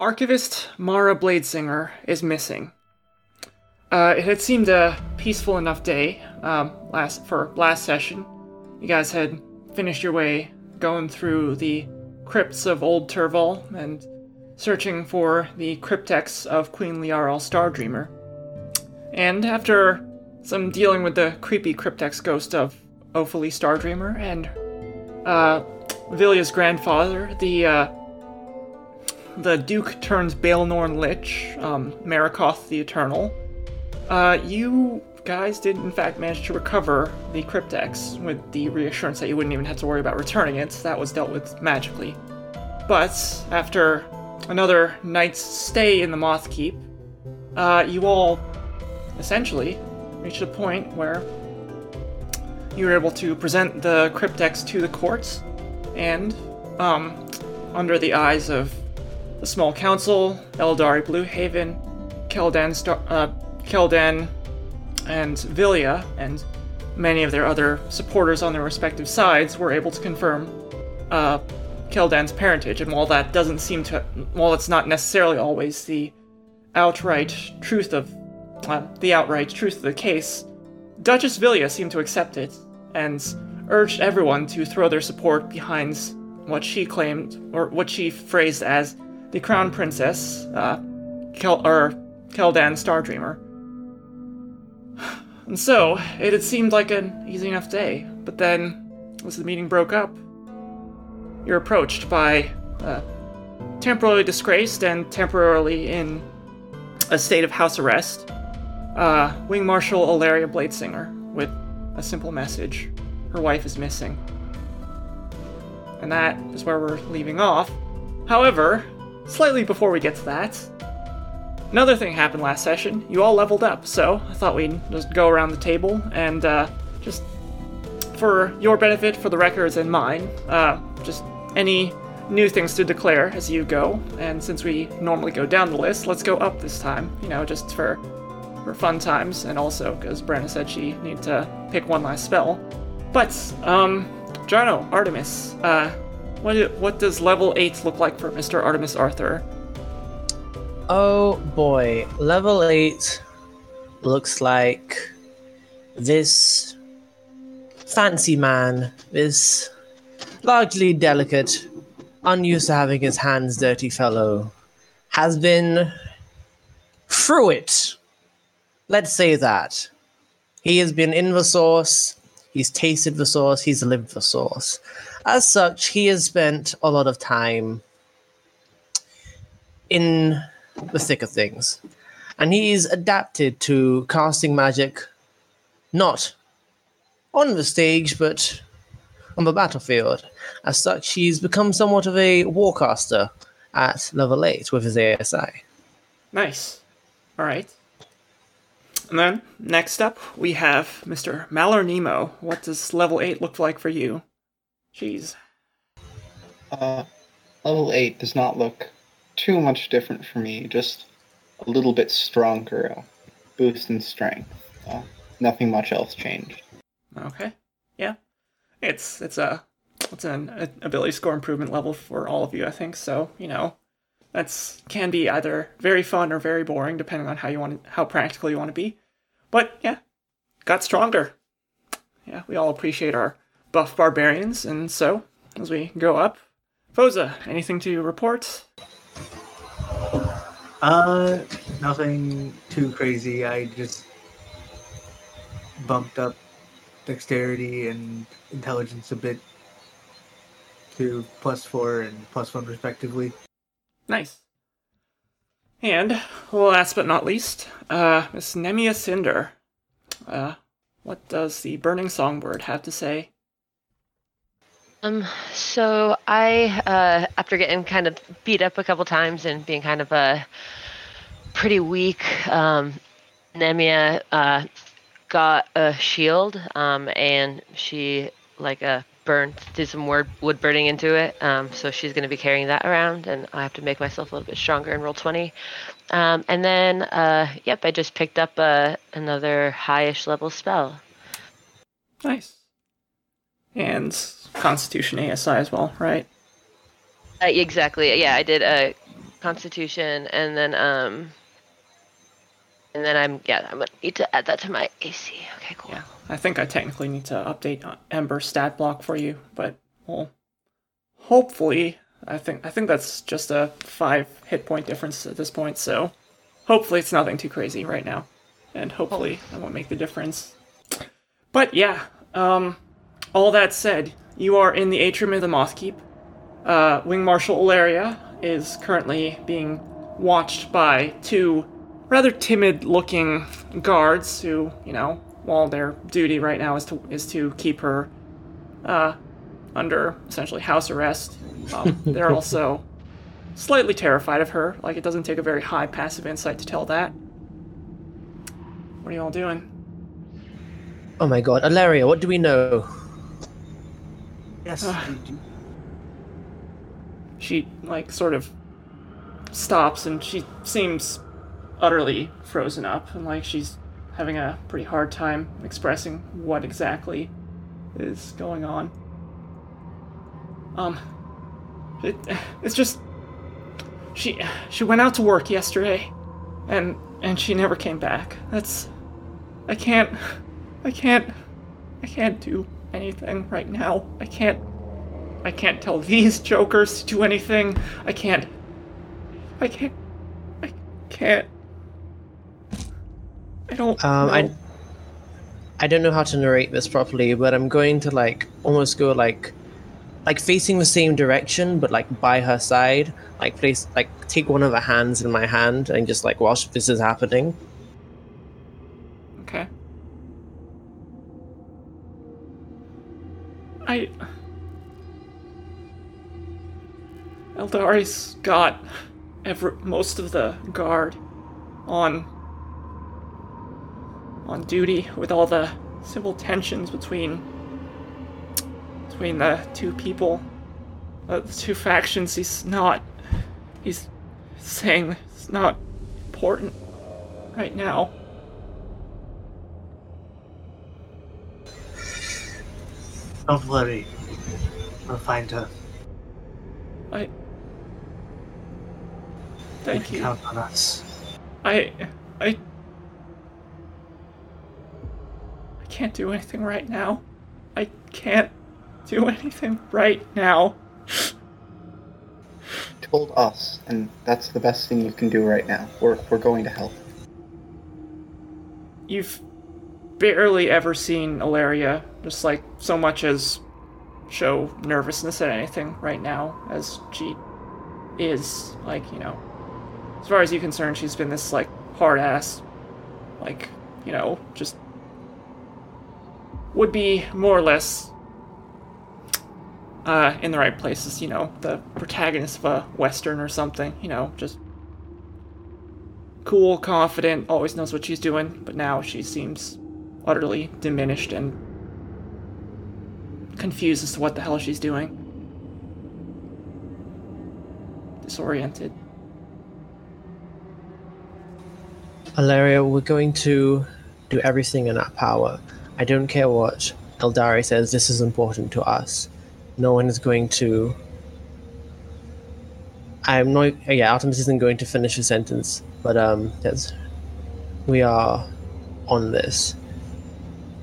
Archivist Mara Bladesinger is missing. Uh, it had seemed a peaceful enough day um, last for last session. You guys had finished your way going through the crypts of Old Turval and searching for the cryptex of Queen Liarl Stardreamer. And after some dealing with the creepy cryptex ghost of Ophalie Stardreamer and uh, Villia's grandfather, the uh, the Duke turns Baelnorn Lich, um, Marikoth the Eternal, uh, you guys did in fact manage to recover the cryptex with the reassurance that you wouldn't even have to worry about returning it. That was dealt with magically. But after another night's stay in the Moth Keep, uh, you all essentially reached a point where you were able to present the cryptex to the courts, and um, under the eyes of the small council, Eldari Bluehaven, Keldan, Star- uh, Keldan, and Villia, and many of their other supporters on their respective sides were able to confirm uh, Keldan's parentage. And while that doesn't seem to, while it's not necessarily always the outright truth of uh, the outright truth of the case, Duchess Villia seemed to accept it and urged everyone to throw their support behind what she claimed, or what she phrased as the Crown Princess, uh, Kel- or Keldan Stardreamer. And so, it had seemed like an easy enough day, but then, as the meeting broke up, you're approached by uh, temporarily disgraced and temporarily in a state of house arrest, uh, Wing Marshal Alaria Bladesinger, with a simple message her wife is missing. And that is where we're leaving off. However, slightly before we get to that, another thing happened last session. You all leveled up, so I thought we'd just go around the table and uh, just for your benefit, for the records, and mine, uh, just any new things to declare as you go. And since we normally go down the list, let's go up this time. You know, just for for fun times, and also because Brenna said she needed to pick one last spell. But um, Jonno, Artemis, uh, what what does level eight look like for Mister Artemis Arthur? Oh boy, level 8 looks like this fancy man, this largely delicate, unused to having his hands dirty fellow, has been through it. Let's say that. He has been in the source, he's tasted the source, he's lived the source. As such, he has spent a lot of time in the thick of things. And he's adapted to casting magic not on the stage, but on the battlefield. As such, he's become somewhat of a warcaster at level 8 with his ASI. Nice. All right. And then next up we have Mister Malar Nemo. What does level eight look like for you? Jeez. Uh, level 8 does not look too much different for me, just a little bit stronger. Boost in strength. Uh, nothing much else changed. Okay. Yeah. It's it's a it's an a- ability score improvement level for all of you, I think. So you know, that's can be either very fun or very boring, depending on how you want how practical you want to be. But yeah, got stronger. Yeah, we all appreciate our buff barbarians, and so as we go up, Phoza, anything to report? Uh, nothing too crazy. I just bumped up dexterity and intelligence a bit to plus four and plus one respectively. Nice. And last but not least, uh, Miss Nemia Cinder. Uh, what does the Burning Songbird have to say? Um, so I, uh, after getting kind of beat up a couple times and being kind of a pretty weak, um, Nemia uh, got a shield, um, and she like uh, burned, did some wood wood burning into it. Um, so she's going to be carrying that around, and I have to make myself a little bit stronger and roll twenty. Um, and then, uh, yep, I just picked up uh, another highish level spell. Nice. And Constitution ASI as well, right? Uh, exactly. Yeah, I did a Constitution, and then um, and then I'm yeah I'm gonna need to add that to my AC. Okay, cool. Yeah, I think I technically need to update uh, Ember stat block for you, but well, hopefully, I think I think that's just a five hit point difference at this point. So hopefully, it's nothing too crazy right now, and hopefully, that won't make the difference. But yeah, um, all that said, you are in the atrium of the Mothkeep. Uh, Wing Marshal Ilaria is currently being watched by two rather timid-looking guards who, you know, while their duty right now is to is to keep her uh, under essentially house arrest. Um, they're also slightly terrified of her. Like it doesn't take a very high passive insight to tell that. What are you all doing? Oh my god, Alaria, what do we know? Yes. We do. She like sort of stops and she seems utterly frozen up and like she's having a pretty hard time expressing what exactly is going on. Um it, it's just she she went out to work yesterday and and she never came back. That's I can't I can't I can't do anything right now. I can't I can't tell these jokers to do anything. I can't. I can't. I can't. I don't. Um, know. I I don't know how to narrate this properly, but I'm going to like almost go like like facing the same direction, but like by her side, like place like take one of her hands in my hand and just like watch this is happening. Okay. I. Eldari's got every, most of the guard on on duty with all the civil tensions between between the two people, uh, the two factions. He's not. He's saying it's not important right now. Don't worry. We'll find her. I. Thank can you. count on us. I. I. I can't do anything right now. I can't do anything right now. told us, and that's the best thing you can do right now. We're we're going to help. You've barely ever seen Ilaria just like so much as show nervousness at anything right now as she is like, you know, as far as you're concerned, she's been this like hard ass like, you know, just would be more or less uh, in the right places, you know, the protagonist of a western or something, you know, just cool, confident, always knows what she's doing, but now she seems utterly diminished and confused as to what the hell she's doing. Disoriented. Alaria, we're going to do everything in our power. I don't care what Eldari says, this is important to us. No one is going to. I'm not. Yeah, Artemis isn't going to finish a sentence, but um, that's. We are on this.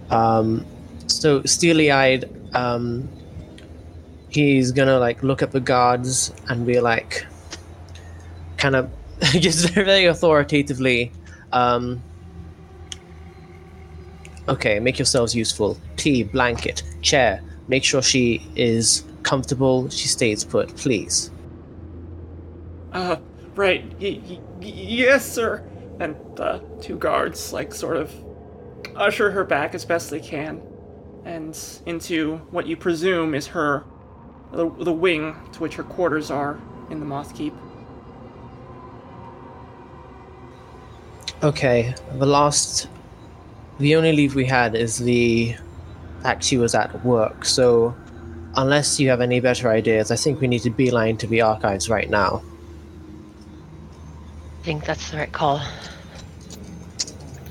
Um, so steely eyed, um, he's gonna like look at the guards and be like, kind of, just very authoritatively, um, okay, make yourselves useful. Tea, blanket, chair. Make sure she is comfortable. She stays put, please. Uh, right. Y- y- yes, sir. And the two guards, like, sort of usher her back as best they can, and into what you presume is her, the, the wing to which her quarters are in the Moth Keep. Okay, the last. The only leave we had is the fact she was at work, so unless you have any better ideas, I think we need to beeline to the archives right now. I think that's the right call.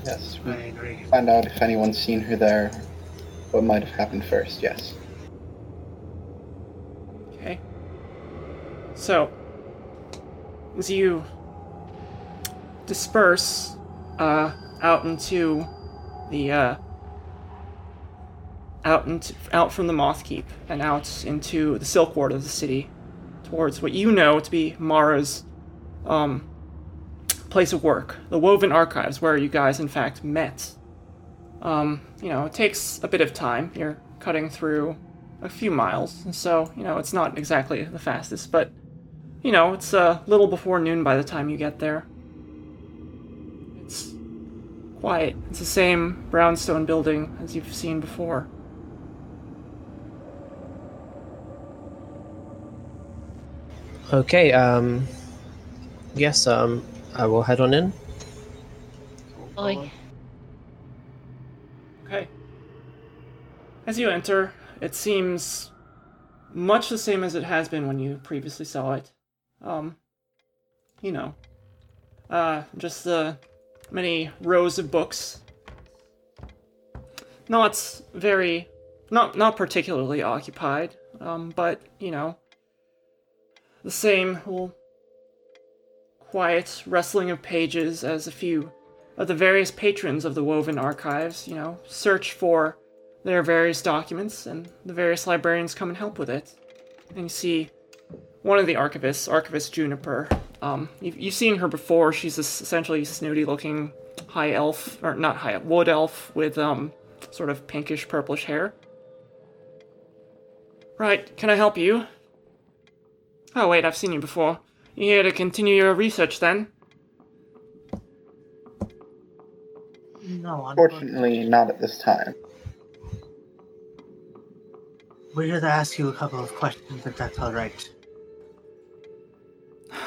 Yes, I we agree. find out if anyone's seen her there. What might have happened first? Yes. Okay. So, as you disperse uh, out into the uh, out into out from the Moth Keep and out into the Silk Ward of the city, towards what you know to be Mara's um, place of work, the Woven Archives, where you guys in fact met. Um, you know, it takes a bit of time. You're cutting through a few miles, so you know it's not exactly the fastest, but you know it's a little before noon by the time you get there. It's quiet. It's the same brownstone building as you've seen before. Okay, um, yes, um, I will head on in. Oi. Okay. As you enter, it seems much the same as it has been when you previously saw it. Um, you know, uh, just the many rows of books. Not very, not not particularly occupied, um, but you know, the same little quiet rustling of pages as a few of the various patrons of the Woven Archives, you know, search for their various documents, and the various librarians come and help with it. And you see one of the archivists, Archivist Juniper. Um, you've, you've seen her before. She's this essentially snooty-looking high elf, or not high wood elf with um, sort of pinkish purplish hair. Right, can I help you? Oh wait, I've seen you before. You here to continue your research then? No, unfortunately, not at this time. we're here to ask you a couple of questions, if that's all right.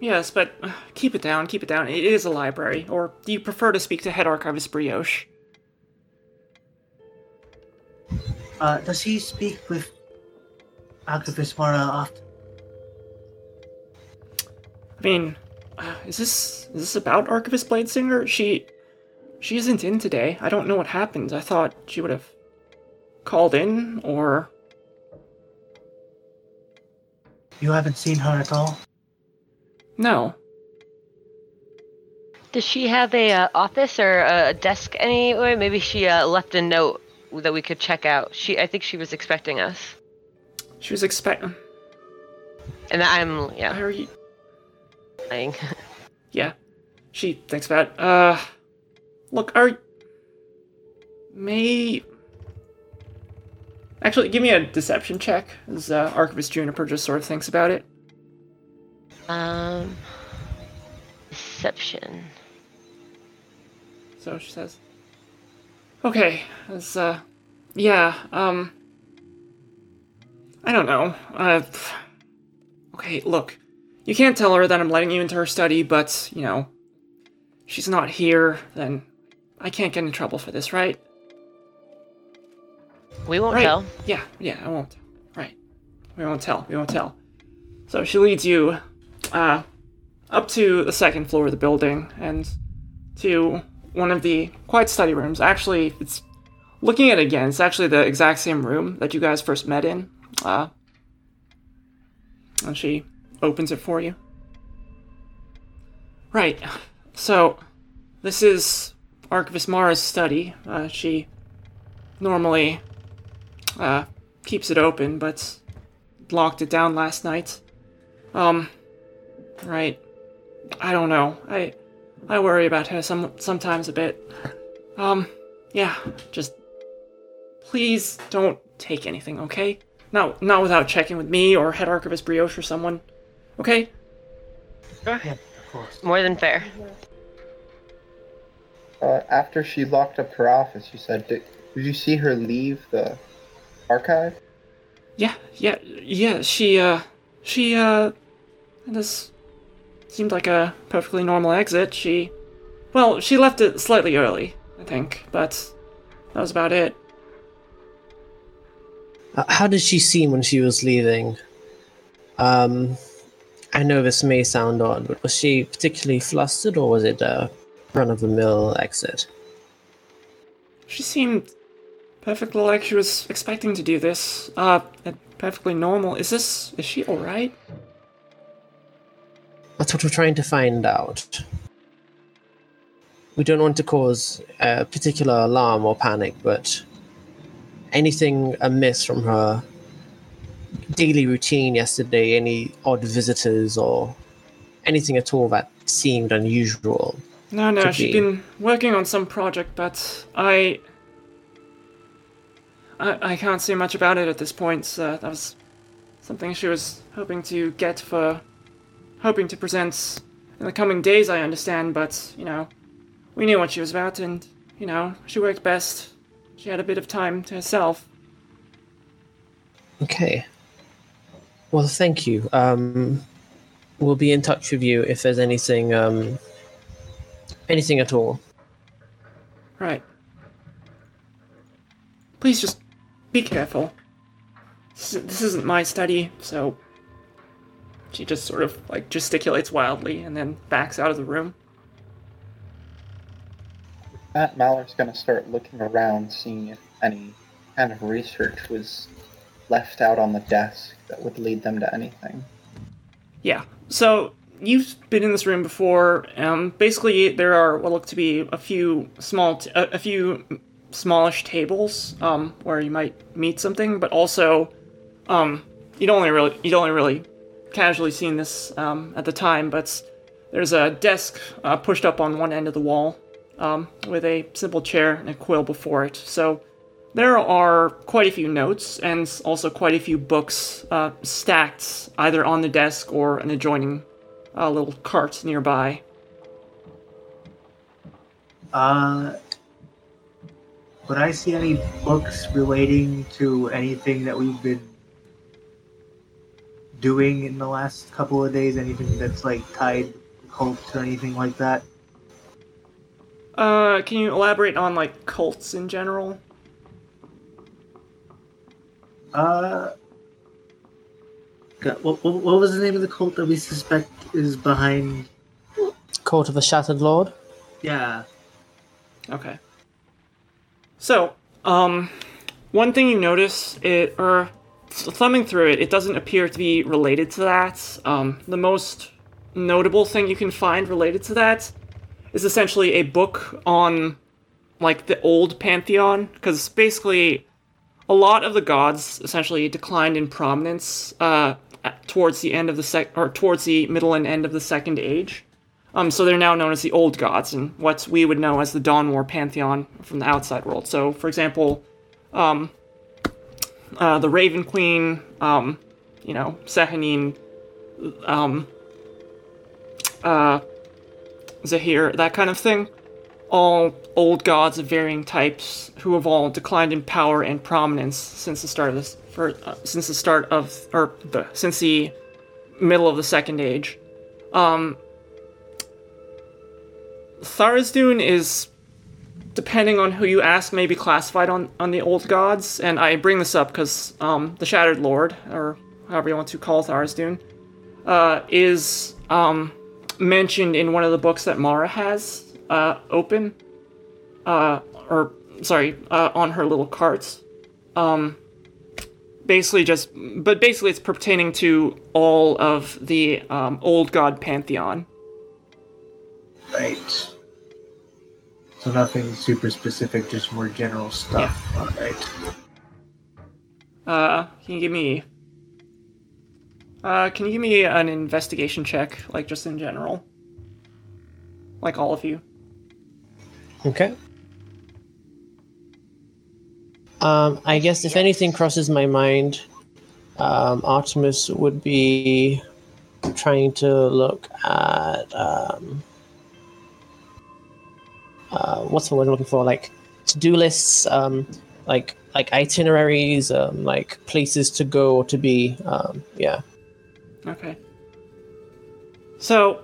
Yes, but uh, keep it down, keep it down. It is a library. Or do you prefer to speak to head archivist Brioche? Uh, does he speak with Archivist Mara often? I mean, uh, is this is this about Archivist Bladesinger? She she isn't in today. I don't know what happened. I thought she would have called in or You haven't seen her at all? no. Does she have a uh, office or a desk anywhere? Maybe she uh, left a note that we could check out. She, I think she was expecting us, She was expecting. and I'm yeah. Are you? Lying. Yeah. She thinks about it. Uh, look, are may actually give me a deception check as uh, Archivist Juniper just sort of thinks about it. um, deception. So she says, "Okay, as uh, yeah, um, I don't know. Uh, okay, look, you can't tell her that I'm letting you into her study, but you know, she's not here. Then I can't get in trouble for this, right? We won't Right. tell. Yeah, yeah, I won't. Right. We won't tell. We won't tell. So she leads you uh, up to the second floor of the building and to one of the quiet study rooms. Actually, it's looking at it again. It's actually the exact same room that you guys first met in. Uh, and she opens it for you. Right. So this is Archivist Mara's study. Uh, she normally uh, keeps it open, but locked it down last night. Um, right. I don't know. I I worry about her some sometimes a bit. Um, yeah, just please don't take anything, okay? Not not without checking with me or head archivist Brioche or someone. Okay? Yeah, of course. More than fair. Uh, after she locked up her office, you said, did, did you see her leave the archive? Yeah, yeah, yeah. She uh, she uh, this seemed like a perfectly normal exit. She, well, she left it slightly early, I think, but that was about it. Uh, How did she seem when she was leaving? Um, I know this may sound odd, but was she particularly flustered, or was it a run-of-the-mill exit? She seemed perfectly like she was expecting to do this. Uh, perfectly normal. Is this? Is she all right? That's what we're trying to find out. We don't want to cause a particular alarm or panic, but anything amiss from her daily routine yesterday, any odd visitors or anything at all that seemed unusual. No, no, she's be. been working on some project, but I, I, I can't say much about it at this point. That was something she was hoping to get for, hoping to present in the coming days. I understand, but you know, we knew what she was about, and you know, she worked best. She had a bit of time to herself. Okay. Well, thank you. Um, we'll be in touch with you if there's anything, um, anything at all. Right. Please just be careful. This, this isn't my study, so. She just sort of like gesticulates wildly and then backs out of the room. Matt Malar's gonna start looking around, seeing if any kind of research was left out on the desk that would lead them to anything. Yeah. So you've been in this room before. Um, basically, there are what look to be a few small, a few smallish tables um, where you might meet something, but also um, you'd only really you'd only really casually seen this um, at the time. But there's a desk uh, pushed up on one end of the wall um, with a simple chair and a quill before it. So there are quite a few notes and also quite a few books uh, stacked either on the desk or an adjoining uh, little cart nearby. Uh, would I see any books relating to anything that we've been doing in the last couple of days? Anything that's like tied to cults or anything like that? Uh, can you elaborate on like cults in general? Uh, God, what, what, what was the name of the cult that we suspect is behind? Court of the Shattered Lord. Yeah. Okay. So, um, one thing you notice, it or thumbing through it, it doesn't appear to be related to that. Um, the most notable thing you can find related to that is essentially a book on like the old pantheon, because basically a lot of the gods essentially declined in prominence uh, towards the end of the sec or towards the middle and end of the second age. Um, so they're now known as the old gods, and what we would know as the Dawn War pantheon from the outside world. So, for example, um, uh, the Raven Queen, um, you know, Sehanine, um, uh, Zehir, that kind of thing. All old gods of varying types who have all declined in power and prominence since the start of this, uh, since the start of, or the, since the middle of the Second Age. Um, Tharizdun is, depending on who you ask, maybe classified on, on the old gods. And I bring this up because um, the Shattered Lord, or however you want to call Tharizdun, uh, is um, mentioned in one of the books that Mara has uh, open, uh, or sorry, uh, on her little carts. Um, basically, just but basically, it's pertaining to all of the um, old god pantheon. Right. So nothing super specific, just more general stuff. Yeah. All right. Uh, can you give me? Uh, can you give me an investigation check, like just in general, like all of you? Okay. Um, I guess if anything crosses my mind, um, Artemis would be trying to look at um, uh, what's the word I'm looking for? Like to-do lists, um, like like itineraries, um, like places to go or to be. Um, yeah. Okay. So,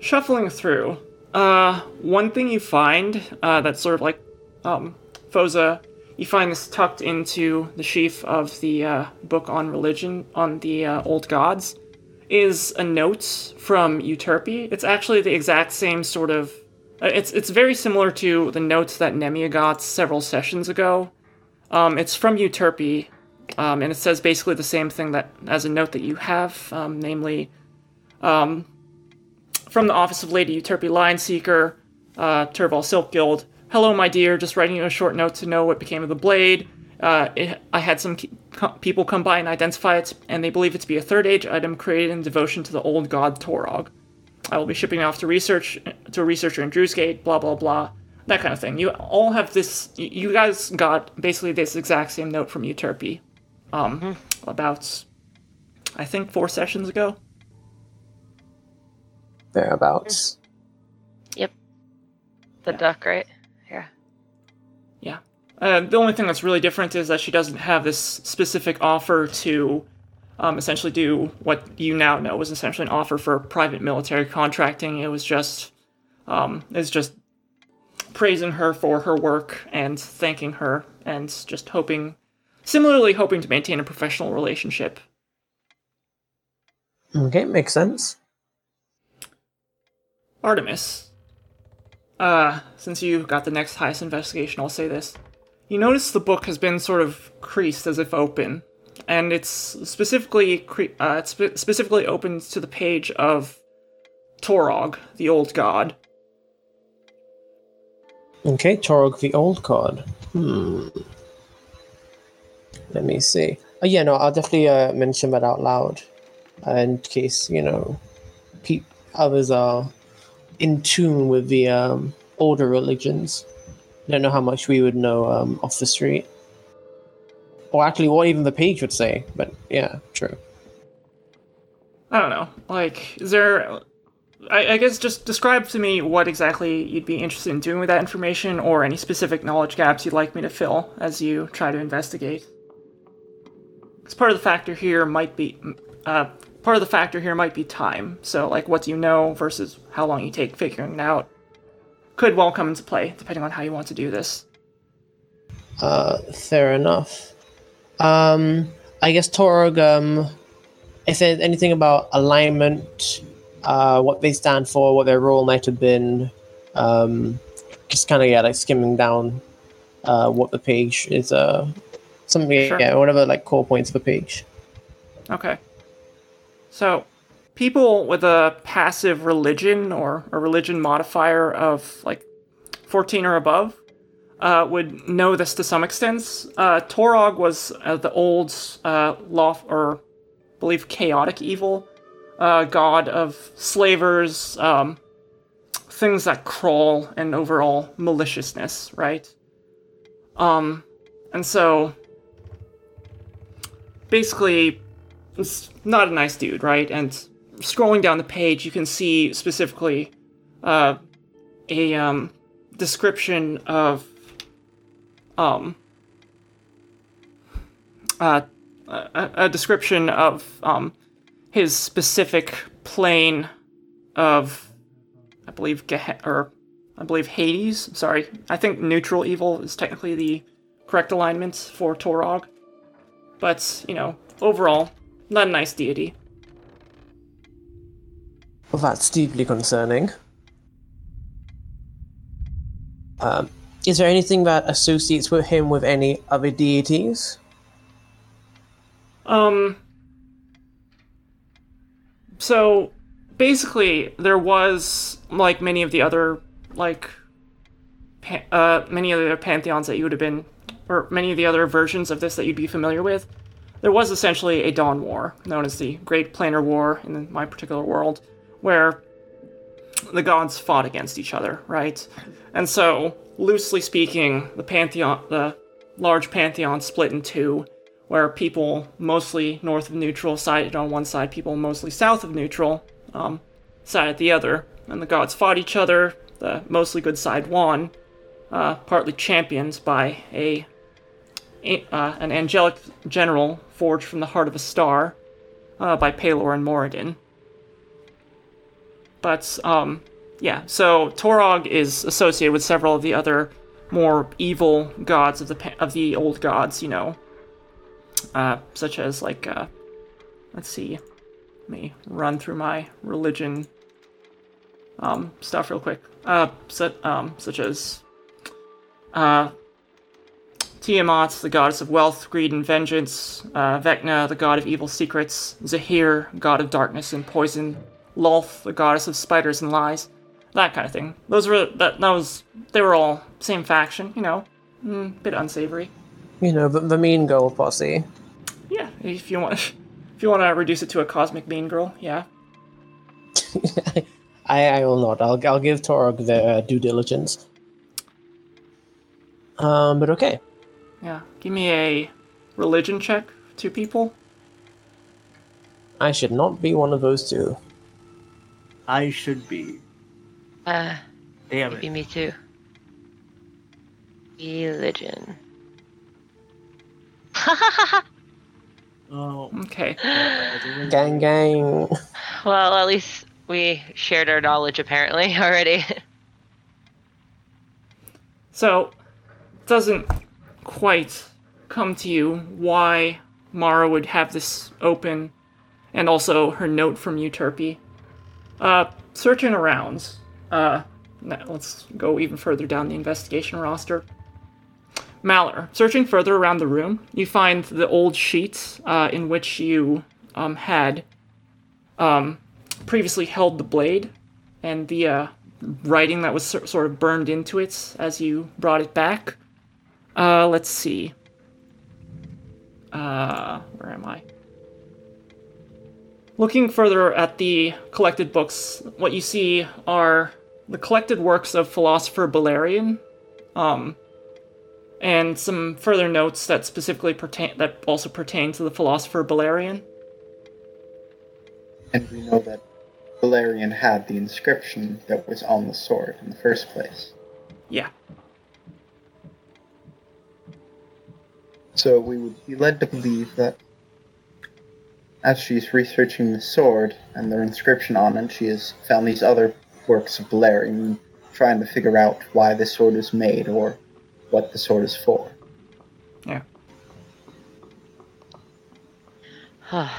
shuffling through, uh, one thing you find uh, that's sort of like um, Phoza, you find this tucked into the sheaf of the uh, book on religion on the uh, old gods, is a note from Euterpe. It's actually the exact same sort of. uh, It's it's very similar to the notes that Nemia got several sessions ago. Um, it's from Euterpe, um, and it says basically the same thing that as a note that you have, um, namely, um, from the office of Lady Euterpe Lineseeker, uh, Turval Silkguild. Hello, my dear. Just writing you a short note to know what became of the blade. Uh, it, I had some ke- co- people come by and identify it, and they believe it to be a third age item created in devotion to the old god Torog. I will be shipping it off to research to a researcher in Drewsgate. Blah blah blah, that kind of thing. You all have this. You you guys got basically this exact same note from Euterpe, um, about I think four sessions ago. Thereabouts. Yep. The duck, right? Yeah. Uh, the only thing that's really different is that she doesn't have this specific offer to um, essentially do what you now know was essentially an offer for private military contracting. It was just, um, it's just praising her for her work and thanking her and just hoping, similarly hoping to maintain a professional relationship. Okay, makes sense. Artemis, uh, since you got the next highest investigation, I'll say this. You notice the book has been sort of creased as if open, and it's specifically cre- uh, it's spe- specifically opens to the page of Torog, the old god. Okay, Torog the old god. Hmm. Let me see. Oh, yeah, no, I'll definitely uh, mention that out loud uh, in case, you know, pe- others are in tune with the um, older religions. I Don't know how much we would know um, off the street. Or actually, what even the page would say, but yeah, true. I don't know. Like, is there? I, I guess just describe to me what exactly you'd be interested in doing with that information, or any specific knowledge gaps you'd like me to fill as you try to investigate. Because part of the factor here might be, uh, part of the factor here might be time. So, like, what do you know versus how long you take figuring it out, could well come into play depending on how you want to do this. Uh, fair enough. Um, I guess Torog, um, if there's anything about alignment, uh, what they stand for, what their role might have been, um, just kind of, yeah, like skimming down, uh, what the page is, uh, something, Sure. yeah, whatever, like, core points of the page. Okay. So, people with a passive religion or a religion modifier of like 14 or above uh, would know this to some extent. Uh, Torog was uh, the old uh, law or I believe chaotic evil uh, god of slavers, um, things that crawl, and overall maliciousness, right? Um, and so basically not a nice dude, right? And scrolling down the page, you can see specifically uh, a um, description of um, uh, a, a description of um, his specific plane of, I believe, Geh- or I believe Hades. Sorry, I think neutral evil is technically the correct alignment for Torog. But you know, overall, not a nice deity. Well, that's deeply concerning. Um, is there anything that associates with him with any other deities? Um. So basically, there was like many of the other like, pa- uh, many of the other pantheons that you would have been, or many of the other versions of this that you'd be familiar with. There was essentially a Dawn War, known as the Great Planar War in my particular world, where the gods fought against each other, right? And so, loosely speaking, the pantheon, the large pantheon, split in two, where people mostly north of neutral sided on one side, people mostly south of neutral um, sided the other, and the gods fought each other. The mostly good side won, uh, partly championed by a, uh, an angelic general forged from the heart of a star uh, by Pelor and Moradin. But um, yeah, so Torog is associated with several of the other more evil gods of the of the old gods, you know, uh, such as like uh, let's see, let me run through my religion um, stuff real quick. Uh, su- um, such as uh, Tiamat, the goddess of wealth, greed, and vengeance. Uh, Vecna, the god of evil secrets. Zehir, god of darkness and poison. Lolth, the goddess of spiders and lies, that kind of thing. Those were that that was they were all same faction, you know, mm, bit unsavory. You know, the, the mean girl posse. Yeah, if you want, if you want to reduce it to a cosmic mean girl, yeah. I, I will not. I'll, I'll give Torog the uh, due diligence. Um, but okay. Yeah, give me a religion check, two people. I should not be one of those two. I should be. Uh, Damn maybe it. me too. Religion. Oh. Okay. Gang, gang. well, at least we shared our knowledge apparently already. So, it doesn't quite come to you why Mara would have this open, and also her note from Euterpe. Uh, searching around, uh, let's go even further down the investigation roster. Malar, searching further around the room, you find the old sheet uh, in which you um, had um, previously held the blade, and the uh, writing that was sort of burned into it as you brought it back. Uh, let's see. Uh, where am I? Looking further at the collected books, what you see are the collected works of philosopher Balerion, um, and some further notes that specifically pertain that also pertain to the philosopher Balerion. And we know that Valerian had the inscription that was on the sword in the first place. Yeah. So we would be led to believe that as she's researching the sword and their inscription on it, she has found these other works of Valerian, trying to figure out why the sword is made or what the sword is for. Yeah.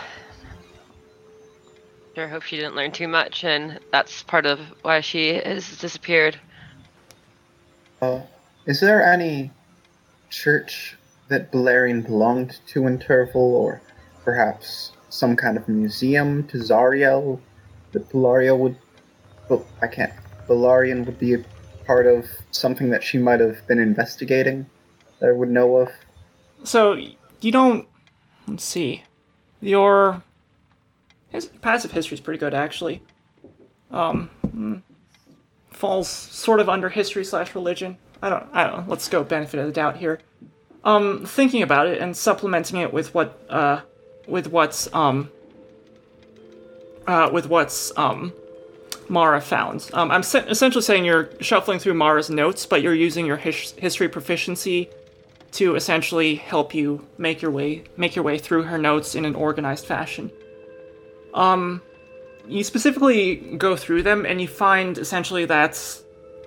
sure hope she didn't learn too much, and that's part of why she has disappeared. Uh, is there any church that Valerian belonged to in Turval, or perhaps some kind of museum to Zariel that Belaria would. Well, I can't. Valarian would be a part of something that she might have been investigating that I would know of? So you don't. Let's see. Your his passive history is pretty good actually. Um, mm, falls sort of under history slash religion. I don't. I don't. Let's go benefit of the doubt here. Um, thinking about it and supplementing it with what uh, with what's um, uh, with what's um, Mara found. Um, I'm se- essentially saying you're shuffling through Mara's notes, but you're using your his- history proficiency to essentially help you make your way make your way through her notes in an organized fashion. Um, you specifically go through them and you find essentially that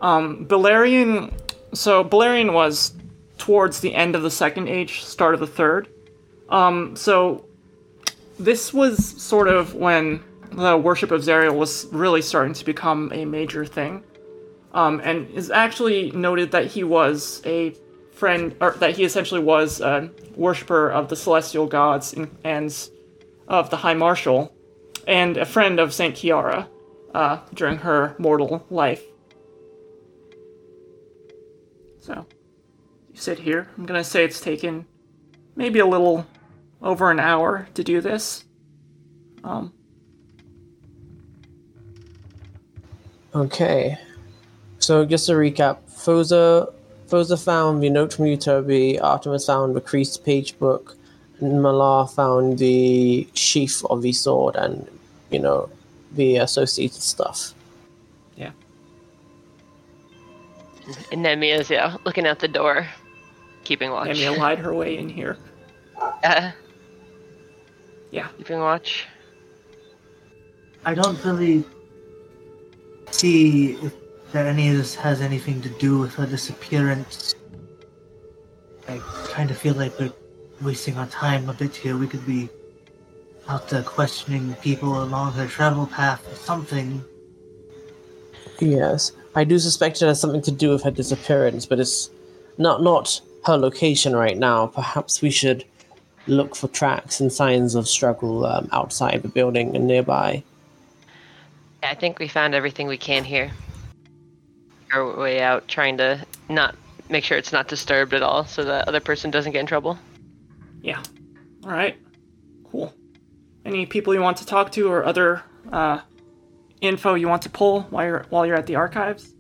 um. So Balerion was towards the end of the second age, start of the third. Um, so this was sort of when the worship of Zariel was really starting to become a major thing. Um, and is actually noted that he was a friend, or that he essentially was a worshiper of the celestial gods and, and of the High Marshal, and a friend of Saint Kiara uh, during her mortal life. So, sit here. I'm gonna say it's taken maybe a little over an hour to do this. Um, Okay. So just to recap, Phoza Phoza found the note from Euterpe, Artemis found the creased page book, and Malar found the sheath of the sword and, you know, the associated stuff. yeah. And Nemia's yeah, looking out the door, keeping watch. Nemia lied her way in here. Uh, Yeah. keeping watch. I don't really see if that any of this has anything to do with her disappearance. I kind of feel like we're wasting our time a bit here. We could be out there questioning people along her travel path or something. Yes, I do suspect it has something to do with her disappearance, but it's not not her location right now. Perhaps we should look for tracks and signs of struggle um, outside the building and nearby. Yeah, I think we found everything we can here. Our way out, trying to not make sure it's not disturbed at all, so the other person doesn't get in trouble. Yeah. All right. Cool. Any people you want to talk to or other uh, info you want to pull while you're while you're at the archives?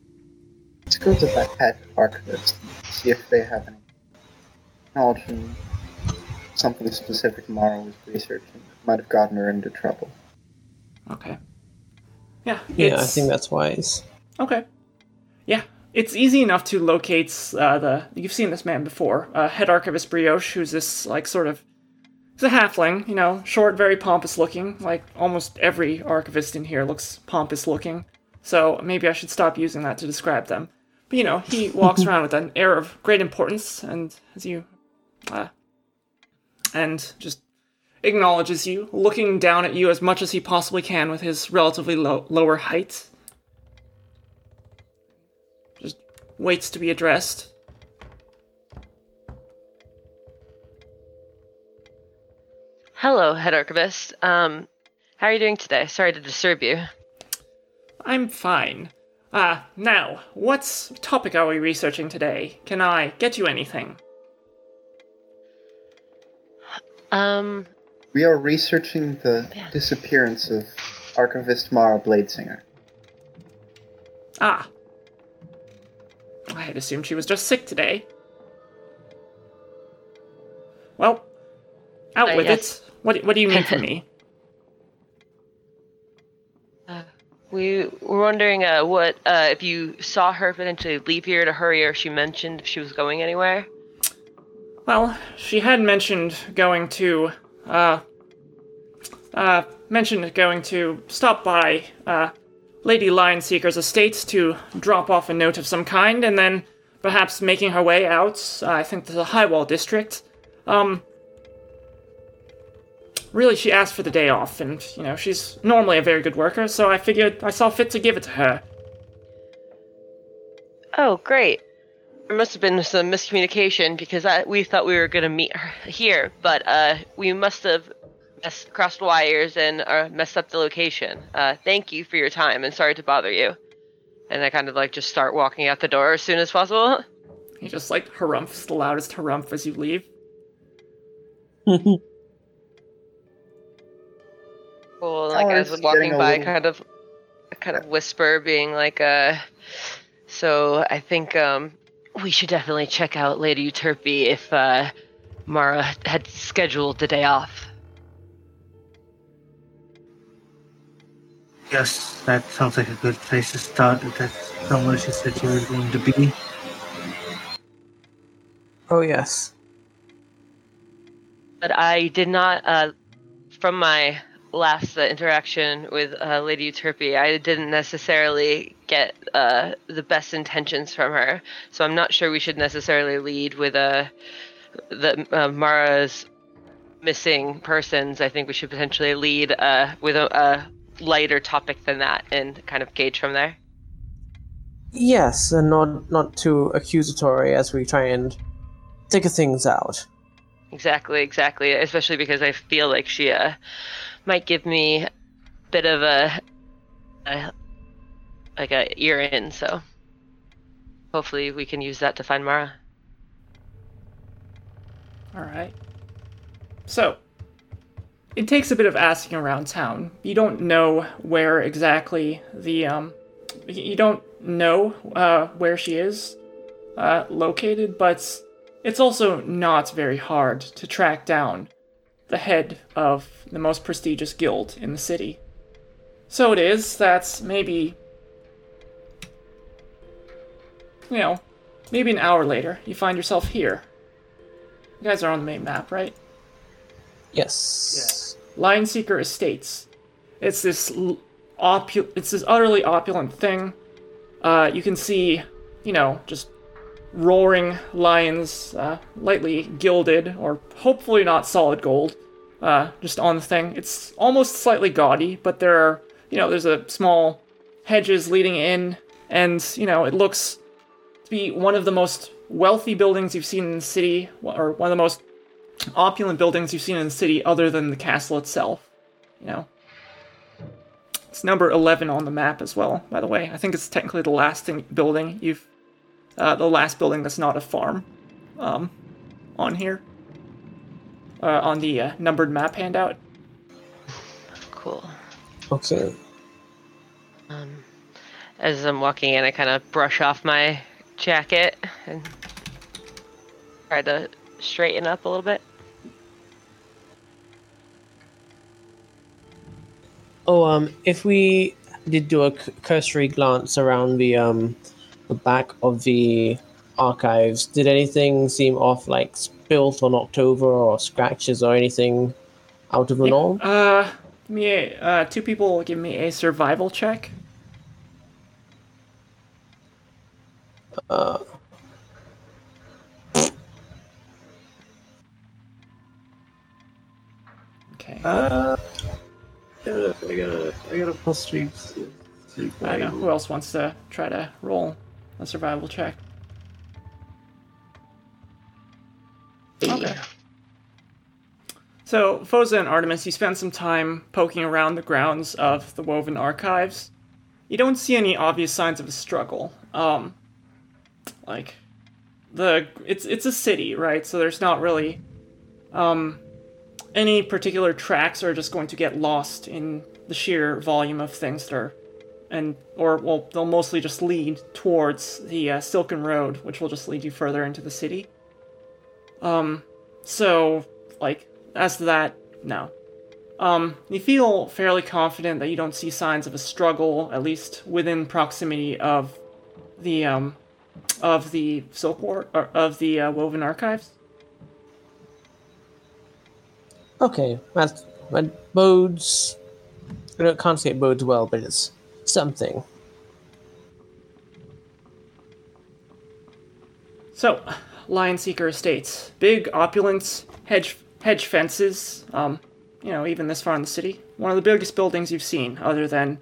Let's go to the head archivist, see if they have any knowledge in something specific Mara was researching. Might have gotten her into trouble. Okay. Yeah. Yeah, I think that's wise. Okay. Yeah, it's easy enough to locate uh, the. You've seen this man before, uh, head archivist Brioche, who's this like sort of. He's a halfling, you know, short, very pompous looking. Like almost every archivist in here looks pompous looking. So maybe I should stop using that to describe them. But you know, he walks around with an air of great importance, and as you, uh, and just acknowledges you, looking down at you as much as he possibly can with his relatively low, lower height. Just waits to be addressed. Hello, head archivist. Um, how are you doing today? Sorry to disturb you. I'm fine. Ah, now, what topic are we researching today? Can I get you anything? Um, We are researching the Yeah. disappearance of archivist Mara Bladesinger. Ah. I had assumed she was just sick today. Well, out Uh, with yes. it. What, what do you need from me? we were wondering uh, what uh, if you saw her potentially leave here to hurry, or if she mentioned if she was going anywhere. Well, she had mentioned going to, uh, uh, mentioned going to stop by, uh, Lady Lionseeker's estates to drop off a note of some kind, and then perhaps making her way out, uh, I think to the Highwall district. Um, really, she asked for the day off, and, you know, she's normally a very good worker, so I figured I saw fit to give it to her. Oh, great. There must have been some miscommunication because I, we thought we were going to meet here, but uh, we must have messed, crossed wires and uh, messed up the location. Uh, thank you for your time and sorry to bother you. And I kind of like just start walking out the door as soon as possible. He just, like, harumphs the loudest harumph as you leave. Cool. Like Oh, as I'm walking by, little- kind of, kind of whisper, being like, uh, so I think um, we should definitely check out Lady Euterpe if uh, Mara had scheduled the day off. Yes, that sounds like a good place to start. If that's somewhere she said she was going to be. Oh yes. But I did not, uh, from my last uh, interaction with uh, Lady Euterpe, I didn't necessarily get uh, the best intentions from her. So I'm not sure we should necessarily lead with uh, the uh, Mara's missing persons. I think we should potentially lead uh, with a, a lighter topic than that and kind of gauge from there. Yes, and not not too accusatory as we try and figure things out. Exactly, exactly. Especially because I feel like she uh, might give me a bit of a, a like a ear in. So hopefully we can use that to find Mara. Alright. So, it takes a bit of asking around town. You don't know where exactly the, um, you don't know, uh, where she is, uh, located, but it's also not very hard to track down the head of the most prestigious guild in the city. So it is that maybe, you know, maybe an hour later, you find yourself here. You guys are on the main map, right? Yes. Yes. Lion Seeker Estates. It's this l- opu- it's this utterly opulent thing. Uh, you can see, you know, just roaring lions, uh, lightly gilded, or hopefully not solid gold, uh, just on the thing. It's almost slightly gaudy, but there are, you know, there's a small hedges leading in, and, you know, it looks to be one of the most wealthy buildings you've seen in the city, or one of the most opulent buildings you've seen in the city other than the castle itself. You know? It's number 11 on the map as well, by the way. I think it's technically the last thing, building you've. Uh, the last building that's not a farm um, on here. Uh, on the uh, numbered map handout. Cool. Okay. Um, as I'm walking in, I kind of brush off my jacket and try to straighten up a little bit. Oh, um, if we did do a c- cursory glance around the um, the back of the archives, did anything seem off, like spilt or knocked over, or scratches, or anything out of the norm? Uh, me uh, two people give me a survival check. Uh, Okay. uh, I got a, I got got a plus three. three I know. Who else wants to try to roll a survival check? Okay. So, Phoza and Artemis, you spend some time poking around the grounds of the Woven Archives. You don't see any obvious signs of a struggle. Um, like the it's it's a city, right? So there's not really um any particular tracks are just going to get lost in the sheer volume of things that are and or well they'll mostly just lead towards the uh, Silken Road, which will just lead you further into the city. Um, so like as to that, no. Um, you feel fairly confident that you don't see signs of a struggle, at least within proximity of the um of the Silk War or of the uh, Woven Archives. Okay, that that bodes. I don't- can't say it bodes well, but it's something. So, Lion Seeker Estates, big opulence, hedge hedge fences. Um, you know, even this far in the city, one of the biggest buildings you've seen, other than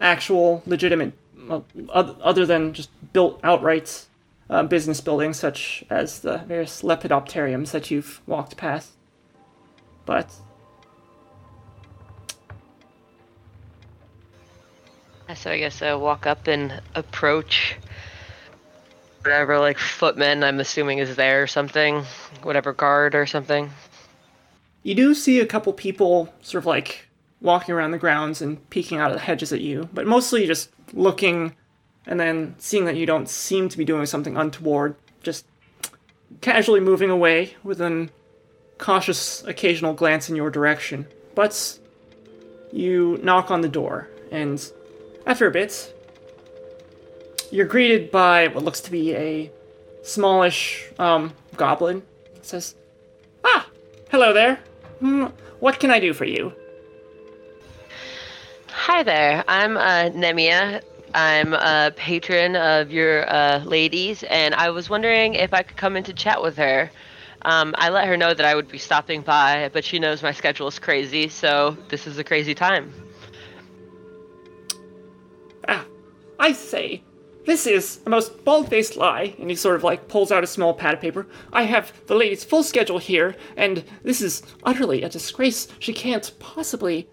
actual legitimate, oth- other than just built outright uh, business buildings such as the various lepidopteriums that you've walked past. But So I guess I walk up and approach whatever like footman I'm assuming is there or something, whatever guard or something. You do see a couple people sort of like walking around the grounds and peeking out of the hedges at you, but mostly just looking and then seeing that you don't seem to be doing something untoward, just casually moving away with an cautious occasional glance in your direction. But you knock on the door, and after a bit, you're greeted by what looks to be a smallish um, goblin. It says, Ah, hello there. Hmm, what can I do for you? Hi there, I'm uh, Nemia. I'm a patron of your uh, ladies, and I was wondering if I could come in to chat with her. Um, I let her know that I would be stopping by, but she knows my schedule is crazy, so this is a crazy time. Ah, I say, this is a most bald-faced lie. And he sort of like pulls out a small pad of paper. I have the lady's full schedule here, and this is utterly a disgrace. She can't possibly.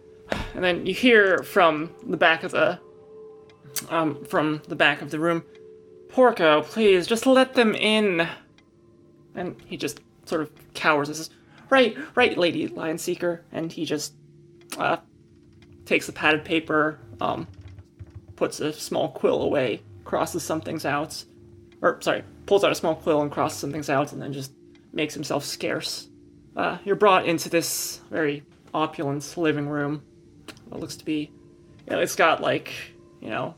And then you hear from the back of the, um, from the back of the room, Porco, please just let them in. And he just sort of cowers and says, "Right, right, Lady Lion Seeker." And he just, uh, takes the padded paper, um, puts a small quill away, crosses some things out, or sorry, pulls out a small quill and crosses some things out, and then just makes himself scarce. Uh, you're brought into this very opulent living room. What looks to be, you know, it's got like, you know,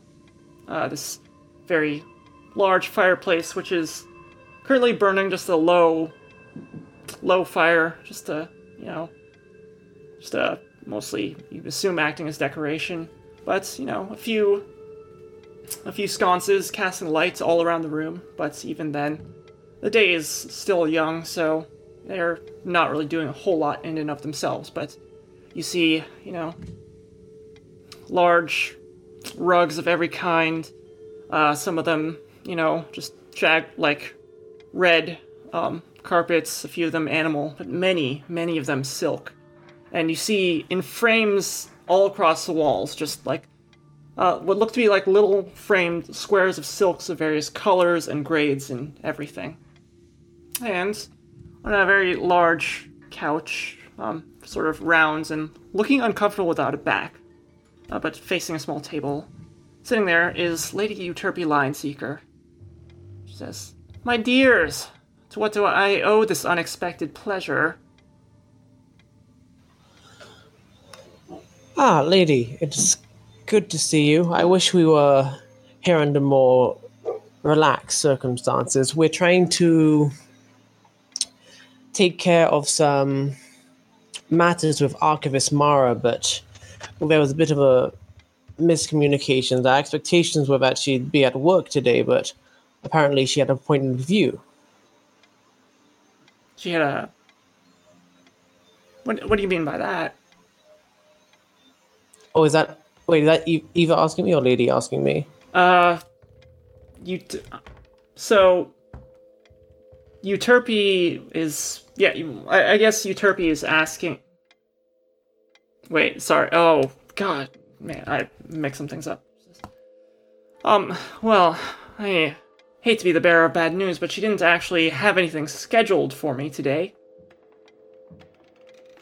uh, this very large fireplace, which is currently burning just a low, low fire, just a, you know, just a mostly you assume acting as decoration, but you know, a few a few sconces casting lights all around the room, but even then, the day is still young, so they're not really doing a whole lot in and of themselves, but you see, you know, large rugs of every kind, uh, some of them, you know, just jag like red um, carpets, a few of them animal, but many, many of them silk. And you see in frames all across the walls, just like uh, what look to be like little framed squares of silks of various colors and grades and everything. And on a very large couch, um, sort of round and looking uncomfortable without a back, uh, but facing a small table, sitting there is Lady Euterpe Lionseeker. She says, My dears, to what do I owe this unexpected pleasure? Ah, lady, it's good to see you. I wish we were here under more relaxed circumstances. We're trying to take care of some matters with Archivist Mara, but there was a bit of a miscommunication. Our expectations were that she'd be at work today, but apparently she had an appointment with you. She had a. What, what do you mean by that? Oh, is that wait? Is that E- Eva asking me or Lady asking me? Uh, you. T- so, Euterpe is yeah. I, I guess Euterpe is asking. Wait, sorry. Oh God, man, I mix some things up. Um. Well, I hate to be the bearer of bad news, but she didn't actually have anything scheduled for me today.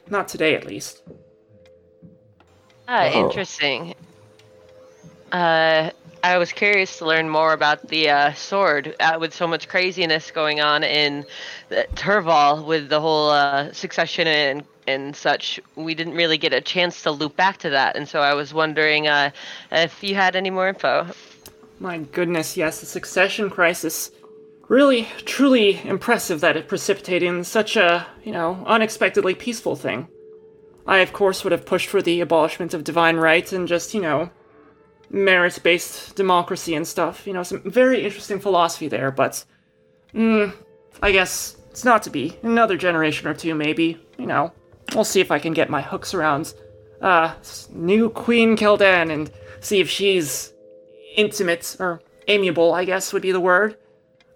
Not today, at least. Ah, Oh. interesting. Uh, I was curious to learn more about the uh, sword. Uh, with so much craziness going on in the Turval with the whole uh, succession and and such, we didn't really get a chance to loop back to that. And so I was wondering uh, if you had any more info. My goodness, yes, the succession crisis. Really, truly impressive that it precipitated in such a, you know, unexpectedly peaceful thing. I, of course, would have pushed for the abolishment of divine right and just, you know, merit based democracy and stuff. You know, some very interesting philosophy there, but. Mm, I guess it's not to be. Another generation or two, maybe. You know, we'll see if I can get my hooks around, uh, new Queen Keldan and see if she's intimate or amiable, I guess would be the word,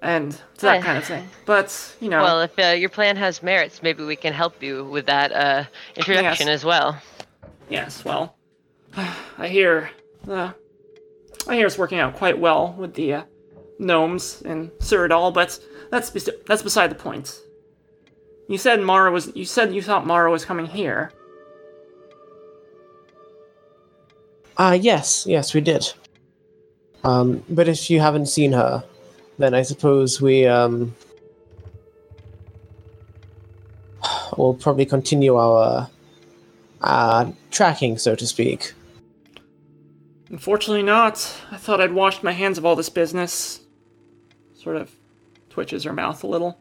and that kind of thing. But you know, Well, if uh, your plan has merits, maybe we can help you with that uh, introduction Yes. as well. yes. Well, I hear, uh, I hear it's working out quite well with the uh, gnomes in Cyrodiil, but that's bes- that's beside the point. You said Mara was. You said you thought Mara was coming here. Ah, yes, yes, we did. Um, but if you haven't seen her, then I suppose we um will probably continue our uh tracking, so to speak. Unfortunately, not. I thought I'd washed my hands of all this business. Sort of twitches her mouth a little.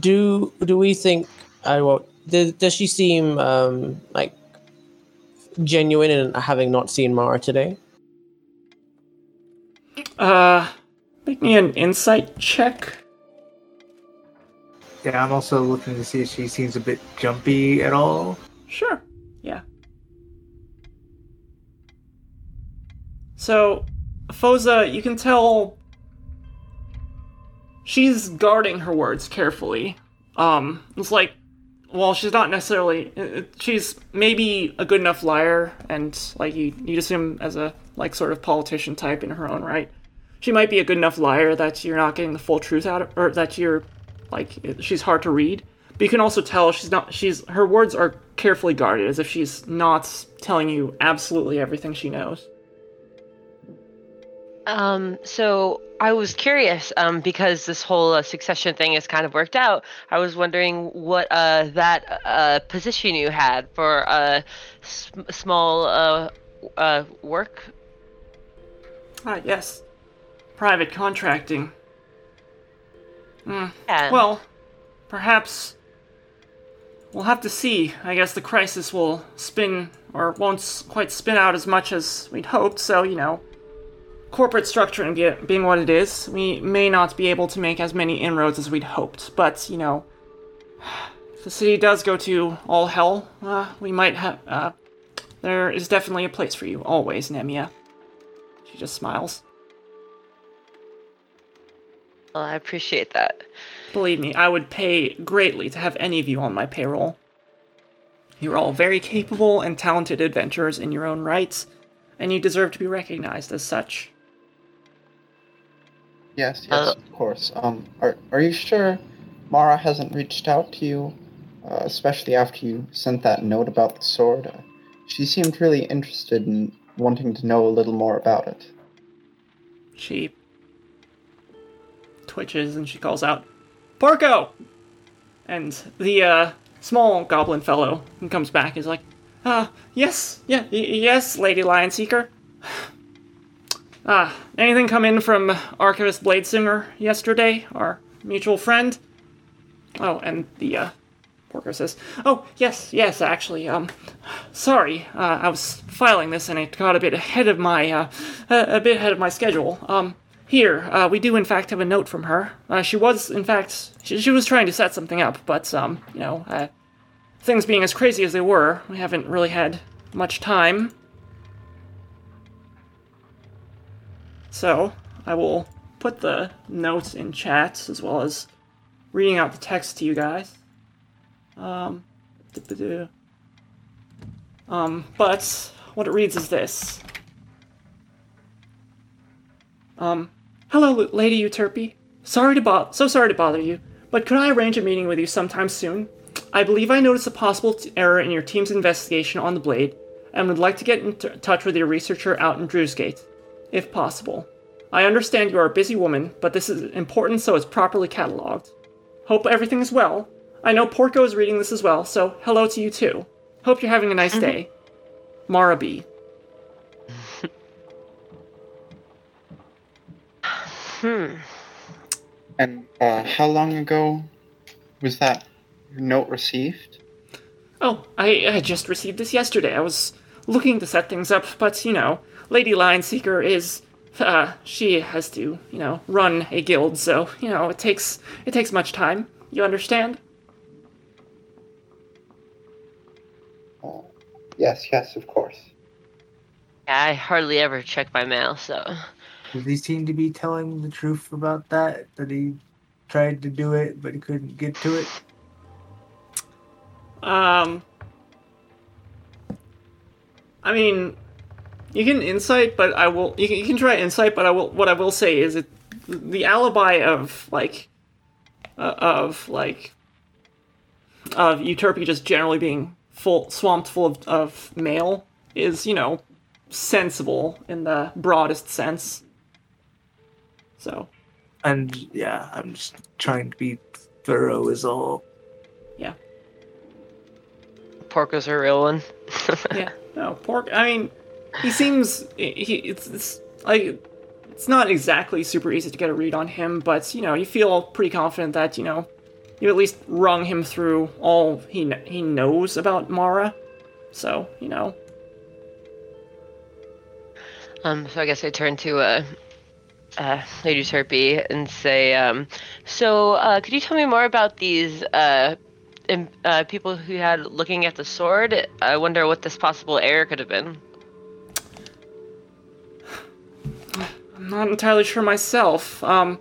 Do do we think? I well, does, does she seem um like genuine in having not seen Mara today? Uh, make me an insight check. Yeah, I'm also looking to see if she seems a bit jumpy at all. Sure. Yeah. So, Phoza, you can tell she's guarding her words carefully. Um, it's like, well, she's not necessarily. uh, uh, She's maybe a good enough liar, and like you, you'd assume as a like sort of politician type in her own right. She might be a good enough liar that you're not getting the full truth out of, or that you're like she's hard to read. But you can also tell she's not. She's her words are carefully guarded, as if she's not telling you absolutely everything she knows. Um, so I was curious, um, because this whole uh, succession thing has kind of worked out. I was wondering what uh, that uh, position you had for a s- small uh, uh, work. Ah, yes, private contracting. Hmm. Yeah. Well, perhaps we'll have to see. I guess the crisis will spin, or won't quite spin out as much as we'd hoped, so, you know, corporate structure and be- being what it is, we may not be able to make as many inroads as we'd hoped. But, you know, if the city does go to all hell, uh, we might have. Uh, there is definitely a place for you, always, Nemia. She just smiles. Well, I appreciate that. Believe me, I would pay greatly to have any of you on my payroll. You're all very capable and talented adventurers in your own rights, and you deserve to be recognized as such. Yes, yes, Uh, of course. Um, are are you sure Mara hasn't reached out to you, uh, especially after you sent that note about the sword? Uh, she seemed really interested in wanting to know a little more about it. She twitches and she calls out, Porco! And the uh, small goblin fellow who comes back is like, Ah, yes, yeah, y- yes, Lady Lion Seeker. Ah, anything come in from Archivist Bladesinger yesterday, our mutual friend? Oh, and the, uh, Porco says, Oh, yes, yes, actually, um, sorry, uh, I was filing this and it got a bit ahead of my, uh, a, a bit ahead of my schedule. Um, here, uh, we do in fact have a note from her. Uh, she was, in fact, she, she was trying to set something up, but, um, you know, uh, things being as crazy as they were, we haven't really had much time. So, I will put the notes in chat as well as reading out the text to you guys. Um, um, but what it reads is this. Um, hello, Lady Euterpe. Sorry to bo- so sorry to bother you, but could I arrange a meeting with you sometime soon? I believe I noticed a possible t- error in your team's investigation on the blade, and would like to get in t- touch with your researcher out in Drewsgate, if possible. I understand you are a busy woman, but this is important so it's properly cataloged. Hope everything is well. I know Porco is reading this as well, so hello to you too. Hope you're having a nice mm-hmm. day. Mara B. And uh, how long ago was that note received? Oh, I, I just received this yesterday. I was looking to set things up, but you know, Lady Lion Seeker is uh she has to, you know, run a guild, so, you know, it takes it takes much time. You understand? Oh, yes, yes, of course. I hardly ever check my mail, so Does he seem to be telling the truth about that? That he tried to do it, but he couldn't get to it? Um I mean, you can insight, but I will you can, you can try insight, but I will what I will say is it the alibi of like uh, of like of Euterpe just generally being full swamped full of, of mail is, you know, sensible in the broadest sense. So, And yeah, I'm just trying to be thorough, is all. yeah. Porco's a real one. yeah. No, pork. I mean, he seems he. It's, it's like it's not exactly super easy to get a read on him, but you know, you feel pretty confident that you know you at least rung him through all he he knows about Mara. So you know, Um, so I guess I turn to uh, uh, Lady Terpy and say, um, so uh, could you tell me more about these uh, im- uh, people who had looking at the sword? I wonder what this possible error could have been. I'm not entirely sure myself. Um,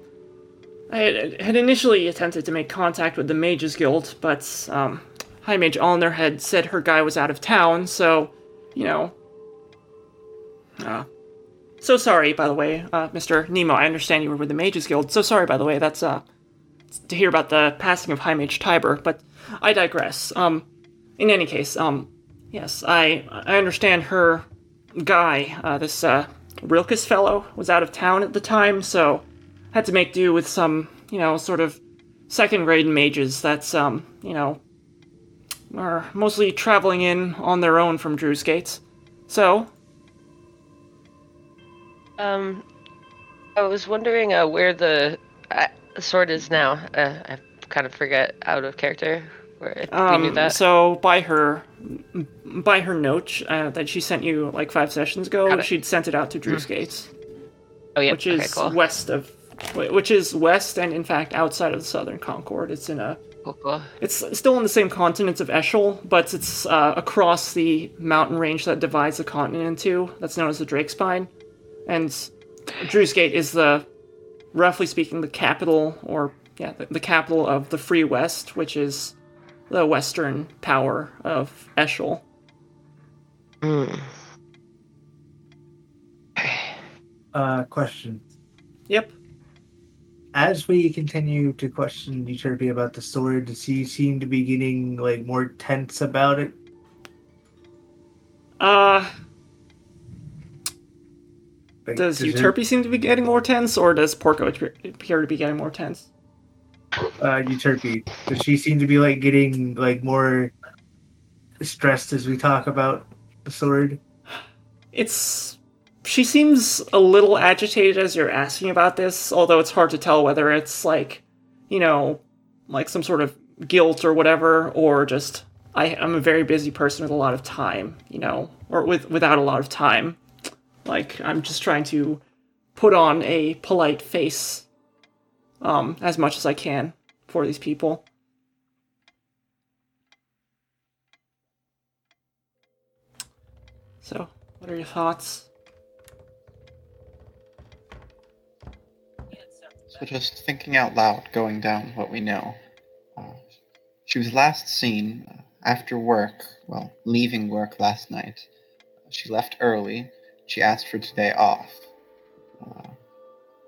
I had, had initially attempted to make contact with the Mages Guild, but um, High Mage Allner had said her guy was out of town, so you know. Uh, so sorry, by the way, uh, Mr. Nemo. I understand you were with the Mages Guild. So sorry, by the way. That's uh, to hear about the passing of High Mage Tiber, but I digress. Um, in any case, um, yes, I I understand her guy, uh, this uh, Rilkus fellow, was out of town at the time, so had to make do with some, you know, sort of second grade mages that's, um, you know, are mostly traveling in on their own from Drew's Gates. So, Um, I was wondering uh, where the uh, sword is now. Uh, I kind of forget out of character where if you knew um, that. so by her, by her note uh, that she sent you like five sessions ago, she'd sent it out to Drew's Gates, oh yeah, which is okay, cool. west of, which is west and in fact outside of the Southern Concord. It's in a cool, cool. It's still on the same continent of Eschel, but it's uh, across the mountain range that divides the continent in two. That's known as the Drake Spine. And Drew's Gate is the, roughly speaking, the capital, or, yeah, the, the capital of the Free West, which is the western power of Eschel. Mm. Uh, question. Yep. As we continue to question Euterpe about the sword, does he seem to be getting like more tense about it? Uh, Like, does Euterpe seem to be getting more tense, or does Porco appear appear to be getting more tense? uh, Euterpe, does she seem to be like getting like more stressed as we talk about the sword? It's. She seems a little agitated as you're asking about this, although it's hard to tell whether it's like, you know, like some sort of guilt or whatever, or just I, I'm a very busy person with a lot of time, you know, or with without a lot of time. Like I'm just trying to put on a polite face, um, as much as I can for these people. So, what are your thoughts? So just thinking out loud, going down what we know. Uh, she was last seen uh, after work, well, leaving work last night. She left early. She asked for today off. Uh,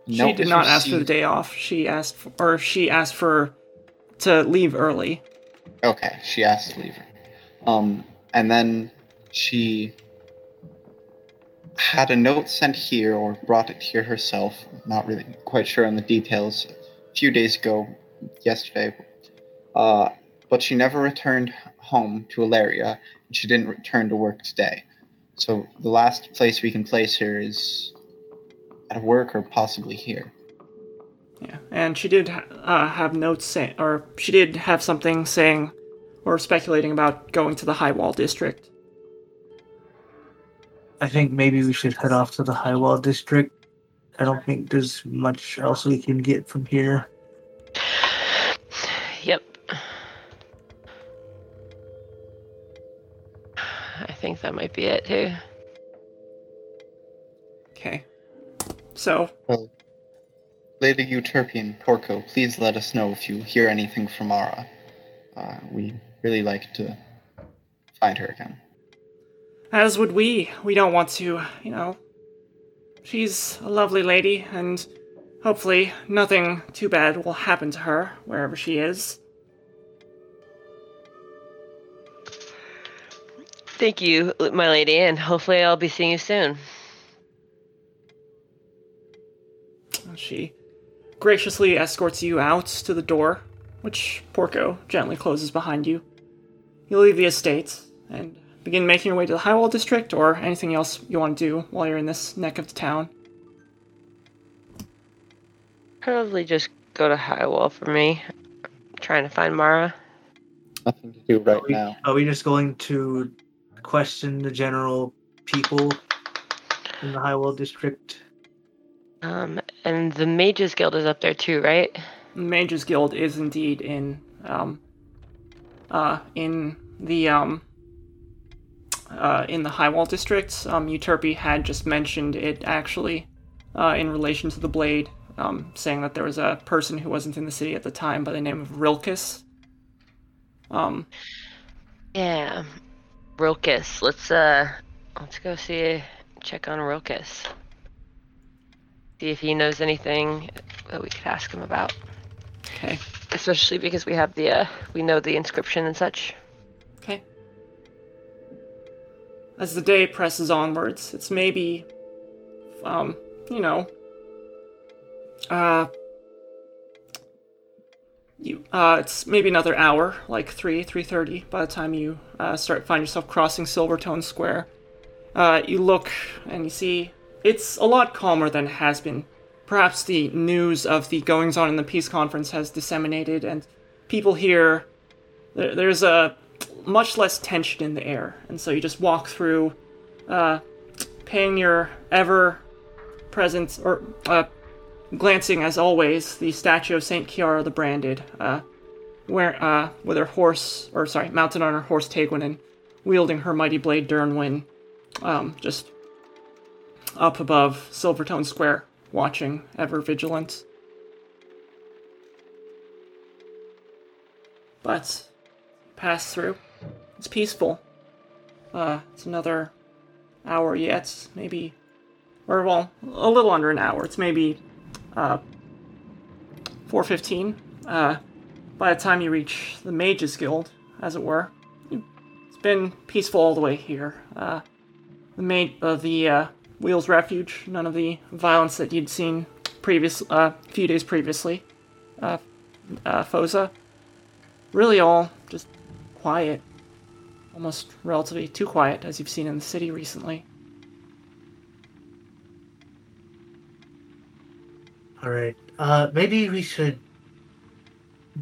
She did not ask for the day off. She asked, for, or she asked for to leave early. Okay, she asked to leave. Um, and then she had a note sent here or brought it here herself. Not really quite sure on the details. A few days ago, yesterday. Uh, but she never returned home to Ilaria, and she didn't return to work today. So the last place we can place her is at work or possibly here. Yeah, and she did uh, have notes saying, or she did have something saying, or speculating about going to the High Wall district. I think maybe we should head off to the High Wall district. I don't think there's much else we can get from here. Think that might be it too. Okay. So, Lady Euterpian Porco, please let us know if you hear anything from Ara. Uh, we really like to find her again. as would we. We don't want to, you know. She's a lovely lady, and hopefully nothing too bad will happen to her wherever she is. Thank you, my lady, and hopefully I'll be seeing you soon. She graciously escorts you out to the door, which Porco gently closes behind you. You leave the estate and begin making your way to the Highwall district or anything else you want to do while you're in this neck of the town. Probably just go to Highwall for me. I'm trying to find Mara. Nothing to do right Are we, now. are we just going to question the general people in the High Wall district? Um, and the Mages Guild is up there too, right? Mages Guild is indeed in um uh in the um uh in the Highwall district. Um Euterpe had just mentioned it actually uh in relation to the blade, um saying that there was a person who wasn't in the city at the time by the name of Rilkus. Um Yeah. Rilkus. Let's uh let's go see check on Rilkus. See if he knows anything that we could ask him about. okay. Especially because we have the uh we know the inscription and such. Okay. As the day presses onwards, it's maybe, um, you know, uh, you, uh, it's maybe another hour, like three, three thirty, by the time you uh, start find yourself crossing Silvertone Square. Uh, you look and you see it's a lot calmer than it has been. Perhaps the news of the goings on in the peace conference has disseminated, and people here there, there's a much less tension in the air, and so you just walk through, uh, paying your ever present or uh, glancing as always the statue of Saint Chiara the Branded, uh, where uh, with her horse or sorry, mounted on her horse Tegwin wielding her mighty blade Durnwin, um, just up above Silvertone Square, watching, ever vigilant. But pass through. It's peaceful. Uh, it's another hour yet, maybe or well, a little under an hour. It's maybe uh, 4:15. Uh, by the time you reach the Mages Guild, as it were, it's been peaceful all the way here. Uh, the maid, uh, the uh, Wheels Refuge, none of the violence that you'd seen previous, uh, a few days previously. Uh, uh, Phoza, really all just quiet, almost relatively too quiet, as you've seen in the city recently. All right. Uh, maybe we should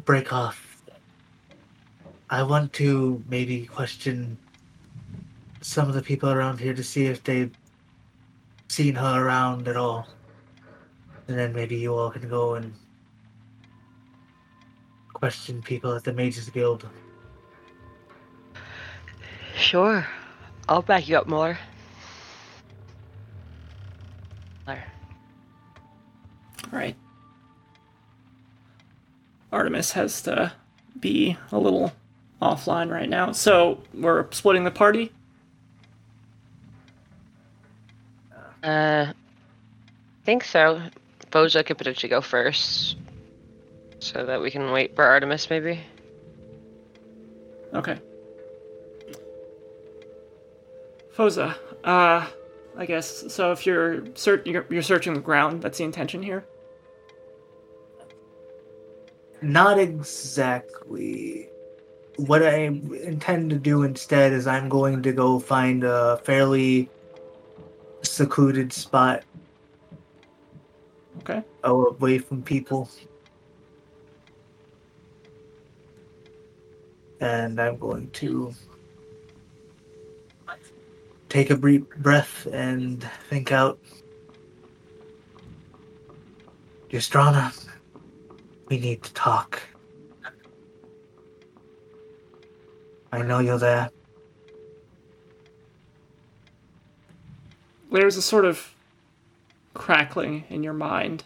break off. I want to maybe question some of the people around here to see if they've seen her around at all. And then maybe you all can go and question people at the Mages Guild. Sure. I'll back you up more. Right. Artemis has to be a little offline right now, so we're splitting the party. Uh, I think so. Phoza could potentially go first. So that we can wait for Artemis, maybe? Okay. Phoza, uh, I guess so. If you're ser- you're, you're searching the ground, that's the intention here. Not exactly. What I intend to do instead is I'm going to go find a fairly secluded spot Okay. away from people. And I'm going to take a brief breath and think out. Gistrana, we need to talk. I know you're there. There's a sort of crackling in your mind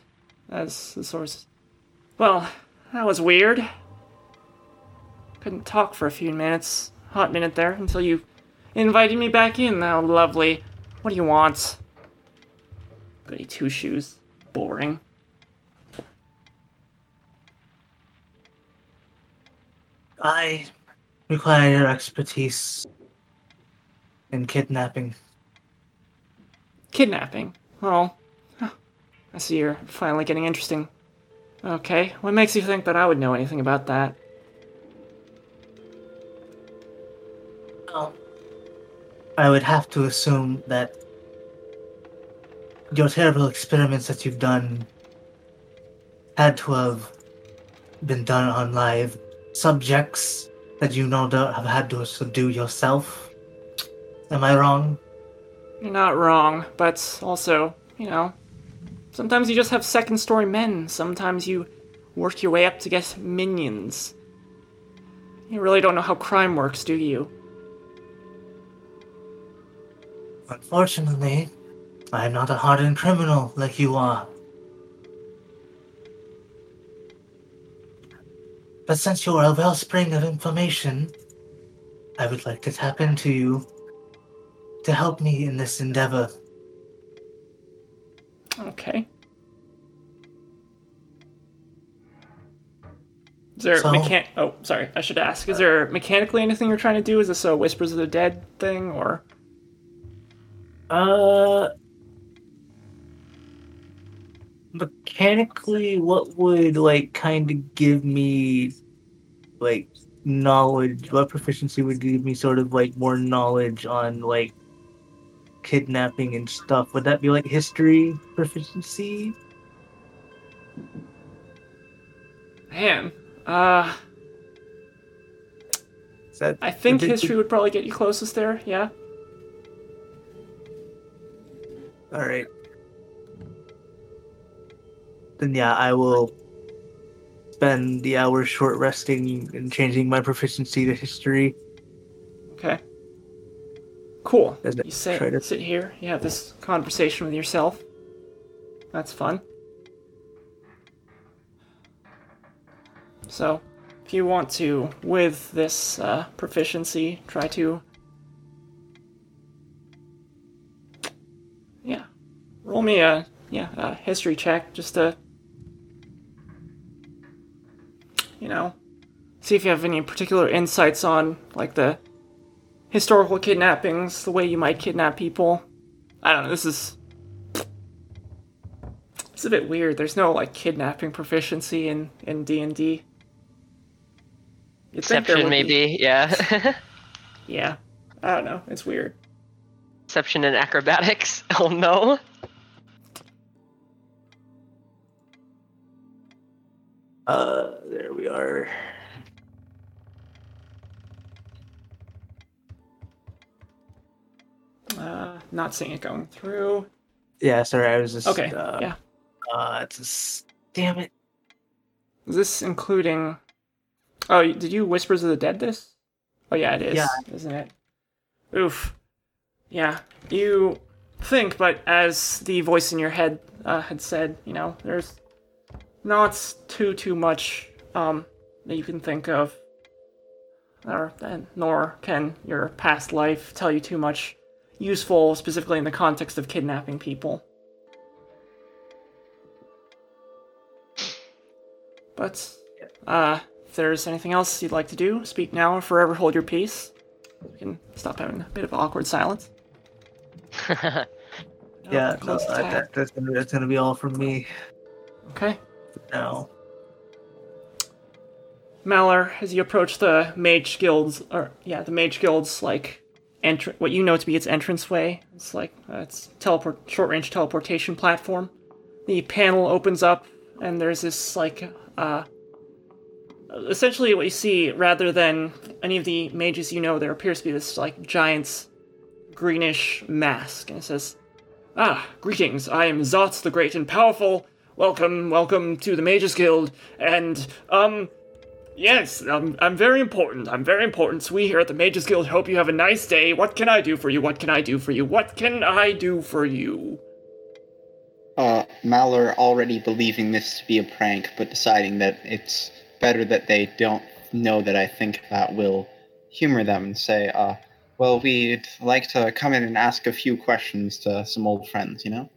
as the source. Well, that was weird. Couldn't talk for a few minutes, hot minute there, until you invited me back in. How lovely. What do you want? Goody two shoes. Boring. I require your expertise in kidnapping. Kidnapping. Oh. Huh. I see you're finally getting interesting. Okay, what makes you think that I would know anything about that? Well, I would have to assume that your terrible experiments that you've done had to have been done on live subjects that you no doubt have had to subdue yourself. Am I wrong? You're not wrong, but also, you know, sometimes you just have second story men. Sometimes you work your way up to get minions. You really don't know how crime works, do you? Unfortunately, I am not a hardened criminal like you are. But since you are a wellspring of information, I would like to tap into you to help me in this endeavor. Okay. Is there So- mechan- Oh, sorry. I should ask. Is there mechanically anything you're trying to do? Is this a Whispers of the Dead thing, or Uh. Mechanically, what would, like, kind of give me, like, knowledge? What proficiency would give me sort of, like, more knowledge on, like, kidnapping and stuff? Would that be, like, history proficiency? man? Uh, Is that I think Did- history would probably get you closest there. Yeah. All right. Then yeah, I will spend the hour short resting and changing my proficiency to history. Okay. Cool. You sit, to- sit here. You have this conversation with yourself. That's fun. So, if you want to, with this uh, proficiency, try to. Yeah. Roll roll me a yeah a history check just to see if you have any particular insights on like the historical kidnappings, the way you might kidnap people. I don't know. This is it's a bit weird. There's no like kidnapping proficiency in in D and D. Deception, maybe. Yeah. Yeah. I don't know. It's weird. Deception in acrobatics. Oh no. Uh, there we are. Uh, not seeing it going through. Yeah, sorry, I was just. Okay. Uh, yeah. Uh, it's just. Damn it. Is this including? Oh, did you Whispers of the Dead this? Oh yeah, it is. Yeah. Isn't it? Oof. Yeah. You think, but as the voice in your head uh, had said, you know, there's not too too much um, that you can think of, or nor can your past life tell you too much useful, specifically in the context of kidnapping people. But uh, if there's anything else you'd like to do, speak now or forever hold your peace. We can stop having a bit of awkward silence. Yeah, Oh, no, that, that's, gonna, that's gonna be all from me Okay. now. Malar, as you approach the Mage Guild's, or yeah, the Mage Guild's like entr- what you know to be its entranceway. It's like uh, it's teleport, short-range teleportation platform. The panel opens up, and there's this like uh, essentially what you see rather than any of the mages you know, there appears to be this like giant's greenish mask, and it says, "Ah, greetings! I am Zots the Great and Powerful. Welcome, welcome to the Mages Guild, and um." Yes, um, I'm very important. I'm very important. We here at the Mages Guild hope you have a nice day. What can I do for you? What can I do for you? What can I do for you? Uh, Malar already believing this to be a prank, but deciding that it's better that they don't know that I think that will humor them and say, uh, well, we'd like to come in and ask a few questions to some old friends, you know?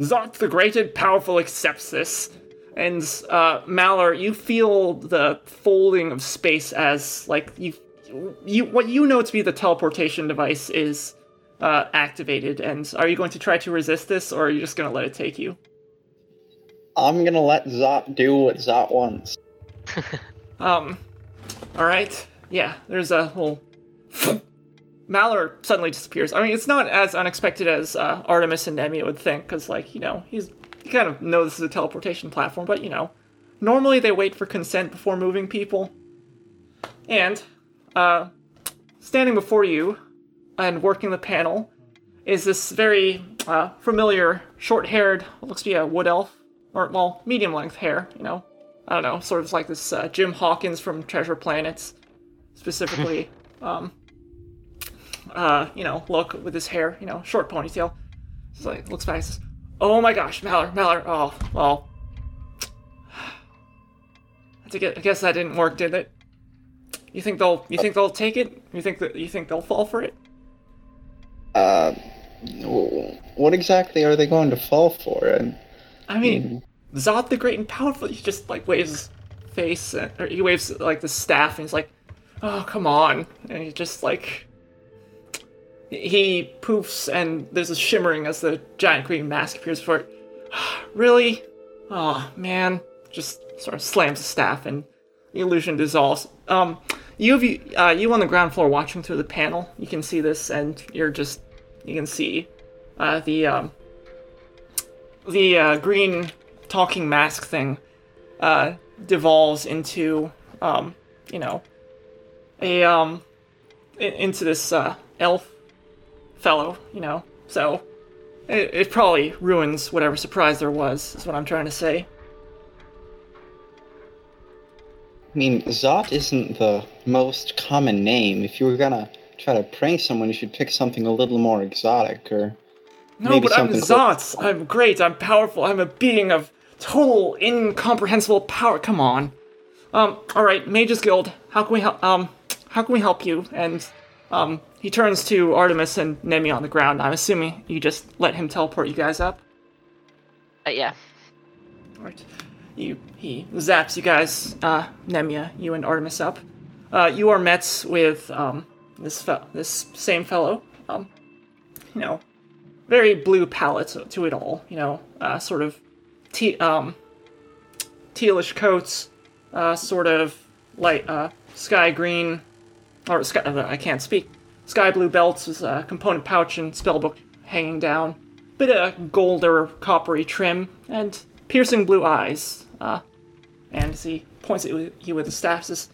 Zot the Great and Powerful accepts this. And, uh, Malar, you feel the folding of space as, like, you, you, what you know to be the teleportation device is, uh, activated. And are you going to try to resist this, or are you just gonna let it take you? I'm gonna let Zot do what Zot wants. Um, alright. Yeah, there's a whole. Malar suddenly disappears. I mean, it's not as unexpected as uh, Artemis and Nemi would think, because, like, you know, he's. You kind of know this is a teleportation platform, but, you know, normally they wait for consent before moving people. And, uh, standing before you and working the panel is this very uh, familiar, short haired, looks to be a wood elf, or, well, medium length hair, you know, I don't know, sort of like this uh, Jim Hawkins from Treasure Planets, specifically. um, uh, you know, look with his hair, you know, short ponytail. He's like, looks back says, "Oh my gosh, Malar, Malar, oh, well, I think it- I guess that didn't work, did it? You think they'll, you think they'll take it? You think that, you think they'll fall for it? Uh, what exactly are they going to fall for? And I mean, Zot the Great and Powerful, he just like waves his face, or he waves like the staff, and he's like, "Oh, come on!" And he just like he poofs, and there's a shimmering as the giant green mask appears before it. really? Oh man! Just sort of slams the staff, and the illusion dissolves. Um, you have uh, you on the ground floor watching through the panel. You can see this, and you're just you can see uh, the um, the uh, green talking mask thing uh, devolves into um, you know a um into this uh, elf fellow you know? So it, it probably ruins whatever surprise there was is what i'm trying to say. I mean, Zot isn't the most common name. If you were gonna try to prank someone, you should pick something a little more exotic, or no Maybe but i'm something- Zot. i'm great. I'm powerful. I'm a being of total incomprehensible power. Come on. Um all right mages guild how can we help um how can we help you? And um he turns to artemis and nemi on the ground i'm assuming you just let him teleport you guys up Uh, yeah. Right. You he zaps you guys, uh, Nemia, you and Artemis up. Uh, you are met with um this fe- this same fellow. Um, you know, very blue palette to it all. You know, uh, sort of te- um tealish coats, uh, sort of light uh sky green or sky. uh, I can't speak. Sky blue belts with a component pouch and spellbook hanging down. Bit of gold or coppery trim and piercing blue eyes. Uh, and as he points at you with the staff, says,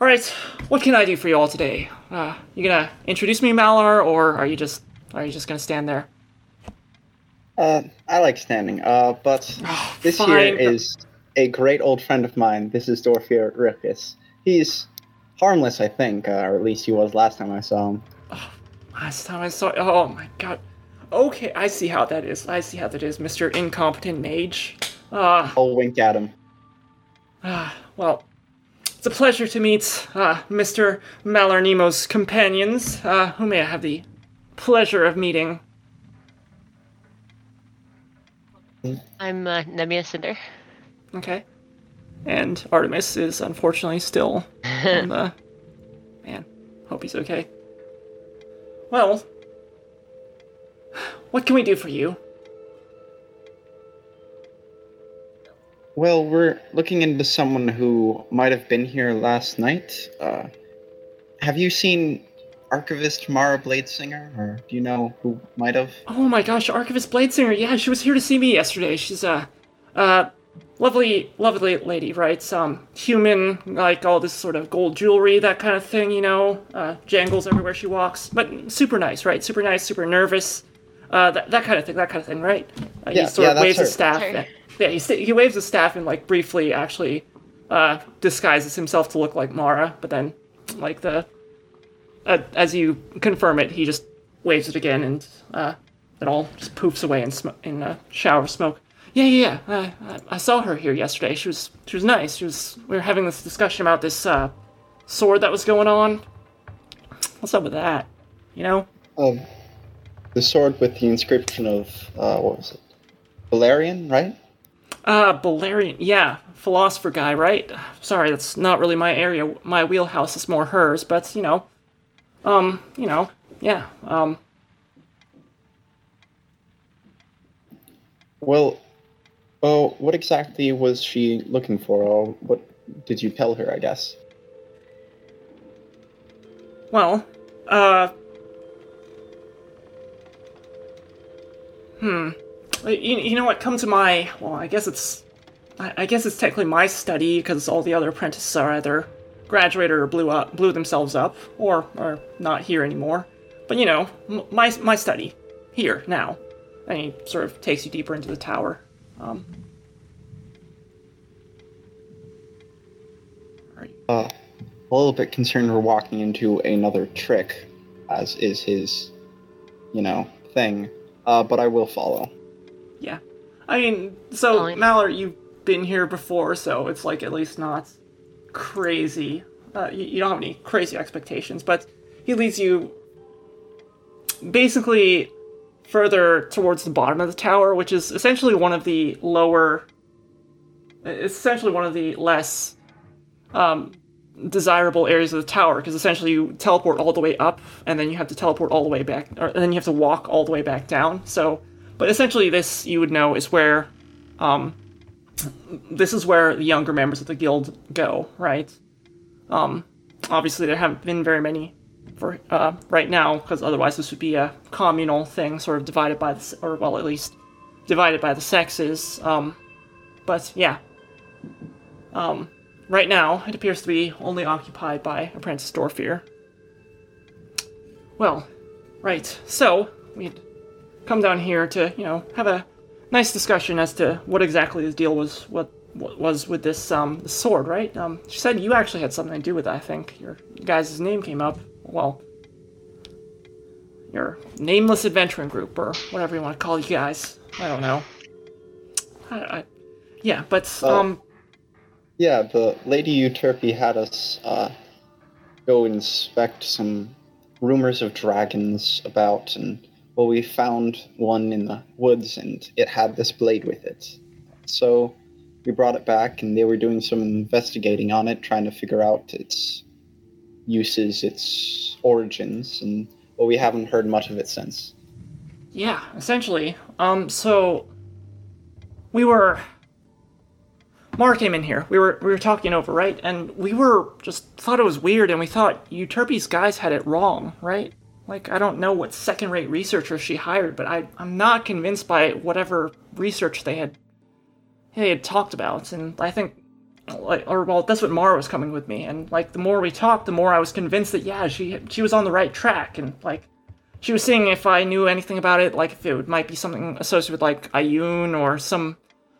"All right, what can I do for you all today? Uh, you gonna introduce me, Malar, or are you just are you just gonna stand there?" Uh, I like standing. Uh, but this here fine. is a great old friend of mine. This is Dorfir Rickus. He's harmless, I think, uh, or at least he was last time I saw him. Last time I saw, oh my god. Okay, I see how that is. I see how that is, Mister Incompetent Mage. Ah. I'll wink at him. Ah, well, it's a pleasure to meet uh, Mr. Malarnemo's companions, uh, who may I have the pleasure of meeting. I'm uh, Nemia Cinder. Okay. And Artemis is unfortunately still on the. Man, hope he's okay. Well, what can we do for you? Well, we're looking into someone who might have been here last night. Uh, have you seen Archivist Mara Bladesinger, or do you know who might have? Oh my gosh, Archivist Bladesinger, yeah, she was here to see me yesterday. She's a, uh, lovely, lovely lady, right? Um, human, like all this sort of gold jewelry, that kind of thing, you know, uh, jangles everywhere she walks, but super nice, right? Super nice, super nervous, uh, that, that kind of thing, that kind of thing, right? Uh, Yeah, he sort yeah, of that's waves his staff. And- yeah, he, st- he waves his staff and, like, briefly actually, uh, disguises himself to look like Mara, but then, like, the, uh, as you confirm it, he just waves it again, and uh, it all just poofs away in sm- in a shower of smoke. Yeah, yeah, yeah. I, saw her here yesterday. She was she was nice. She was. We were having this discussion about this uh, sword that was going on. What's up with that? You know? Um, the sword with the inscription of uh, what was it? Valerian, right? Uh, Balerian. Yeah, philosopher guy, right? Sorry, that's not really my area. My wheelhouse is more hers, but you know, um, you know, yeah, um, Well, oh, what exactly was she looking for? Or what did you tell her? I guess. Well, uh. Hmm. You, you know what? Come to my. Well, I guess it's. I, I guess it's technically my study because all the other apprentices are either graduated or blew up, blew themselves up, or are not here anymore. But you know, m- my my study here now, and he sort of takes you deeper into the tower. Um. Right. Uh, a little bit concerned we're walking into another trick, as is his, you know, thing. Uh, but I will follow. Yeah. I mean, so Fine. Mallory, you've been here before, so it's like at least not crazy. Uh, you, you don't have any crazy expectations, but he leads you basically further towards the bottom of the tower, which is essentially one of the lower. It's essentially one of the less um, desirable areas of the tower because essentially you teleport all the way up and then you have to teleport all the way back, or and then you have to walk all the way back down. So, but essentially, this you would know is where, um, this is where the younger members of the guild go, right? Um, obviously there haven't been very many for uh, right now because otherwise this would be a communal thing, sort of divided by the or well at least divided by the sexes. Um, but yeah. Um, right now it appears to be only occupied by Apprentice Dorfir. Well, right. So we'd come down here to you know have a nice discussion as to what exactly the deal was. What what was with this um this sword, right? Um, she said you actually had something to do with it. I think your guys' name came up. Well, your nameless adventuring group or whatever you want to call you guys. I don't know. I, I, yeah, but um, Yeah, the Lady Euterpe had us uh, go inspect some rumors of dragons about, and well, we found one in the woods and it had this blade with it. So we brought it back and they were doing some investigating on it, trying to figure out its uses, its origins, and well, we haven't heard much of it since. Yeah, essentially. Um, so we were. Mara came in here. We were we were talking over, right? And we were just thought it was weird, and we thought Euterpe's guys had it wrong, right? Like I don't know what second-rate researchers she hired, but I I'm not convinced by whatever research they had they had talked about, and I think like or well that's what Mara was coming with me, and like the more we talked, the more I was convinced that yeah she she was on the right track, and like she was seeing if I knew anything about it, like if it might be something associated with like Ioun or some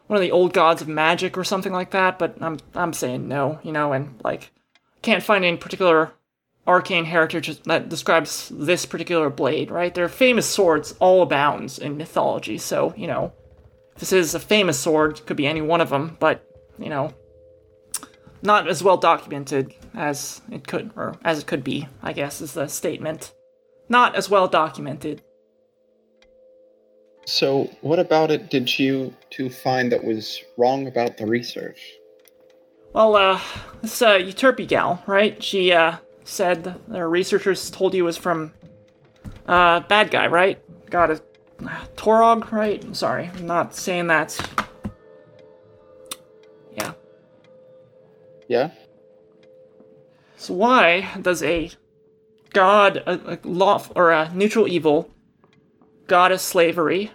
one of the old gods of magic or something like that. But I'm I'm saying no, you know, and like can't find any particular arcane heritage that describes this particular blade. Right? There are famous swords all abounds in mythology, so you know this is a famous sword, could be any one of them, but you know not as well documented as it could or as it could be. I guess is the statement not as well documented. So, what about it did you two find that was wrong about the research? Well, uh, this uh, Euterpe gal, right? She uh, said their researchers told you was from uh, bad guy, right? Got a Torog, right? I'm sorry, I'm not saying that. Yeah. So why does a god, a, a law, or a neutral evil, god of slavery.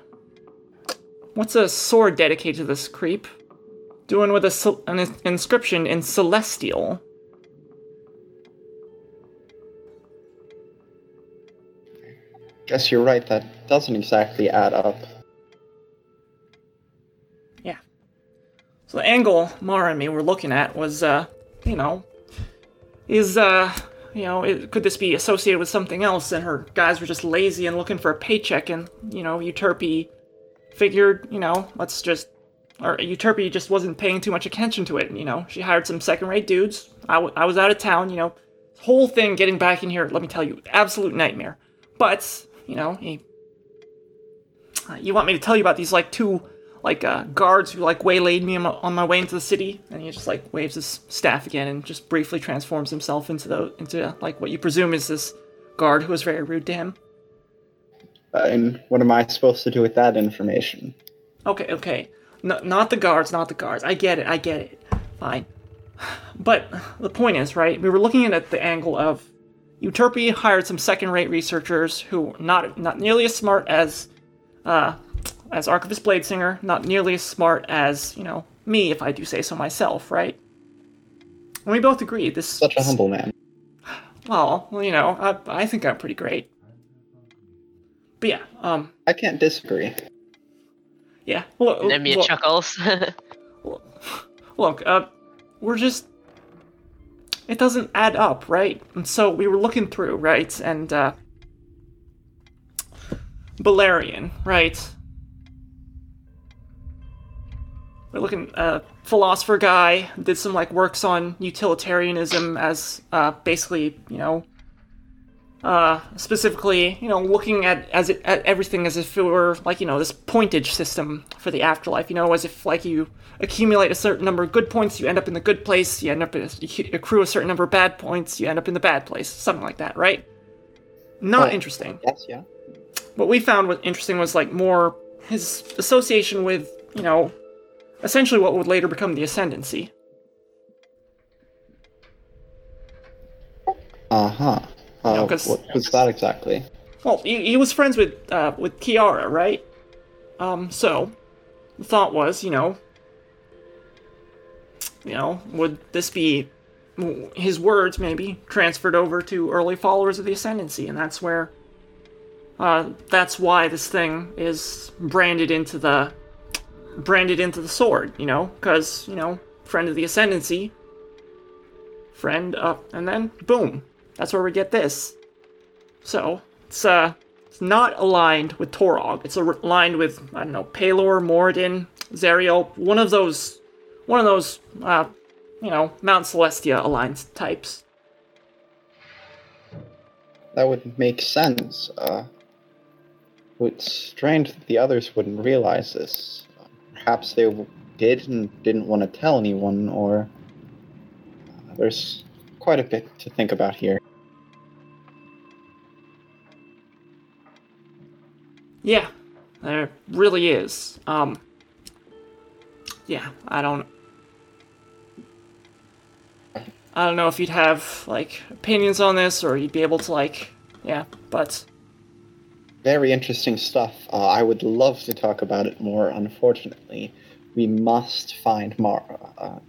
What's a sword dedicated to this creep? Doing with a, an inscription in celestial. Guess you're right, that doesn't exactly add up. So the angle Mara and me were looking at was, uh, you know, is, uh, you know, it, could this be associated with something else? And her guys were just lazy and looking for a paycheck, and you know, Euterpe figured, you know, let's just, or Euterpe just wasn't paying too much attention to it. You know, she hired some second-rate dudes. I, w- I was out of town. You know, whole thing getting back in here. Let me tell you, absolute nightmare. But you know, he, uh, you want me to tell you about these like two like uh, guards who like waylaid me on my, on my way into the city, and he just like waves his staff again and just briefly transforms himself into the into like what you presume is this guard who was very rude to him. Uh, and what am I supposed to do with that information? Okay, okay, no, not the guards, not the guards. I get it, I get it. Fine, but the point is, right? We were looking at the angle of Euterpe hired some second-rate researchers who were not not nearly as smart as uh, as Archivist Bladesinger, not nearly as smart as, you know, me, if I do say so myself, right? And we both agree this. Such a humble man. Well, well, you know, I, I think I'm pretty great. But yeah, um, I can't disagree. yeah. Look, Nemia look, chuckles. look, uh, we're just. It doesn't add up, right? And so we were looking through, right? And, uh. Balerion, right? We're looking uh philosopher guy did some like works on utilitarianism as uh basically you know uh specifically you know looking at as it at everything as if it were like you know this pointage system for the afterlife you know as if like you accumulate a certain number of good points you end up in the good place you end up in you accrue a certain number of bad points you end up in the bad place something like that right not Oh. interesting Yes, yeah. what we found was interesting was like more his association with you know essentially what would later become the ascendancy Uh huh. Uh, No, 'cause- what was that exactly? well he, he was friends with uh, with kiara right um so the thought was you know you know would this be his words maybe transferred over to early followers of the ascendancy and that's where uh, that's why this thing is branded into the branded into the sword you know because you know friend of the ascendancy friend up and then boom that's where we get this so it's uh it's not aligned with Torog. It's aligned with I don't know Pelor, Moradin, Zerial, one of those one of those uh you know Mount Celestia aligned types. That would make sense. Uh, It's strange that the others wouldn't realize this. Perhaps they did and didn't want to tell anyone, or uh, there's quite a bit to think about here. Yeah, there really is. Um, yeah, I don't. I don't know if you'd have like opinions on this, or you'd be able to like, yeah. But Very interesting stuff. Uh, I would love to talk about it more. Unfortunately, we must find Mara. Uh,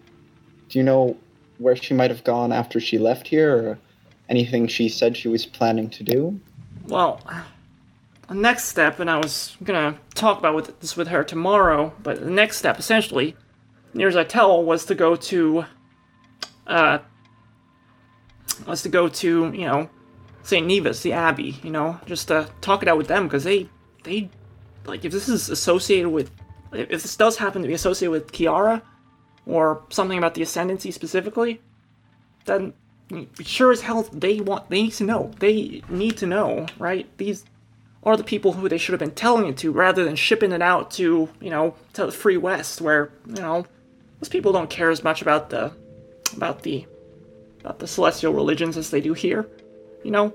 do you know where she might have gone after she left here, or anything she said she was planning to do? well, the next step, and I was gonna talk about with this with her tomorrow. But the next step, essentially, near as I tell, was to go to, uh, was to go to you know, Saint Nevis, the Abbey. You know, just to talk it out with them because they they like if this is associated with if if this does happen to be associated with Kiara or something about the ascendancy specifically, then sure as hell they want they need to know. They need to know, right? These are the people who they should have been telling it to rather than shipping it out to, you know, to the free west where, you know, those people don't care as much about the about the about the celestial religions as they do here. You know?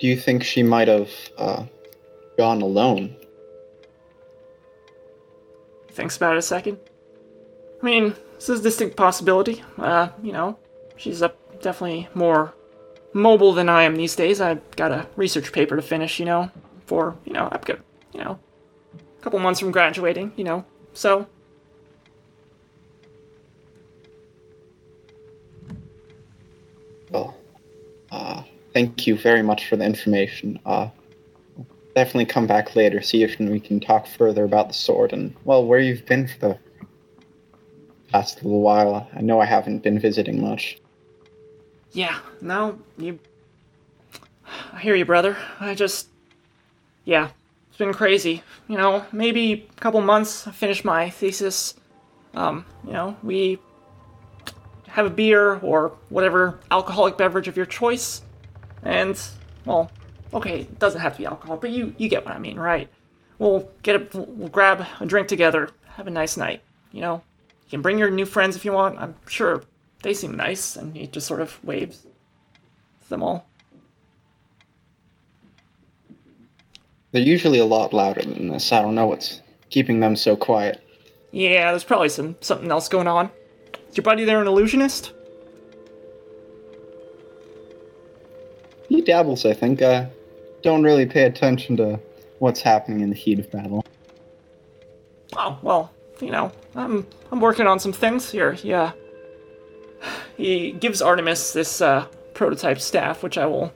Do you think she might have uh, gone alone? Thinks about it a second. I mean, this is a distinct possibility. Uh, you know, she's up definitely more mobile than I am these days. I've got a research paper to finish, you know, for, you know, I've got, you know, a couple months from graduating, you know, so. Well, uh, thank you very much for the information. Uh, definitely come back later, see if we can talk further about the sword and, well, where you've been for the past little while. I know I haven't been visiting much. Yeah, no, you. I hear you, brother. I just. Yeah, it's been crazy. You know, maybe a couple months, I finished my thesis. Um, you know, we have a beer or whatever alcoholic beverage of your choice. And, well, okay, it doesn't have to be alcohol, but you, you get what I mean, right? We'll get a, we'll grab a drink together, have a nice night, you know? You can bring your new friends if you want. I'm sure they seem nice, and he just sort of waves to them all. They're usually a lot louder than this. I don't know what's keeping them so quiet. Yeah, there's probably some something else going on. Is your buddy there an illusionist? He dabbles, I think. Uh, don't really pay attention to what's happening in the heat of battle. Oh well, you know, I'm I'm working on some things here. Yeah. He gives Artemis this uh, prototype staff, which I will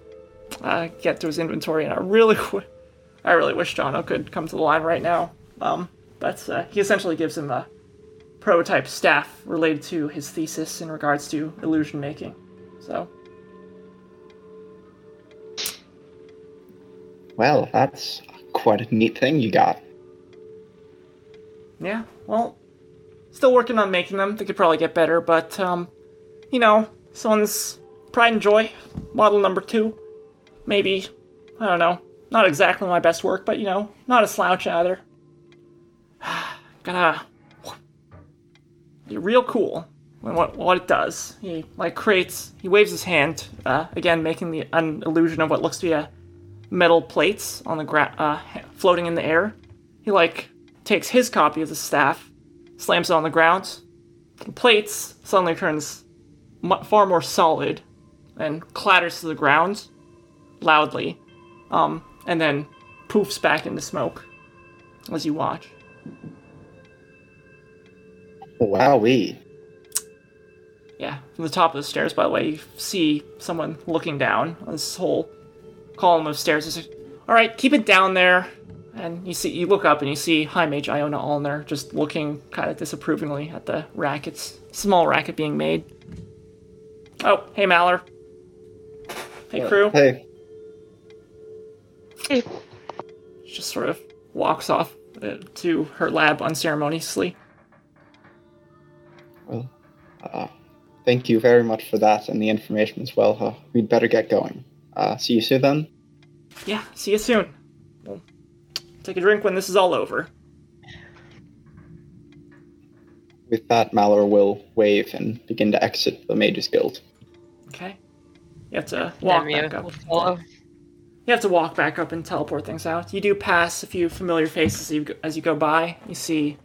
uh, get to his inventory, and I really, w- I really wish Jonno could come to the line right now. Um, but uh, he essentially gives him a prototype staff related to his thesis in regards to illusion making. So Well, that's quite a neat thing you got. Yeah, well, still working on making them. They could probably get better, but, um, you know, this one's Pride and Joy, model number two. Maybe, I don't know, not exactly my best work, but, you know, not a slouch either. Gonna be real cool when what, what it does. He, like, creates, he waves his hand, uh, again, making the an illusion of what looks to be a metal plates on the ground, uh, floating in the air. He, like, takes his copy of the staff, slams it on the ground. The plates suddenly turns far more solid and clatters to the ground loudly, um, and then poofs back into smoke as you watch. Wowee. Yeah, from the top of the stairs, by the way, you see someone looking down on this whole column of stairs. It's like, all right, keep it down there. And you see, you look up and you see High Mage Iona Allner just looking kind of disapprovingly at the rackets, small racket being made. Oh, hey Malar. Hey crew. Hey, Hey, Just sort of walks off uh, to her lab unceremoniously. Well, uh, thank you very much for that and the information as well. Uh, we'd better get going. Uh, see you soon then. yeah, see you soon. We'll take a drink when this is all over. With that, Malar will wave and begin to exit the Mages Guild. Okay. You have to walk Nemia back up. will follow. You have to walk back up and teleport things out. You do pass a few familiar faces as you go, as you go by. You see,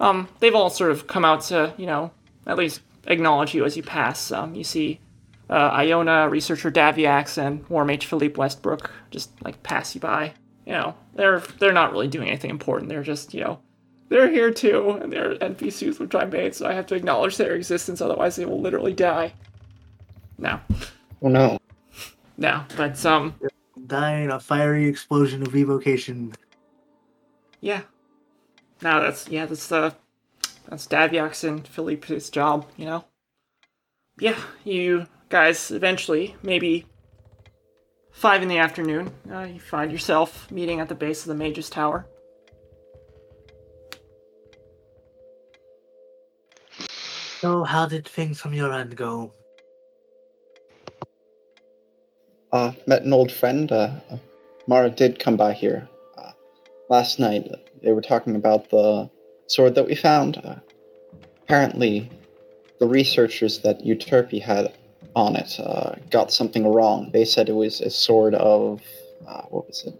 um, they've all sort of come out to, you know, at least acknowledge you as you pass. Um, you see, uh, Iona, researcher Daviax, and War Mage Philippe Westbrook just like pass you by. You know, they're they're not really doing anything important. They're just, you know, they're here too, and they're NPCs which I made, so I have to acknowledge their existence. Otherwise, they will literally die. No, Oh no. no, but um, Die in a fiery explosion of evocation. Yeah. No, that's yeah, that's the that's Daviax and Philippe's job, you know. Yeah, you guys eventually, maybe five in the afternoon, uh, you find yourself meeting at the base of the Mage's Tower. So, how did things from your end go? Uh, met an old friend. Uh, uh, Mara did come by here uh, last night. They were talking about the sword that we found. Uh, apparently, the researchers that Euterpe had on it uh, got something wrong. They said it was a sword of uh, what was it?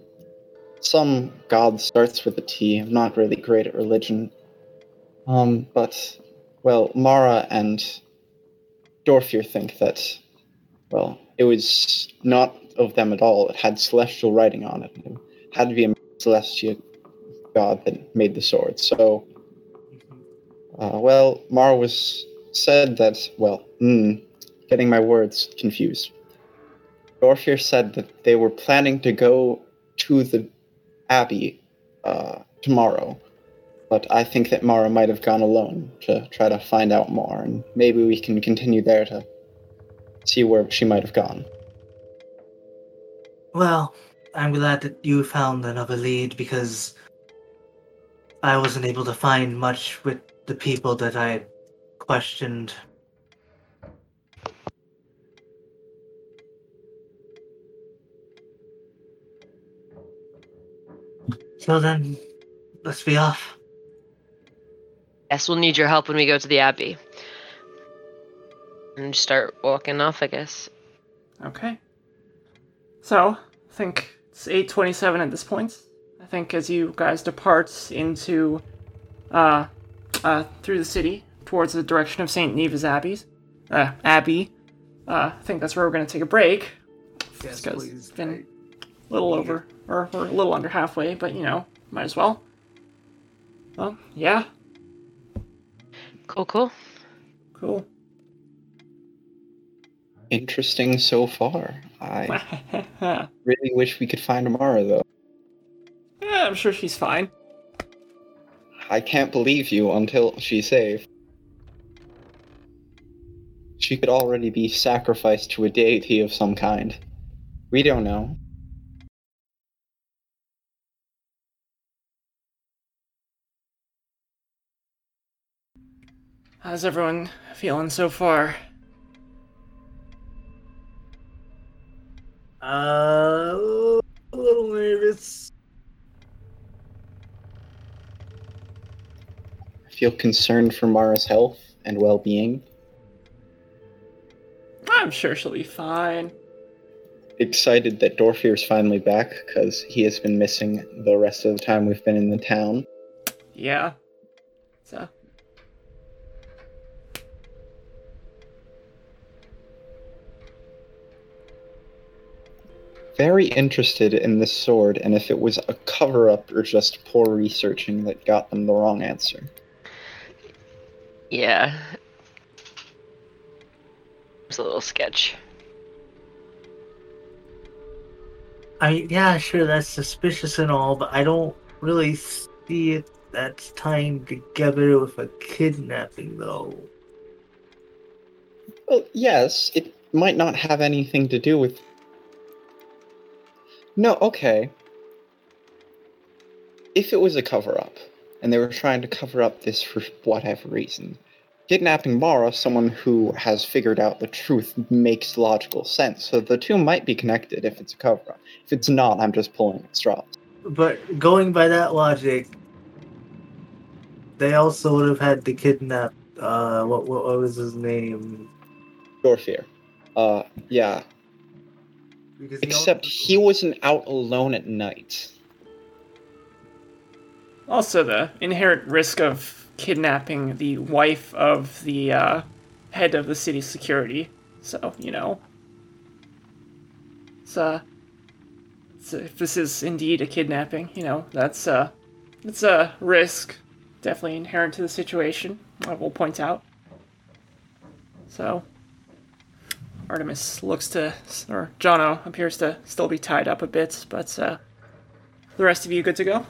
Some god starts with a T. I'm not really great at religion. Um, but well, Mara and Dorfir think that well, it was not of them at all. It had celestial writing on it. It had to be a celestial god that made the sword. So, uh, well, Mara was said that. Well, mm, getting my words confused. Dorfir said that they were planning to go to the abbey uh, tomorrow, but I think that Mara might have gone alone to try to find out more, and maybe we can continue there to see where she might have gone. Well, I'm glad that you found another lead because I wasn't able to find much with the people that I had questioned. So then, let's be off. Yes, we'll need your help when we go to the abbey. And start walking off, I guess. Okay. So, I think it's 8:27 at this point. I think as you guys depart into uh uh through the city towards the direction of St. Neva's Abbey's uh Abbey, uh I think that's where we're going to take a break. Yes, because please. it's been a little over or we're a little under halfway, but you know, might as well. Well, yeah, Cool, cool. cool. Interesting so far. I really wish we could find Amara, though. Yeah, I'm sure she's fine. I can't believe you until she's safe. She could already be sacrificed to a deity of some kind. We don't know. How's everyone feeling so far? Uh, a little nervous. Feel concerned for Mara's health and well being. I'm sure she'll be fine. Excited that Dorfir's finally back because he has been missing the rest of the time we've been in the town. Yeah. So. Very interested in this sword and if it was a cover up or just poor researching that got them the wrong answer. Yeah. It's a little sketch. I yeah, sure that's suspicious and all, but I don't really see it that's tying together with a kidnapping though. Well, yes, it might not have anything to do with. No, okay. If it was a cover up, and they were trying to cover up this for whatever reason, kidnapping Mara, someone who has figured out the truth, makes logical sense. So the two might be connected if it's a cover up. If it's not, I'm just pulling at straws. But going by that logic, they also would have had to kidnap. Uh, what what, what was his name? Dorfir. Uh, yeah. Because Except also- he wasn't out alone at night. Also, the inherent risk of kidnapping the wife of the uh, head of the city's security. So, you know. It's, uh, it's, if this is indeed a kidnapping, you know, that's, uh, it's a risk definitely inherent to the situation, I will point out. So, Artemis looks to, or Jonno appears to still be tied up a bit, but, uh, the rest of you good to go?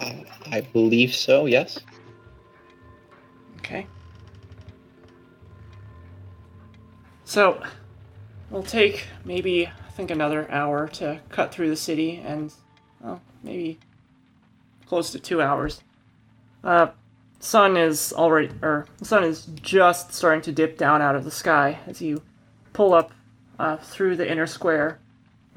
I believe so, yes. Okay. So, it'll take maybe, I think, another hour to cut through the city, and, well, maybe close to two hours. Uh, sun is already, or the sun is just starting to dip down out of the sky as you pull up uh, through the inner square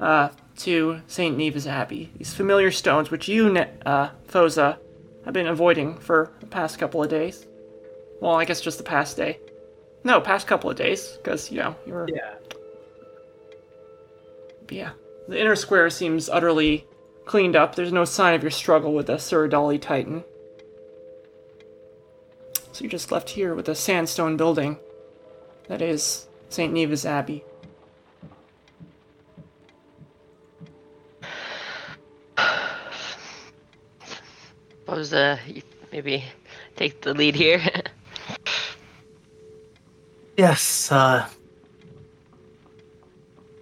uh, to St. Neva's Abbey. These familiar stones, which you, uh, Phoza, have been avoiding for the past couple of days. Well, I guess just the past day. No, past couple of days, because, you know, you were. Yeah. But yeah. The inner square seems utterly cleaned up. There's no sign of your struggle with the Suradali Titan. So you're just left here with a sandstone building that is St. Neva's Abbey. Suppose uh, you maybe take the lead here. Yes, uh,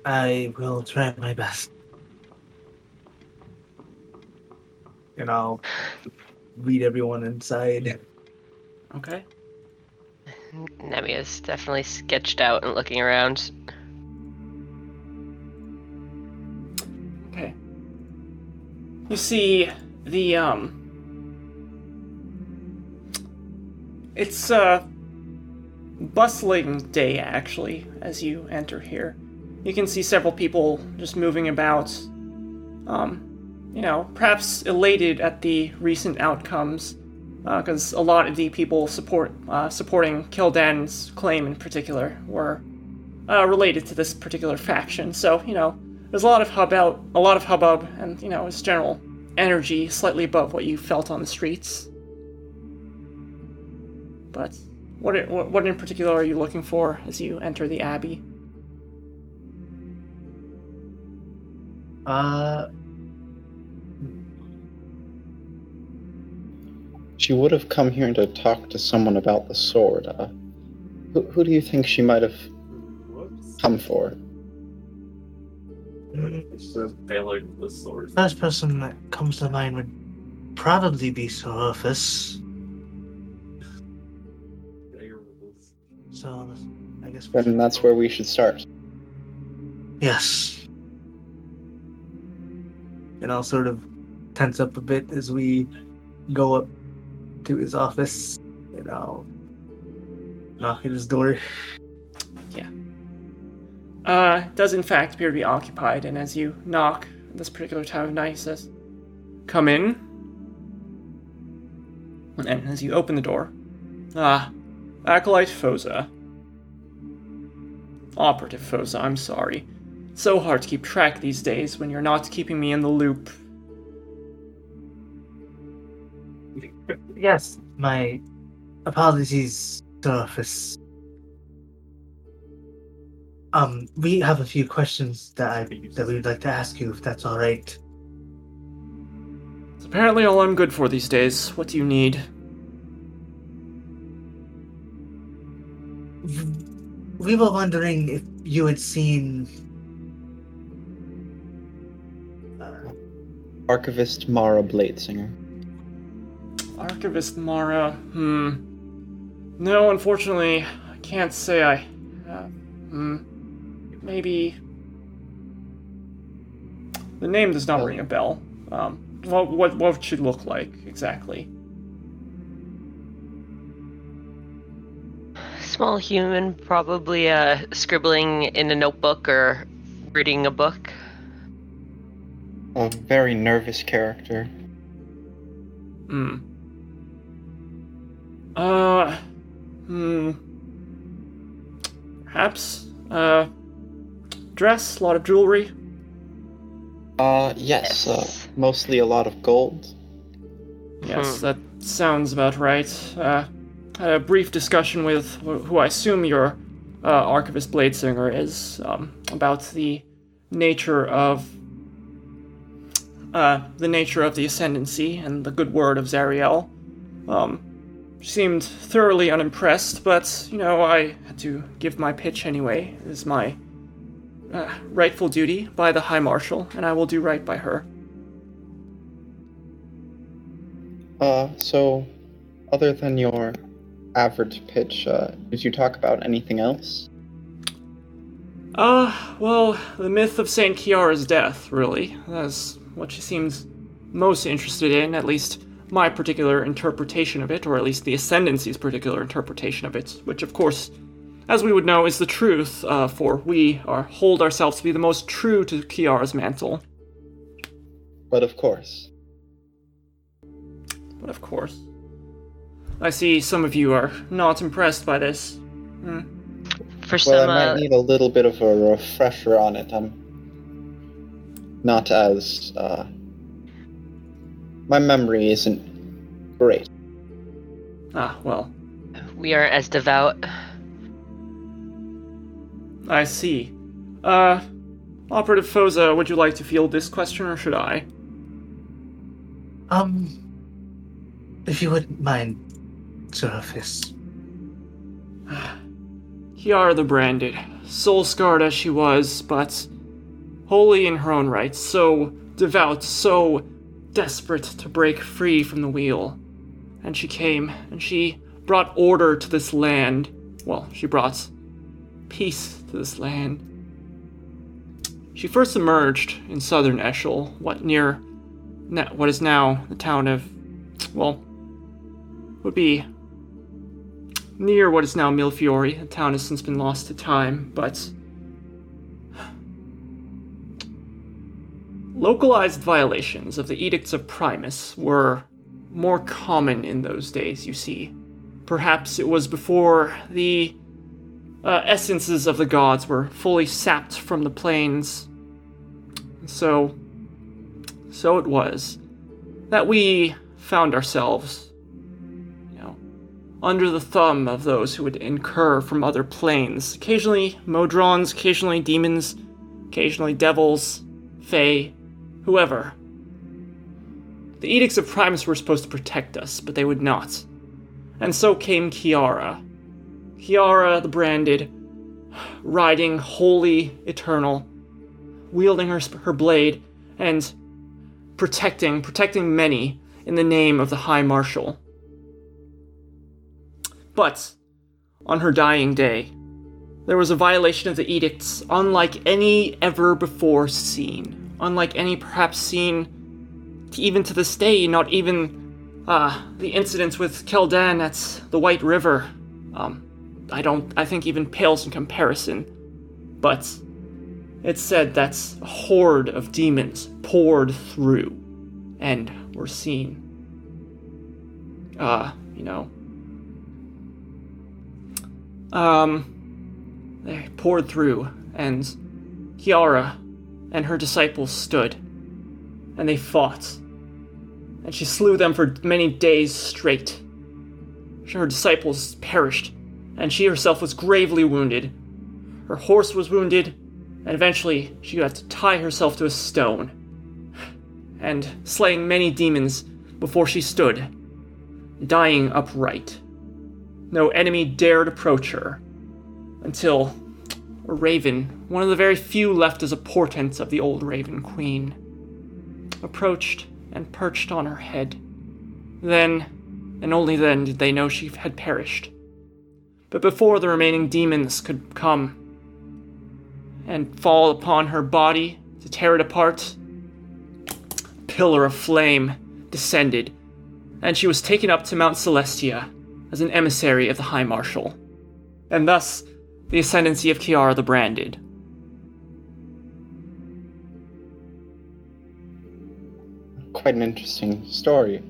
I will try my best. And I'll lead everyone inside. Okay? Nemia's definitely sketched out and looking around. Okay. You see the um It's a bustling day actually as you enter here. You can see several people just moving about um you know, perhaps elated at the recent outcomes because a lot of the people support uh, supporting Kildan's claim in particular were uh, related to this particular faction. So you know, there's a lot of hubbub, a lot of hubbub, and you know, it's general energy slightly above what you felt on the streets. But what what what in particular are you looking for as you enter the abbey? Uh, She would have come here to talk to someone about the sword. Uh, who, who do you think she might have come for? failing the sword. first person that comes to mind would probably be Sorophus. So, I guess. Then that's where we should start. Yes. And I'll sort of tense up a bit as we go up to his office and I'll knock at his door. Yeah. Uh, does in fact appear to be occupied, and as you knock at this particular time of night, he says, Come in. And as you open the door, ah, Acolyte Phoza. Operative Phoza, I'm sorry. It's So hard to keep track these days when you're not keeping me in the loop. Yes, my apologies, Sorophus. Um, we have a few questions that I that we'd like to ask you, if that's all right. It's apparently all I'm good for these days. What do you need? We were wondering if you had seen. Uh, Archivist Mara Bladesinger. Archivist Mara, hmm. No, unfortunately, I can't say I. Uh, hmm. Maybe. The name does not ring a bell. Um, what, what, what would she look like exactly? Small human, probably uh, scribbling in a notebook or reading a book. A very nervous character. Hmm. Uh. Hmm. Perhaps. Uh. Dress, a lot of jewelry. Uh, yes, uh, mostly a lot of gold. Yes, Hmm. that sounds about right. Uh, had a brief discussion with who I assume your uh, archivist Bladesinger is um, about the nature of uh, the nature of the ascendancy and the good word of Zariel. Um, she seemed thoroughly unimpressed, but you know I had to give my pitch anyway. It is my uh, rightful duty by the High Marshal, and I will do right by her. Uh, so, other than your average pitch, uh, did you talk about anything else? Uh, well, the myth of Saint Kiara's death, really. That's what she seems most interested in, at least my particular interpretation of it, or at least the Ascendancy's particular interpretation of it, which, of course, as we would know, is the truth, uh, for we are, hold ourselves to be the most true to Kiara's mantle. But of course. But of course. I see some of you are not impressed by this. Hmm. For Well, I might uh, need a little bit of a refresher on it. I'm not as, uh, my memory isn't great. Ah, well, we aren't as devout. I see. Uh, Operative Phoza, would you like to field this question, or should I? Um, if you wouldn't mind, Seraphis. Kiara the Branded, soul scarred as she was, but holy in her own right, so devout, so desperate to break free from the wheel. And she came, and she brought order to this land. Well, she brought peace to this land. She first emerged in southern Eshel, what near what is now the town of, well, would be near what is now Milfiore. The town has since been lost to time, but localized violations of the Edicts of Primus were more common in those days, you see. Perhaps it was before the uh, essences of the gods were fully sapped from the plains. So, so it was that we found ourselves, under the thumb of those who would incur from other planes. Occasionally Modrons, occasionally demons, occasionally devils, fae, whoever. The Edicts of Primus were supposed to protect us, but they would not. And so came Kiara. Kiara the Branded, riding holy eternal, wielding her, her blade, and protecting, protecting many in the name of the High Marshal. But, on her dying day, there was a violation of the edicts unlike any ever before seen. Unlike any perhaps seen to even to this day, not even uh, the incidents with Keldan at the White River. Um, I don't, I think even pales in comparison. But it's said that a horde of demons poured through and were seen. Uh, you know, um, they poured through, and Kiara and her disciples stood, and they fought, and she slew them for many days straight. Her disciples perished, and she herself was gravely wounded. Her horse was wounded, and eventually she had to tie herself to a stone, and slaying many demons before she stood, dying upright. No enemy dared approach her until a raven, one of the very few left as a portent of the old Raven Queen, approached and perched on her head. Then, and only then, did they know she had perished. But before the remaining demons could come and fall upon her body to tear it apart, a pillar of flame descended, and she was taken up to Mount Celestia as an emissary of the High Marshal. and thus the ascendancy of Kiara the Branded. Quite an interesting story.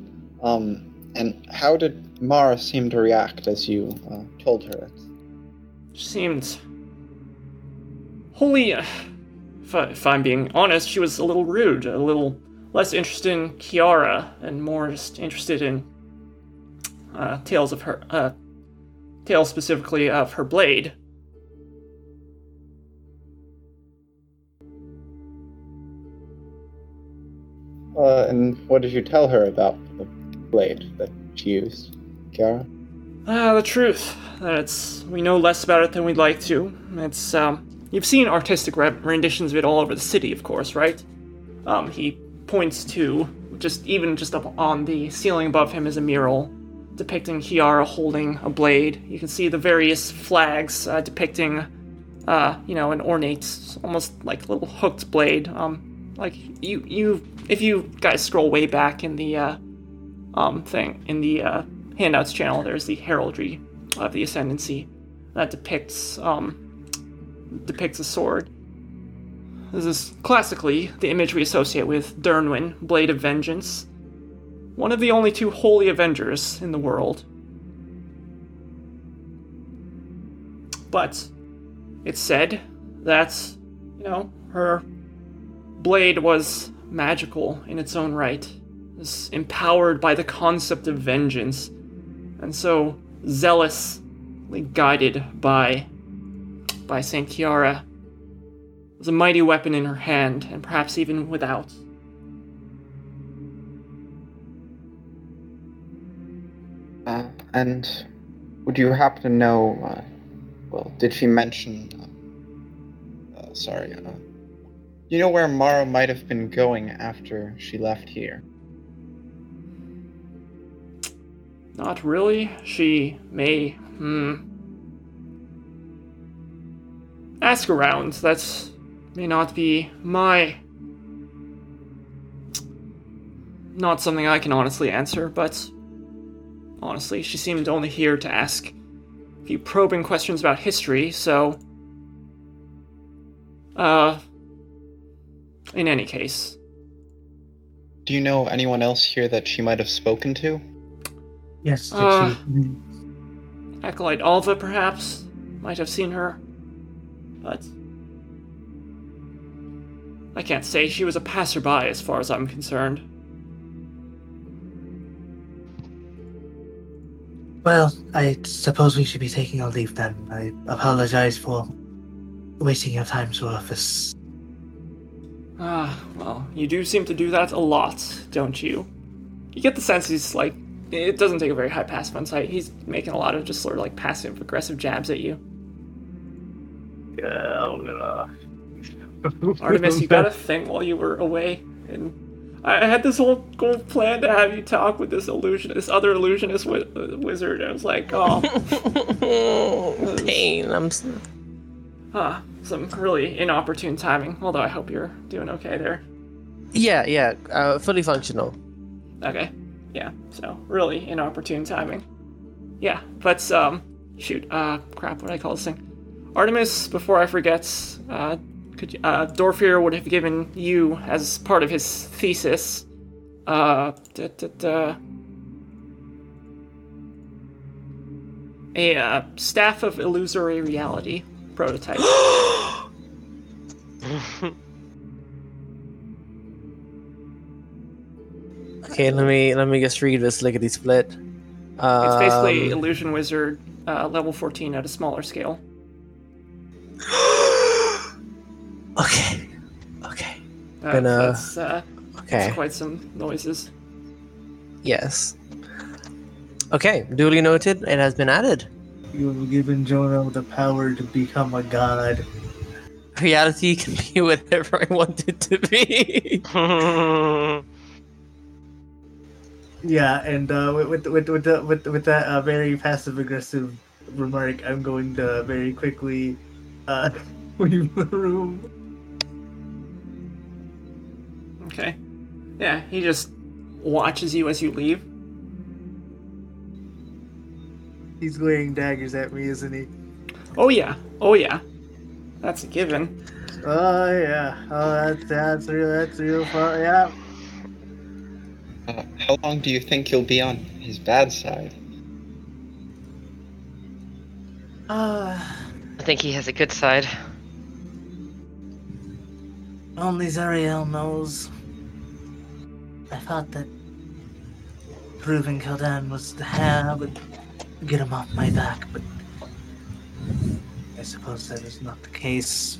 Um, and how did Mara seem to react as you uh, told her it? She seemed wholly. uh, If, I, if I'm being honest, she was a little rude, a little less interested in Kiara, and more just interested in uh, tales of her. Uh, tales specifically of her blade. Uh, and what did you tell her about the blade that she used, Kiara? Ah, the truth. That it's we know less about it than we'd like to. It's um, you've seen artistic renditions of it all over the city, of course, right? Um, he points to just even just up on the ceiling above him is a mural depicting Kiara holding a blade. You can see the various flags uh, depicting, uh, you know, an ornate, almost like a little hooked blade. Um, like you, you, if you guys scroll way back in the uh, um thing in the uh, handouts channel, there's the heraldry of the ascendancy that depicts um depicts a sword. This is classically the image we associate with Dernwin, Blade of Vengeance, one of the only two holy Avengers in the world. But it's said that, you know, her blade was magical in its own right, was empowered by the concept of vengeance, and so zealously guided by by Saint Kiara was a mighty weapon in her hand, and perhaps even without. Uh, and would you happen to know? Uh, well, did she mention? Uh, uh, sorry. Uh, you know where Mara might have been going after she left here? Not really. She may, hmm. Ask around. That may not be my. Not something I can honestly answer, but. Honestly, she seemed only here to ask a few probing questions about history, so. Uh. In any case, Do you know anyone else here that she might have spoken to? Yes, did Uh, she? Acolyte Alva, perhaps, might have seen her. But. I can't say she was a passerby as far as I'm concerned. Well, I suppose we should be taking our leave then. I apologize for wasting your time so office. Ah, well, you do seem to do that a lot, don't you? You get the sense he's like. It doesn't take a very high passive Insight. He's making a lot of just sort of like passive aggressive jabs at you. Yeah, I'm gonna. Artemis, you got a thing while you were away, and I had this whole whole plan to have you talk with this illusion, this other illusionist wi- uh, wizard. I was like, oh, Pain. I'm. huh, some really inopportune timing. Although I hope you're doing okay there. Yeah, yeah. Uh, fully functional. Okay, yeah. So really inopportune timing. Yeah, but um, shoot, uh, crap, what did I call this thing? Artemis. Before I forget, uh, could uh, Dorfir would have given you as part of his thesis, uh, da, da, da, a uh, staff of illusory reality prototype. Okay, let me let me just read this lickety split. It's basically Um, illusion wizard uh, level 14 at a smaller scale. okay. Okay. Uh, Gonna- that's, uh, Okay. that's quite some noises. Yes. Okay. Duly noted. It has been added. You have given Jonno the power to become a god. Reality can be whatever I want it to be. Yeah, and uh, with with with the, with with that uh, very passive aggressive remark, I'm going to very quickly uh, leave the room. Okay. Yeah, he just watches you as you leave. He's glaring daggers at me, isn't he? Oh yeah. Oh yeah. That's a given. Oh yeah. Oh, that's that's real. That's real fun. Yeah. Uh, how long do you think you'll be on his bad side? Uh, I think he has a good side. only Zariel knows. I thought that proving Keldan was the heir would get him off my back, but I suppose that is not the case.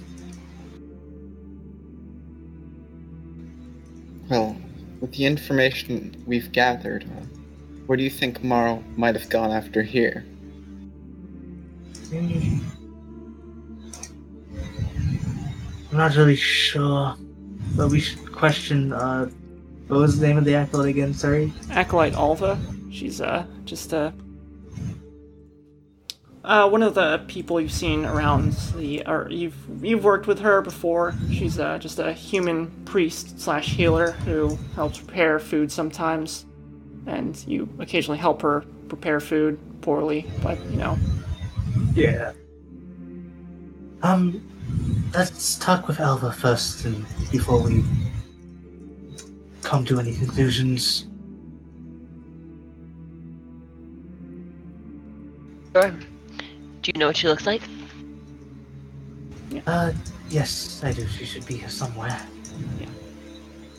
Well, with the information we've gathered, where do you think Mara might have gone after here? I'm not really sure, but we should question. Uh, what was the name of the acolyte again? Sorry. Acolyte Alva. She's uh just uh uh one of the people you've seen around the or you've you've worked with her before. She's uh just a human priest slash healer who helps prepare food sometimes, and you occasionally help her prepare food poorly, but you know. Yeah. Um, let's talk with Alva first, and before we come to any conclusions. Sure. Do you know what she looks like? Uh, yes, I do. She should be here somewhere.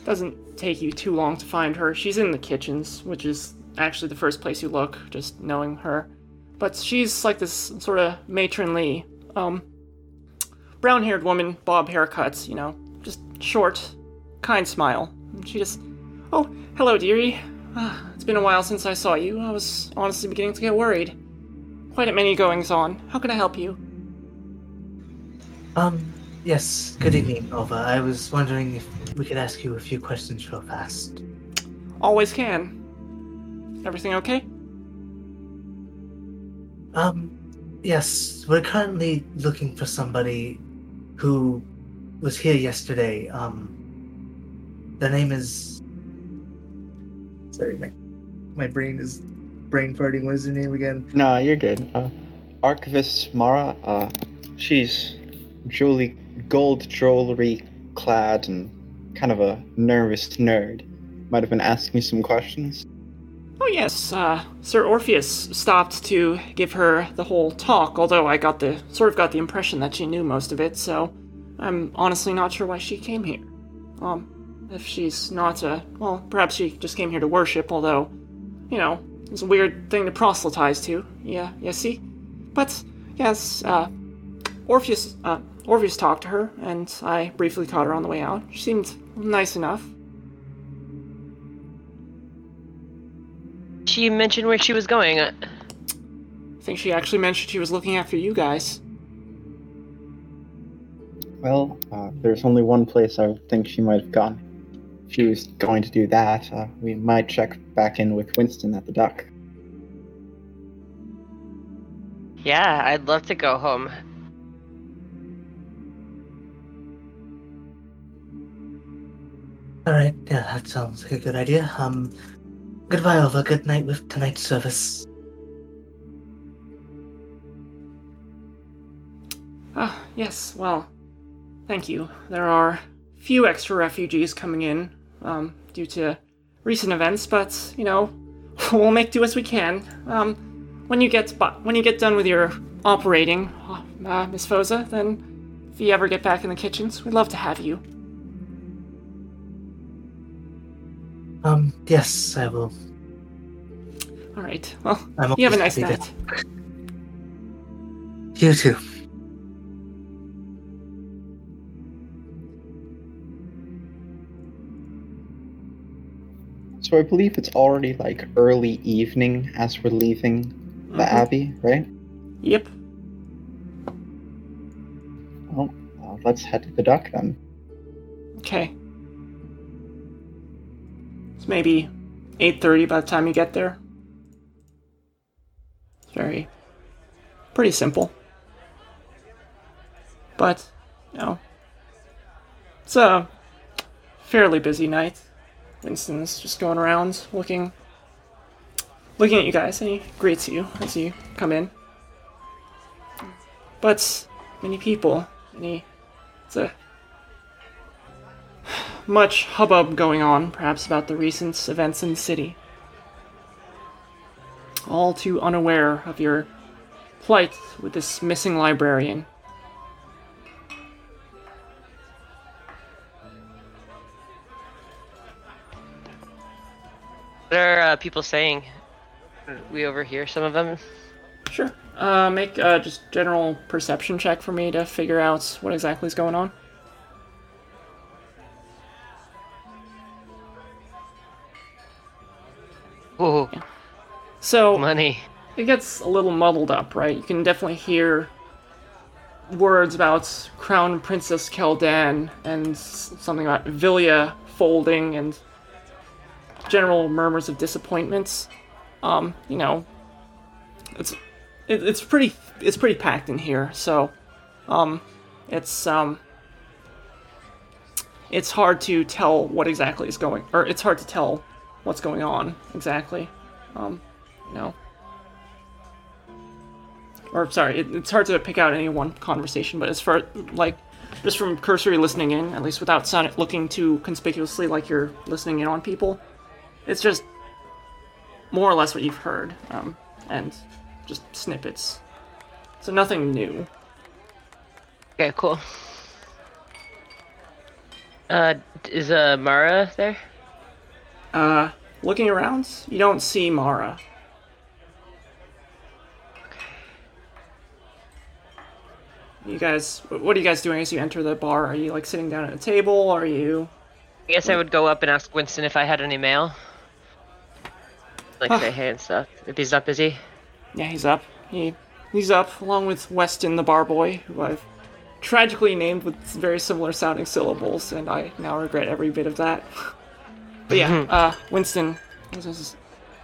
Doesn't take you too long to find her. She's in the kitchens, which is actually the first place you look, just knowing her. But she's like this sort of matronly, um, brown haired woman, bob haircuts, you know, just short, kind smile. And she just, oh, hello, dearie. Ah, it's been a while since I saw you. I was honestly beginning to get worried. Quite a many goings on. How can I help you? Um, yes, good evening, Alva. I was wondering if we could ask you a few questions real fast. Always can. Everything okay? Um, yes, we're currently looking for somebody who was here yesterday. Um, their name is. Sorry, my my brain is brain farting. What is her name again? No, you're good. Uh, Archivist Mara, uh, she's jewelry, gold jewelry clad and kind of a nervous nerd. Might have been asking me some questions. Oh yes, uh, Sir Orpheus stopped to give her the whole talk, although I got the sort of got the impression that she knew most of it, so I'm honestly not sure why she came here. Um, if she's not uh well, perhaps she just came here to worship, although, you know, it's a weird thing to proselytize to. Yeah, you see? But yes, uh Orpheus uh Orpheus talked to her, and I briefly caught her on the way out. She seemed nice enough. She mentioned where she was going. Uh, I think she actually mentioned she was looking after you guys. Well, uh, there's only one place I think she might have gone. If she was going to do that, uh, we might check back in with Winston at the dock. Yeah, I'd love to go home. All right, yeah, that sounds like a good idea. Um, goodbye, Alva. Good night with tonight's service. Ah, yes, well, thank you. There are few extra refugees coming in, um, due to recent events, but, you know, we'll make do as we can. Um, when you get bu- when you get done with your operating, uh, Miss Phoza, then if you ever get back in the kitchens, we'd love to have you. Um, yes, I will. All right. Well, you have a nice night. You too. So I believe it's already like early evening as we're leaving the Mhm. Abbey, right? Yep. Well, uh, let's head to the dock then. Okay. It's maybe 8:30 by the time you get there. It's very pretty simple. But, you know, it's a fairly busy night. Winston's just going around looking looking at you guys and he greets you as you come in. but many people, many. It's a much hubbub going on, perhaps about the recent events in the city. All too unaware of your plight with this missing librarian. What are uh, people saying? We overhear some of them. Sure. Uh, make uh, just general perception check for me to figure out what exactly is going on. Ooh, So money. it gets a little muddled up, right? You can definitely hear words about Crown Princess Keldan and something about Villia folding and general murmurs of disappointments. Um, you know, it's it, it's pretty it's pretty packed in here, so um, it's um. It's hard to tell what exactly is going, or it's hard to tell what's going on exactly. Um, you know, or sorry, it, it's hard to pick out any one conversation, but as far like just from cursory listening in, at least without sound, looking too conspicuously like you're listening in on people, it's just more or less what you've heard, um, and just snippets. So nothing new. Okay, cool. Uh, is uh Mara there? Uh, looking around, you don't see Mara. You guys, what are you guys doing as you enter the bar? Are you like sitting down at a table? Are you? I guess I would go up and ask Winston if I had any mail. Like Huh. say hey and stuff. If he's not busy. Yeah, he's up. He he's up along with Weston the bar boy, who I've tragically named with very similar sounding syllables, and I now regret every bit of that. but yeah, uh, Winston. this is-.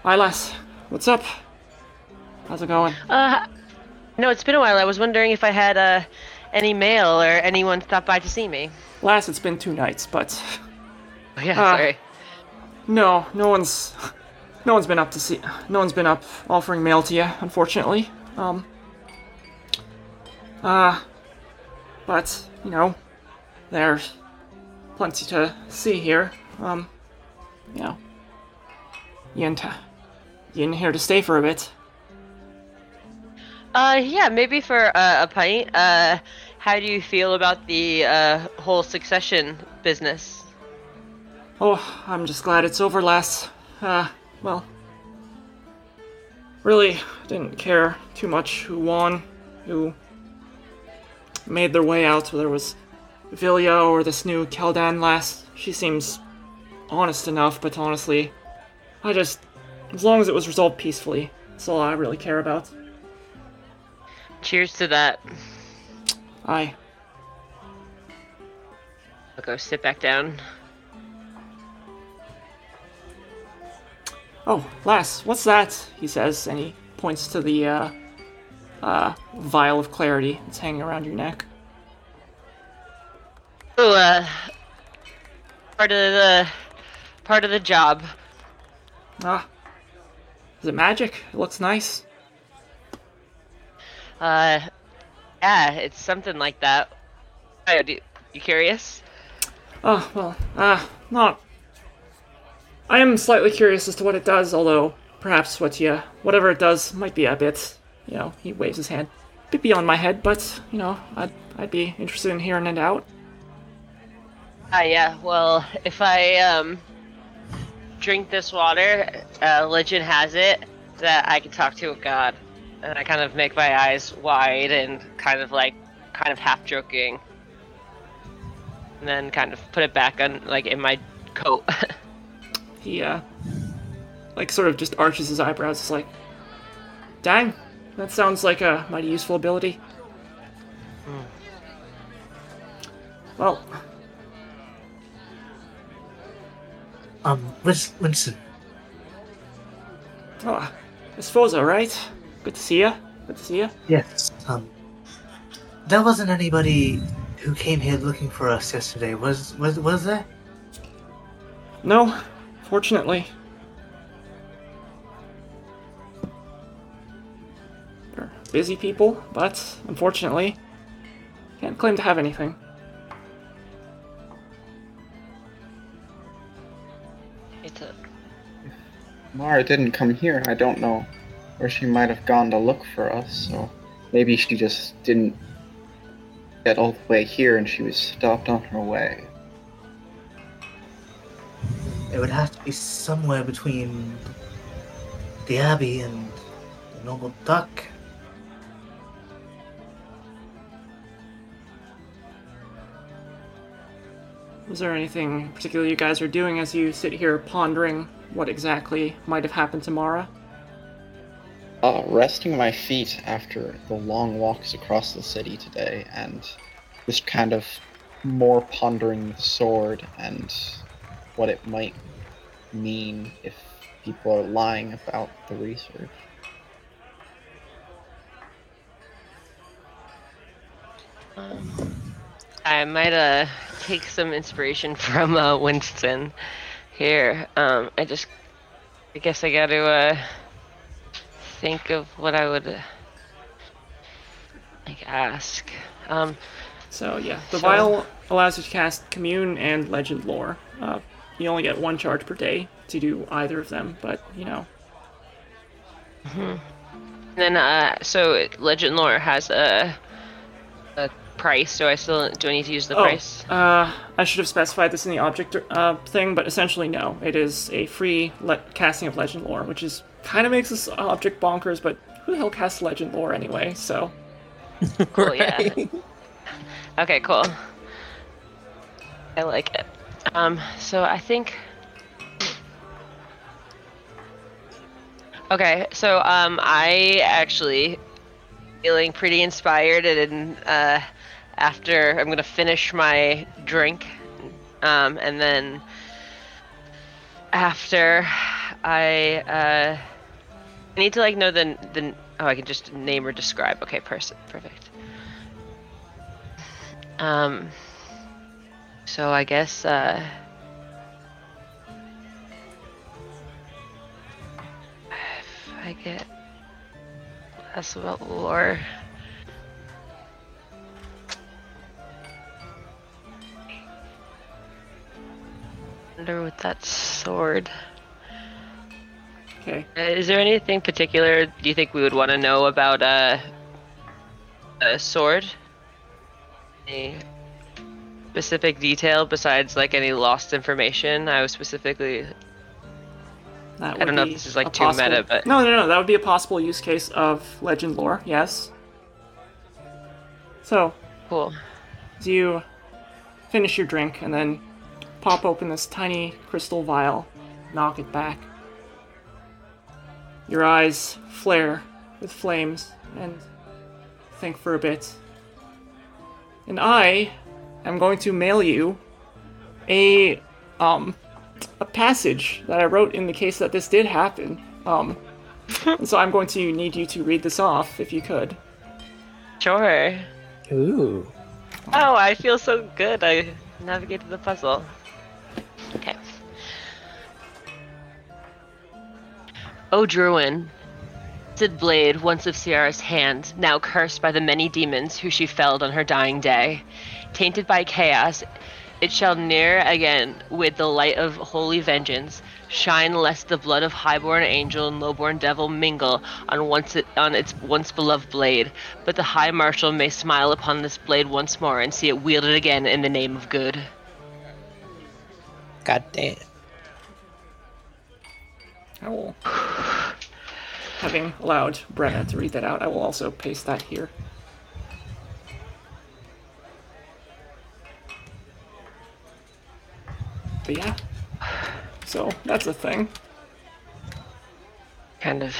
What's up? How's it going? Uh, no, it's been a while. I was wondering if I had uh any mail or anyone stop by to see me. Last, it's been two nights, but Oh, yeah, Ah. sorry. no, no one's, no one's been up to see, no one's been up offering mail to you, unfortunately. Um. Uh, but you know, there's plenty to see here. Um, you know, you in, t- you in here to stay for a bit? Uh, yeah, maybe for uh, a pint. Uh, how do you feel about the uh whole succession business? Oh, I'm just glad it's over, lass. Uh, well, really didn't care too much who won, who made their way out, whether it was Vilya or this new Keldan lass. She seems honest enough, but honestly, I just, as long as it was resolved peacefully, that's all I really care about. Cheers to that. Aye. I'll go sit back down. Oh, lass, what's that? He says, and he points to the, uh, uh, vial of clarity that's hanging around your neck. Oh, uh, part of the part of the job. Ah. Is it magic? It looks nice. Uh, yeah, it's something like that. Oh, do, you curious? Oh, well, ah, not. I am slightly curious as to what it does, although perhaps what you, whatever it does might be a bit, you know, he waves his hand, a bit beyond my head, but, you know, I'd, I'd be interested in hearing it out. Ah, yeah. Well, if I um drink this water, uh, legend has it that I can talk to a god, and I kind of make my eyes wide and kind of like, kind of half joking, and then kind of put it back on like in my coat. He, uh, like, sort of just arches his eyebrows, it's like, dang, that sounds like a mighty useful ability. Well, Um, Winston, oh, Miss Phoza, right? Good to see ya. Good to see ya. yes. Um, there wasn't anybody who came here looking for us yesterday, was was was there? No, fortunately. They're busy people, but unfortunately, can't claim to have anything. It's a, Mara didn't come here. I don't know where she might have gone to look for us, so maybe she just didn't get all the way here and she was stopped on her way. It would have to be somewhere between the Abbey and the Noble Duck. Was there anything particular you guys are doing as you sit here pondering what exactly might have happened to Mara? Uh, resting my feet after the long walks across the city today, and just kind of more pondering the sword and what it might mean if people are lying about the research. um, I might uh take some inspiration from uh, Winston here. Um, I just, I guess I got to uh think of what I would uh, like ask. Um, So yeah, the So- vial allows you to cast commune and legend lore. You only get one charge per day to do either of them, but you know, then uh, so Legend Lore has a a price. Do I still do I need to use the oh, price? uh, I should have specified this in the object uh, thing, but essentially no, it is a free le- casting of legend lore, which is kind of makes this object bonkers. But who the hell casts legend lore anyway? So Cool, yeah. Okay, cool. I like it. Um, so I think. Okay, so um, I actually feeling pretty inspired, and uh, after I'm gonna finish my drink, um, and then after I uh, I need to like know the the oh I can just name or describe. Okay, person, perfect. Um. So I guess uh. If I get less about lore. Wonder with that sword. okay, Uh, Is there anything particular do you think we would want to know about uh, a sword? Any specific detail besides like any lost information? I was specifically that I don't know if this is, like, too meta, but- no, no, no, that would be a possible use case of legend lore. Yes. So cool. as you finish your drink and then pop open this tiny crystal vial, knock it back. Your eyes flare with flames and think for a bit. And I am going to mail you a um a passage that I wrote in the case that this did happen. Um so I'm going to need you to read this off if you could. Sure. Ooh. Oh, I feel so good. I navigated the puzzle. Okay. O Druin, Sid Blade, once of Kiara's hand, now cursed by the many demons who she felled on her dying day. Tainted by chaos, it shall ne'er again, with the light of holy vengeance, shine lest the blood of highborn angel and lowborn devil mingle on once it, on its once beloved blade. But the High Marshal may smile upon this blade once more and see it wielded again in the name of good. God damn. I will. Having allowed Brenna to read that out, I will also paste that here. But yeah. So that's a thing. Kind of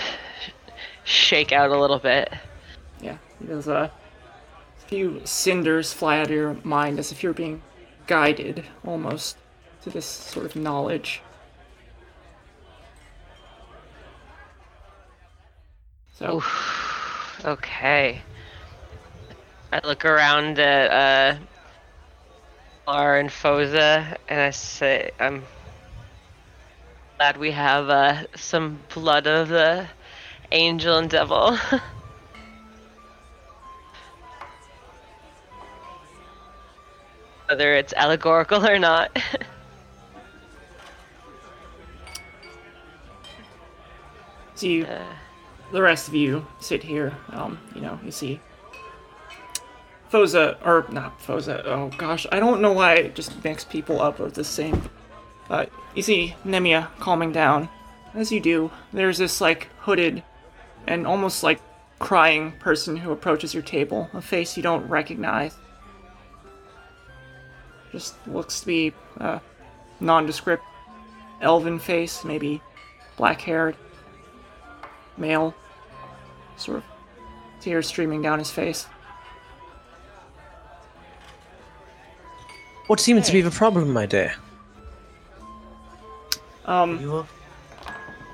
shake out a little bit. Yeah. There's a few cinders fly out of your mind as if you're being guided almost to this sort of knowledge. So Okay. I look around at uh Lar and Phoza, and I say, I'm glad we have uh, some blood of the angel and devil. Whether it's allegorical or not. so you, uh, the rest of you sit here. Um, you know, you see Phoza, or not Phoza. Oh gosh, I don't know why I just mix people up with the same. Uh, you see Nemia calming down. As you do, there's this like hooded and almost like crying person who approaches your table, a face you don't recognize. Just looks to be a nondescript elven face, maybe black haired, male, sort of tears streaming down his face. What seems to be the problem, my dear? Um, You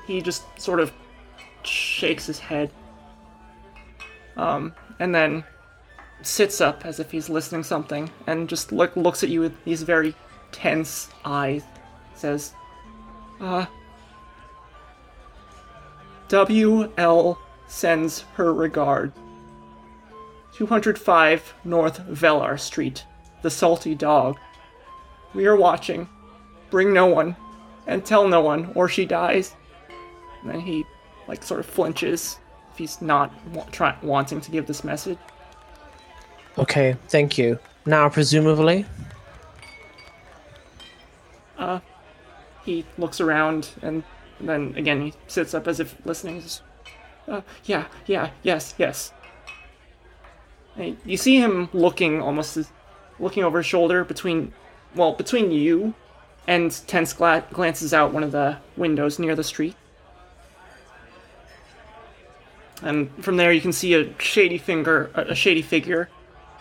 he just sort of shakes his head. Um, and then sits up as if he's listening something and just look, looks at you with these very tense eyes. Says, uh, WL sends her regard. 205 North Velar Street, the salty dog. We are watching. Bring no one, and tell no one, or she dies. And then he, like, sort of flinches if he's not wa- try- wanting to give this message. Okay, thank you. Now, presumably, Uh, He looks around and then again he sits up as if listening. He's, Uh, yeah, yeah, yes, yes. And you see him looking almost as, looking over his shoulder between, well, between you and Tense gla- glances out one of the windows near the street. And from there you can see a shady finger, a shady figure,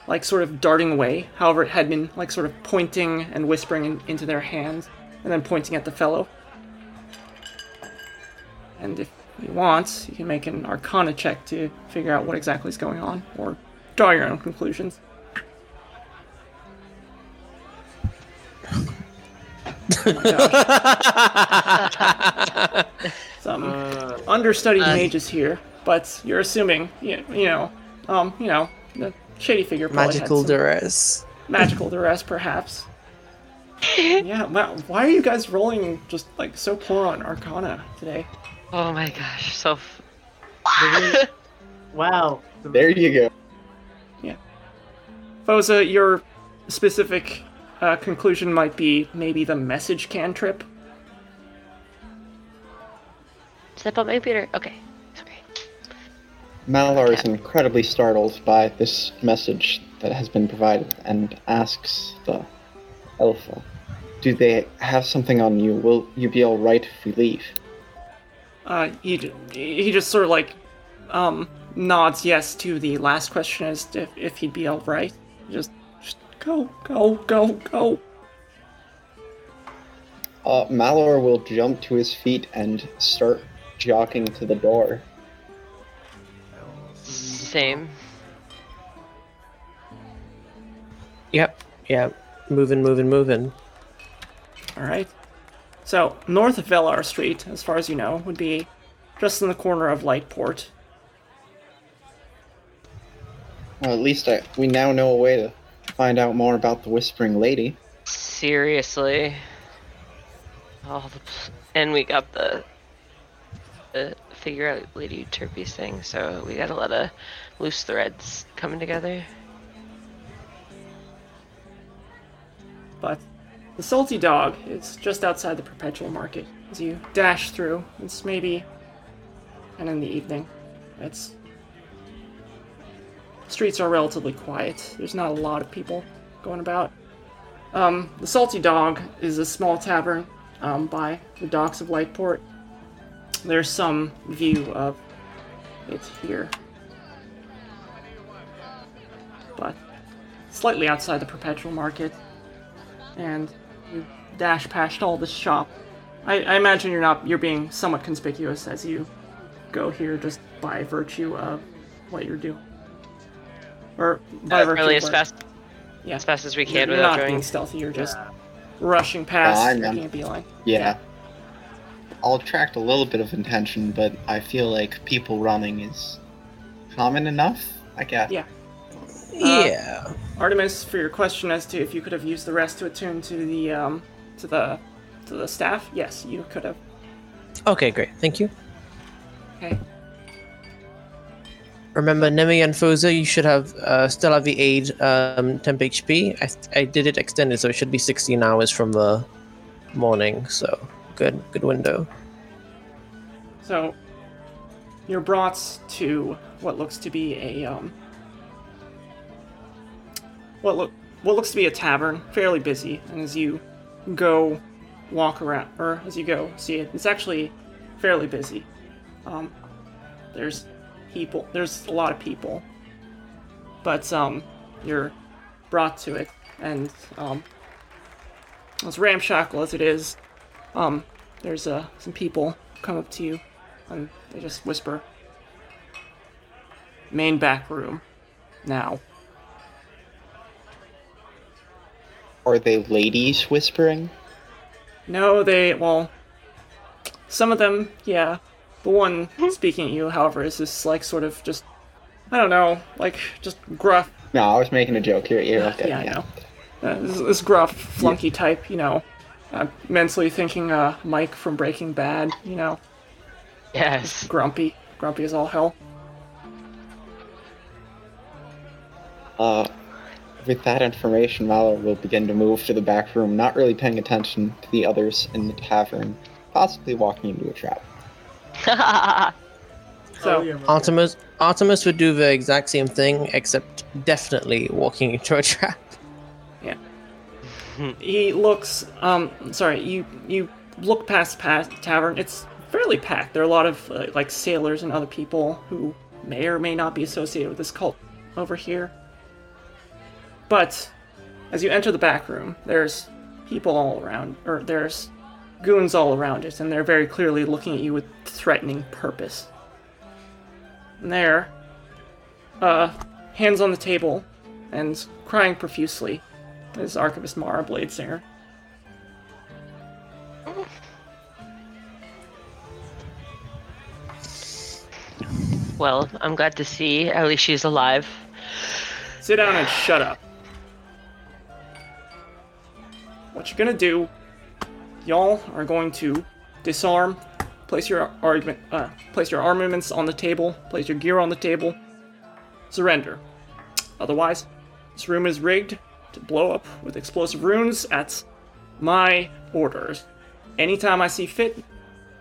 like sort of darting away. However, it had been like sort of pointing and whispering in, into their hands, and then pointing at the fellow. And if you want, you can make an Arcana check to figure out what exactly is going on, or draw your own conclusions. Oh. Some Uh, understudied Uh, mages here, but you're assuming, you, you know, um, you know, the shady figure probably magical some duress. magical duress, perhaps. yeah, wow. Why are you guys rolling just like so poor on Arcana today? oh my gosh, so. F- wow. There you go. Yeah. Phoza, your specific uh, conclusion might be maybe the message cantrip. Step up my Peter. Okay. Sorry. Malar is incredibly startled by this message that has been provided and asks the Alpha, Do they have something on you? Will you be alright if we leave? Uh, he he just sort of like um nods yes to the last question as if, if he'd be all right. Just just go go go go. Uh, Malar will jump to his feet and start jogging to the door. Same. Yep, yep. Moving, moving, moving. All right. So north of Velar Street, as far as you know, would be just in the corner of Lightport. Well, at least I, we now know a way to find out more about the Whispering Lady. Seriously. Oh, the, pl- and we got the the figure out Lady Euterpe's thing, so we got a lot of uh, loose threads coming together. But the Salty Dog is just outside the Perpetual Market. As you dash through, it's maybe and in the evening. It's streets are relatively quiet. There's not a lot of people going about. Um, the Salty Dog is a small tavern um, by the docks of Lightport. There's some view of it here, but slightly outside the Perpetual Market and you dash past all the shop. I, I imagine you're not you're being somewhat conspicuous as you go here just by virtue of what you're doing. Or by Uh, really, as fast yeah. as fast as we You're, can you're without not drawing. being stealthy, you're just rushing past, I know. making a beeline. Yeah. I'll attract a little bit of attention, but I feel like people running is common enough, I guess. Yeah. yeah. Artemis, for your question as to if you could have used the rest to attune to the um to the to the staff, yes, you could have. Okay, great. Thank you. Okay. Remember, Nemi and Phoza, you should have uh, still have the aid um, temp HP. I, I did it extended, so it should be 16 hours from the morning. So good, good window. So you're brought to what looks to be a um what look what looks to be a tavern, fairly busy, and as you go walk around or as you go see it, it's actually fairly busy. Um there's people there's a lot of people. But um you're brought to it and um as ramshackle as it is, um there's uh some people come up to you and they just whisper main back room now Are they ladies whispering? no they well some of them yeah the one speaking at you however is this like sort of just i don't know like just gruff No, I was making a joke. You're, you're okay. yeah i know uh, this, this gruff flunky type you know uh, mentally thinking uh mike from breaking bad you know Yes. grumpy grumpy as all hell Uh, with that information, Malar will begin to move to the back room, not really paying attention to the others in the tavern, possibly walking into a trap. So Oh, yeah, Artemis, Artemis would do the exact same thing, except definitely walking into a trap. Yeah. he looks um sorry you you look past the pa- tavern it's fairly packed there are a lot of uh, like sailors and other people who may or may not be associated with this cult over here but as you enter the back room there's people all around or there's goons all around it and they're very clearly looking at you with threatening purpose and there uh hands on the table and crying profusely is Archivist Mara Bladesinger. well, I'm glad to see at least she's alive. Sit down and shut up. What you're gonna do, y'all are going to disarm, place your argument, uh, place your armaments on the table, place your gear on the table, surrender. Otherwise, this room is rigged to blow up with explosive runes at my orders. Anytime I see fit,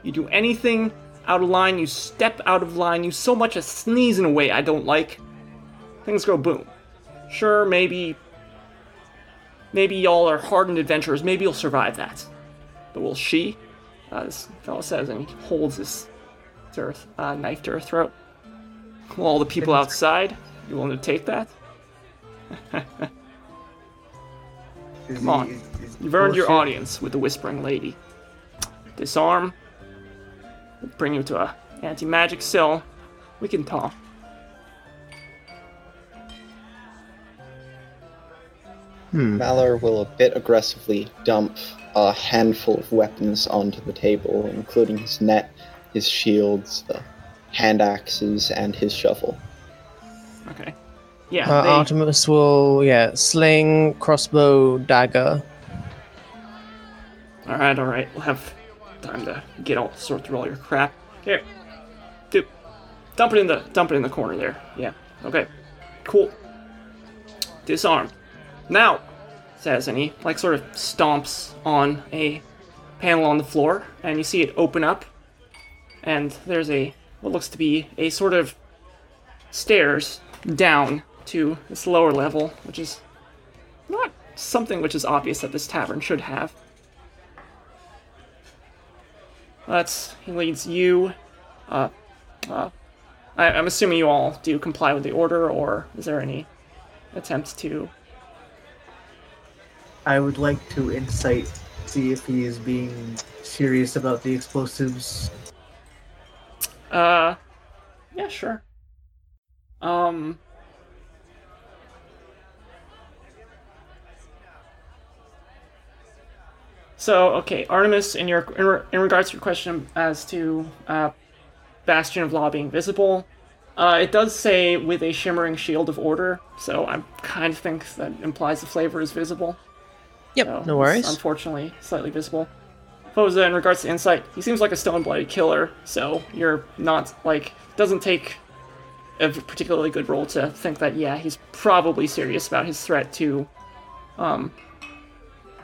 you do anything out of line, you step out of line, you so much as sneeze in a way I don't like, things go boom. Sure, maybe. Maybe y'all are hardened adventurers. Maybe you'll survive that. But will she? Uh, this fellow says, and he holds his to her, uh, knife to her throat. Will all the people outside? You willing to take that? Come on. he- is- is You've earned your audience with the Whispering Lady. Disarm. Bring you to a anti-magic cell. We can talk. Malar will a bit aggressively dump a handful of weapons onto the table, including his net, his shields, the hand axes, and his shovel. Okay. Yeah. Uh, they- Artemis will, yeah, sling, crossbow, dagger. All right, all right. We'll have time to get all sort through all your crap. Here, dude, dump it in the dump it in the corner there. Yeah. Okay. Cool. Disarm. Now, says, and he like sort of stomps on a panel on the floor, and you see it open up, and there's a what looks to be a sort of stairs down to this lower level, which is not something which is obvious that this tavern should have. That's he leads you. Uh, uh, I, I'm assuming you all do comply with the order, or is there any attempt to? I would like to insight, see if he is being serious about the explosives. Uh, yeah, sure. Um. So, okay, Artemis, in your in, re- in regards to your question as to uh, Bastion of Law being visible, Uh, it does say with a shimmering shield of order, so I kind of think that implies the flavor is visible. Yep, So no worries. Unfortunately, slightly visible. Phoza, in regards to insight, he seems like a stone-blooded killer, so you're not like doesn't take a particularly good role to think that yeah he's probably serious about his threat to, um,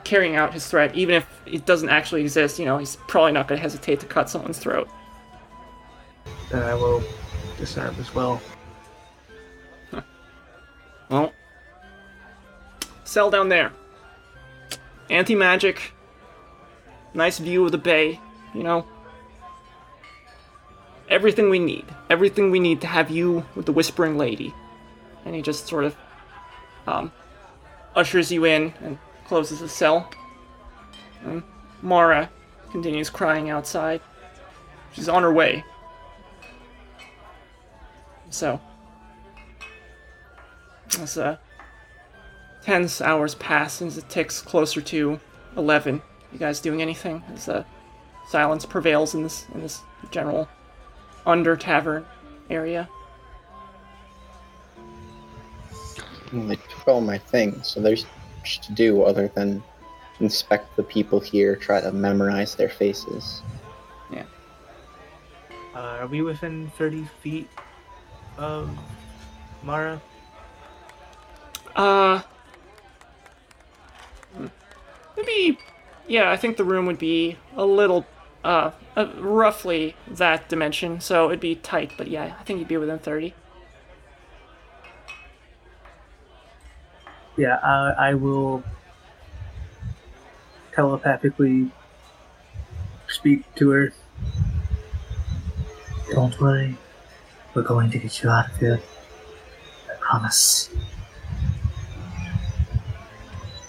carrying out his threat, even if it doesn't actually exist. You know, he's probably not going to hesitate to cut someone's throat. Then I will disarm as well. Well, cell down there. Anti magic. Nice view of the bay, you know. Everything we need. Everything we need to have you with the Whispering Lady. And he just sort of um, ushers you in and closes the cell. And Mara continues crying outside. She's on her way. So, as uh, tense hours pass as it ticks closer to eleven, you guys doing anything? As uh, silence prevails in this in this general under tavern area. I took all my things, so there's much to do other than inspect the people here, try to memorize their faces. Uh, are we within 30 feet of Mara? Uh, maybe. Yeah, I think the room would be a little, uh, uh, roughly that dimension. So it'd be tight, but yeah, I think you'd be within thirty. Yeah, uh, I will telepathically speak to her. Don't worry, we're going to get you out of here. I promise.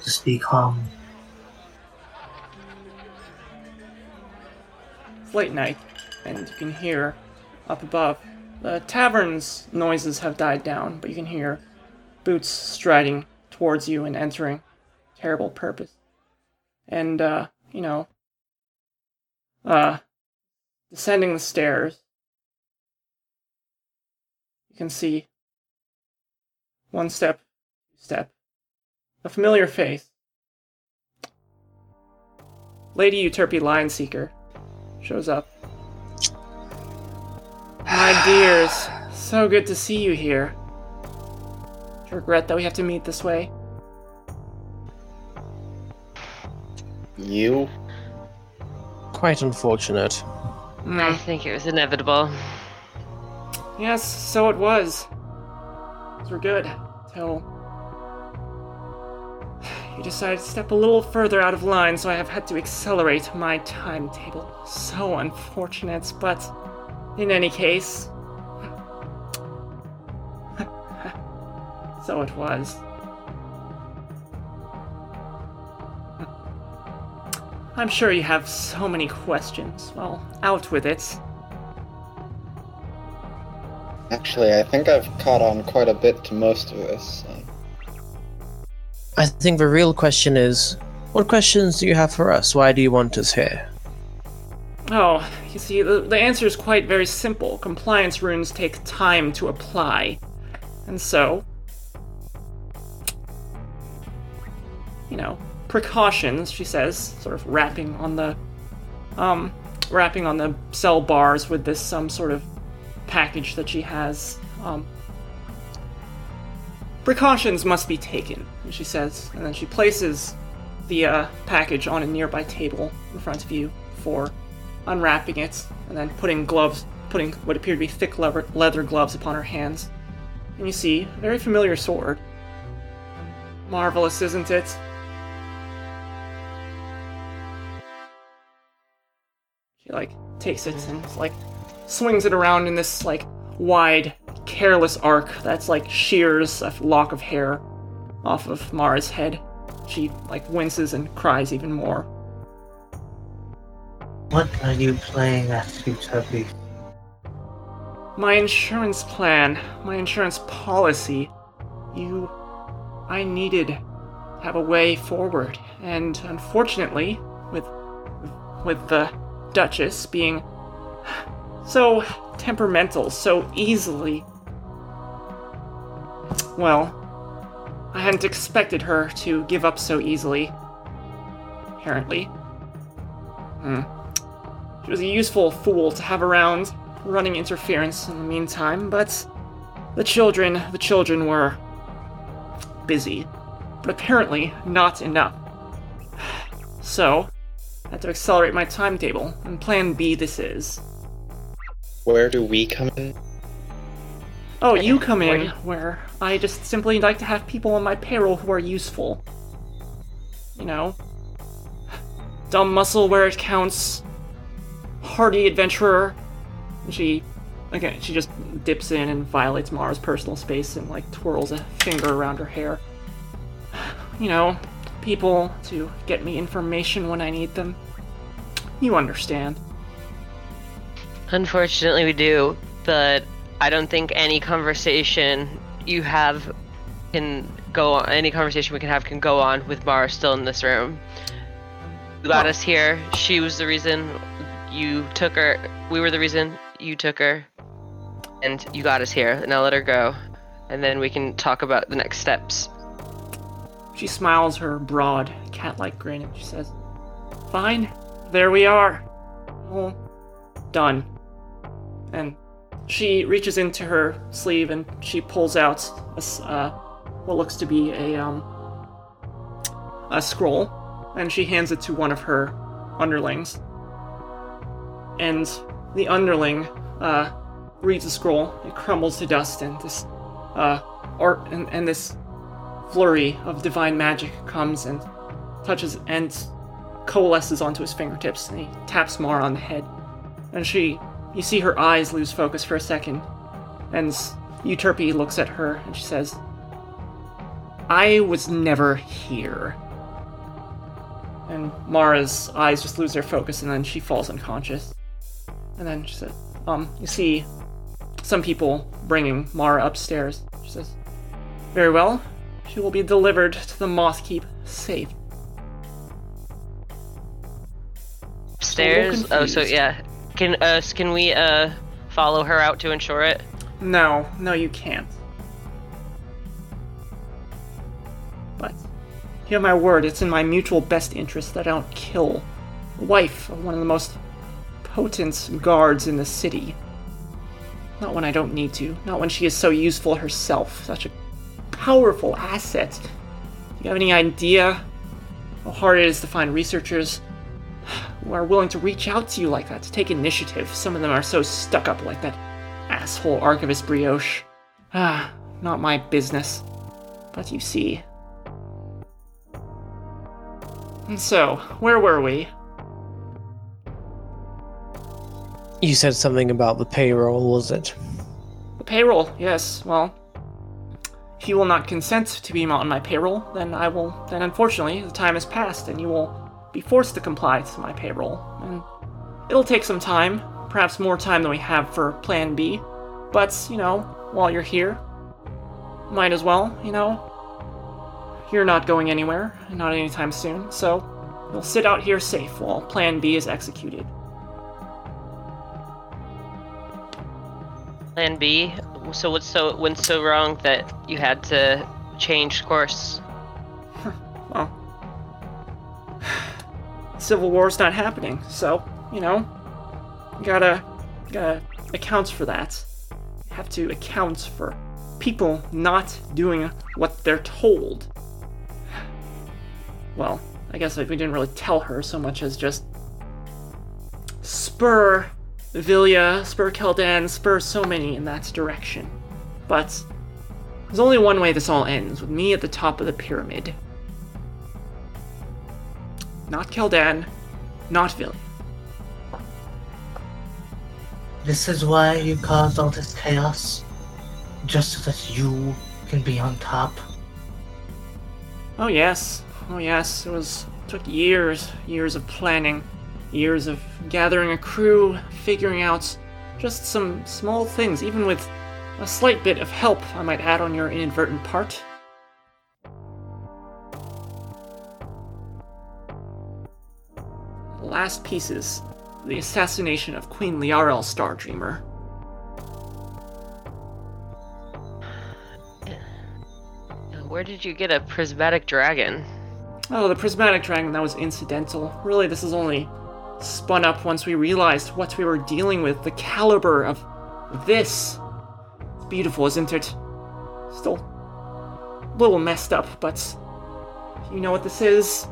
Just be calm. Late night, and you can hear up above. The tavern's noises have died down, but you can hear boots striding towards you and entering. Terrible purpose. And, uh, you know, uh, descending the stairs, you can see one step, step, a familiar face. Lady Euterpe Lionseeker shows up. My dears, so good to see you here. I regret that we have to meet this way. You? Quite unfortunate. I think it was inevitable. Yes, so it was. Things were good till you decided to step a little further out of line, so I have had to accelerate my timetable. So unfortunate, but in any case, so it was. I'm sure you have so many questions. Well, out with it. Actually, I think I've caught on quite a bit to most of this. I think the real question is what questions do you have for us? Why do you want us here? Oh, you see, the, the answer is quite very simple. Compliance runes take time to apply. And so, you know, precautions, she says, sort of rapping on the, um, rapping on the cell bars with this some sort of package that she has. Um, precautions must be taken, she says, and then she places the uh, package on a nearby table in front of you for unwrapping it and then putting gloves, putting what appear to be thick leather, leather gloves upon her hands. And you see a very familiar sword. Marvelous, isn't it? She like takes it and like swings it around in this like wide, careless arc that's like shears a lock of hair off of Mara's head. She like winces and cries even more. What are you playing at, Euterpe? My insurance plan, my insurance policy. You. I needed to have a way forward, and unfortunately, with with the Duchess being so temperamental, so easily. Well, I hadn't expected her to give up so easily. Apparently. Hmm. She was a useful fool to have around, running interference in the meantime, but the children, the children were busy, but apparently not enough. So, I had to accelerate my timetable, and plan B this is. Where do we come in? Oh, you come in where I just simply like to have people on my payroll who are useful. You know? Dumb muscle where it counts. Hardy adventurer. And she, again, she just dips in and violates Mara's personal space and, like, twirls a finger around her hair. You know, people to get me information when I need them. You understand. Unfortunately, we do, but I don't think any conversation you have can go on. Any conversation we can have can go on with Mara still in this room. You got us here. She was the reason you took her. We were the reason you took her, and you got us here. Now let her go, and then we can talk about the next steps. She smiles her broad, cat like grin and she says, Fine, there we are. All done. And she reaches into her sleeve and she pulls out a uh, what looks to be a, um, a scroll, and she hands it to one of her underlings. And the underling, uh, reads the scroll, it crumbles to dust, and this, uh, art, and, and this flurry of divine magic comes and touches and coalesces onto his fingertips, and he taps Mara on the head. And she, you see her eyes lose focus for a second, and Euterpe looks at her and she says, I was never here. And Mara's eyes just lose their focus, and then she falls unconscious. And then she says, um, you see some people bringing Mara upstairs. She says, Very well, she will be delivered to the Moth Keep safe. Upstairs. Oh, so yeah. Can uh can we uh follow her out to ensure it? No, no, you can't. But have my word, it's in my mutual best interest that I don't kill the wife of one of the most potent guards in the city. Not when I don't need to, not when she is so useful herself, such a powerful asset. Do you have any idea how hard it is to find researchers are willing to reach out to you like that, to take initiative? Some of them are so stuck up like that asshole archivist brioche. Ah, not my business. But you see. And so, where were we? You said something about the payroll, was it? The payroll, yes, well. If you will not consent to be on my payroll, then I will. Then unfortunately, the time has passed and you will be forced to comply to my payroll. And it'll take some time, perhaps more time than we have for Plan B. But, you know, while you're here, might as well, you know. You're not going anywhere, not anytime soon, so you'll sit out here safe while Plan B is executed. Plan B. So what's so went so wrong that you had to change course? well, Civil War's not happening, so you know, gotta gotta account for that. Have to account for people not doing what they're told. Well, I guess we didn't really tell her so much as just spur Vilya, spur Keldan, spur so many in that direction. But there's only one way this all ends, with me at the top of the pyramid. Not Keldan, not Vilya. This is why you caused all this chaos? Just so that you can be on top? Oh yes, oh yes. It was took years, years of planning, years of gathering a crew, figuring out just some small things, even with a slight bit of help I might add on your inadvertent part. Last pieces the assassination of Queen Liarel Stardreamer. Where did you get a prismatic dragon? Oh, the prismatic dragon, that was incidental. Really, this is only spun up once we realized what we were dealing with. The caliber of this. It's beautiful, isn't it? Still a little messed up, but you know what this is?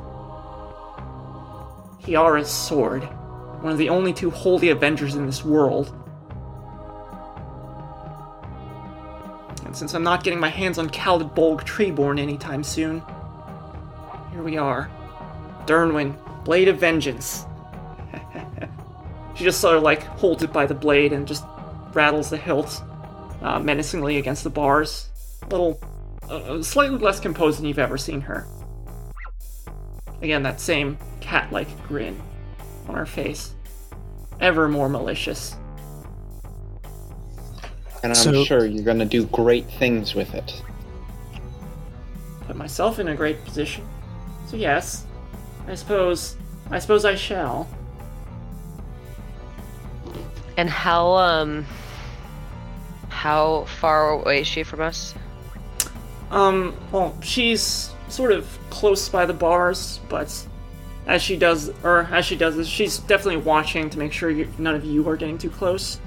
Kiara's sword. One of the only two holy Avengers in this world. And since I'm not getting my hands on Khalid Bolg Treeborn anytime soon, here we are. Dernwin, Blade of Vengeance. she just sort of like holds it by the blade and just rattles the hilt uh, menacingly against the bars. A little, uh, slightly less composed than you've ever seen her. Again, that same cat like grin on her face. Ever more malicious. And I'm So- sure you're gonna do great things with it. Put myself in a great position. So yes, I suppose I suppose I shall. And how um how far away is she from us? Um, well, she's sort of close by the bars, but as she does, or as she does this, she's definitely watching to make sure you, none of you are getting too close,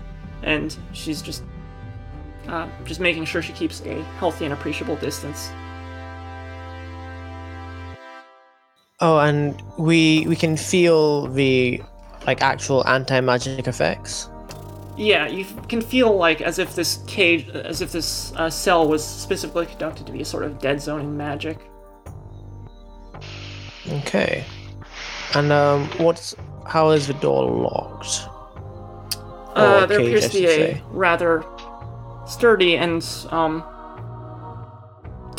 and she's just, uh, just making sure she keeps a healthy and appreciable distance. Oh, and we we can feel the like actual anti-magic effects. Yeah, you can feel like as if this cage, as if this uh, cell was specifically conducted to be a sort of dead zone in magic. Okay. And um, what's how is the door locked? Uh, there cage, appears to be a say. rather sturdy and um,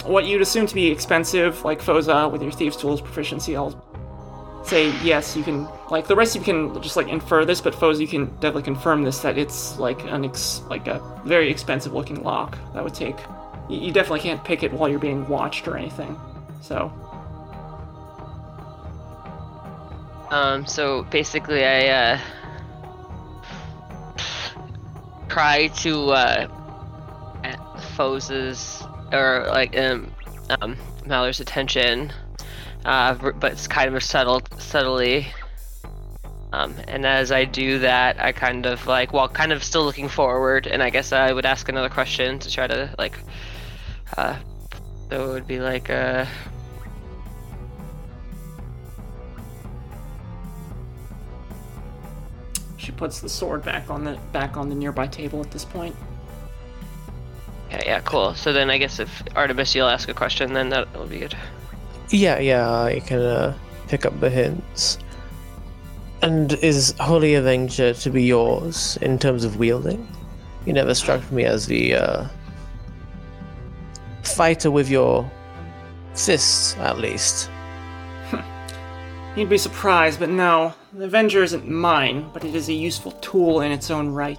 what you'd assume to be expensive, like Phoza with your thieves' tools proficiency. I'll say yes, you can. Like the rest, you can just like infer this, but Phoza, you can definitely confirm this that it's like an ex- like a very expensive looking lock that would take. You definitely can't pick it while you're being watched or anything. So Um so basically I uh try to uh get Phoza's or like um um Malar's attention uh but it's kind of settled subtly. Um and as I do that I kind of like while kind of still looking forward and I guess I would ask another question to try to like uh so it would be like uh she puts the sword back on the back on the nearby table at this point. yeah yeah cool so then I guess if Artemis you'll ask a question then that'll be good Yeah, yeah, I can uh, pick up the hints. And is Holy Avenger to be yours in terms of wielding? You never struck me as the uh, fighter with your fists, at least. You'd be surprised, but no. The Avenger isn't mine, but it is a useful tool in its own right.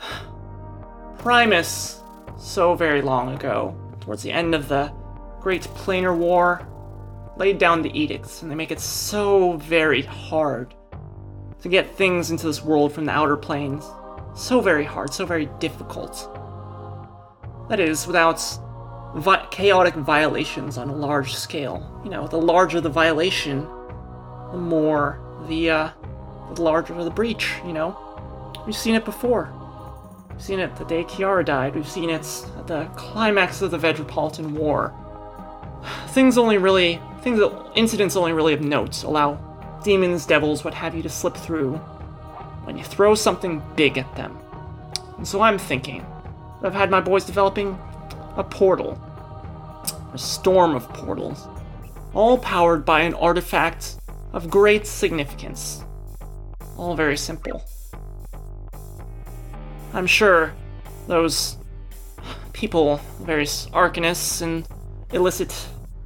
Primus, so very long ago, towards the end of the Great Planar War, laid down the edicts, and they make it so very hard to get things into this world from the outer planes. So very hard, so very difficult. That is, without vi- chaotic violations on a large scale. You know, the larger the violation, the more the, uh, the larger the breach, you know? We've seen it before. We've seen it the day Kiara died. We've seen it at the climax of the Vetropolitan War. Things only really, things, incidents only really of note allow demons, devils, what have you to slip through when you throw something big at them. And so I'm thinking, I've had my boys developing a portal a storm of portals, all powered by an artifact of great significance. All very simple. I'm sure those people, various arcanists and illicit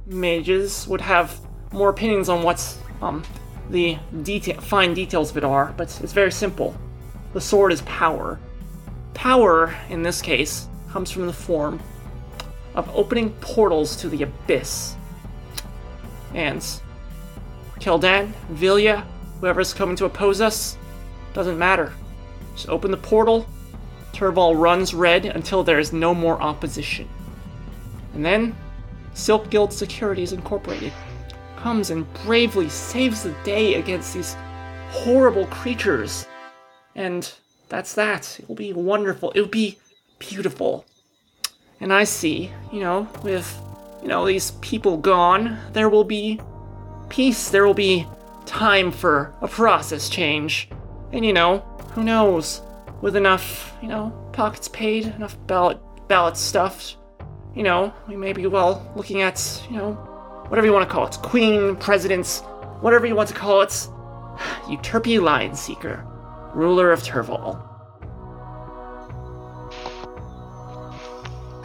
mages, would have more opinions on what um, the deta- fine details of it are, but it's very simple. The sword is power. Power, in this case, comes from the form of opening portals to the abyss. And Keldan, Vilya, whoever's coming to oppose us, doesn't matter. Just open the portal. Turval runs red until there is no more opposition. And then, Silk Guild Securities Incorporated comes and bravely saves the day against these horrible creatures. And that's that. It will be wonderful. It will be beautiful. And I see, you know, with, you know, these people gone, there will be peace. There will be time for a process change. And, you know, who knows? With enough, you know, pockets paid, enough ballot ballots stuffed, you know, we may be well looking at, you know, whatever you want to call it, queen, presidents, whatever you want to call it, Euterpe Lionseeker, ruler of Turval.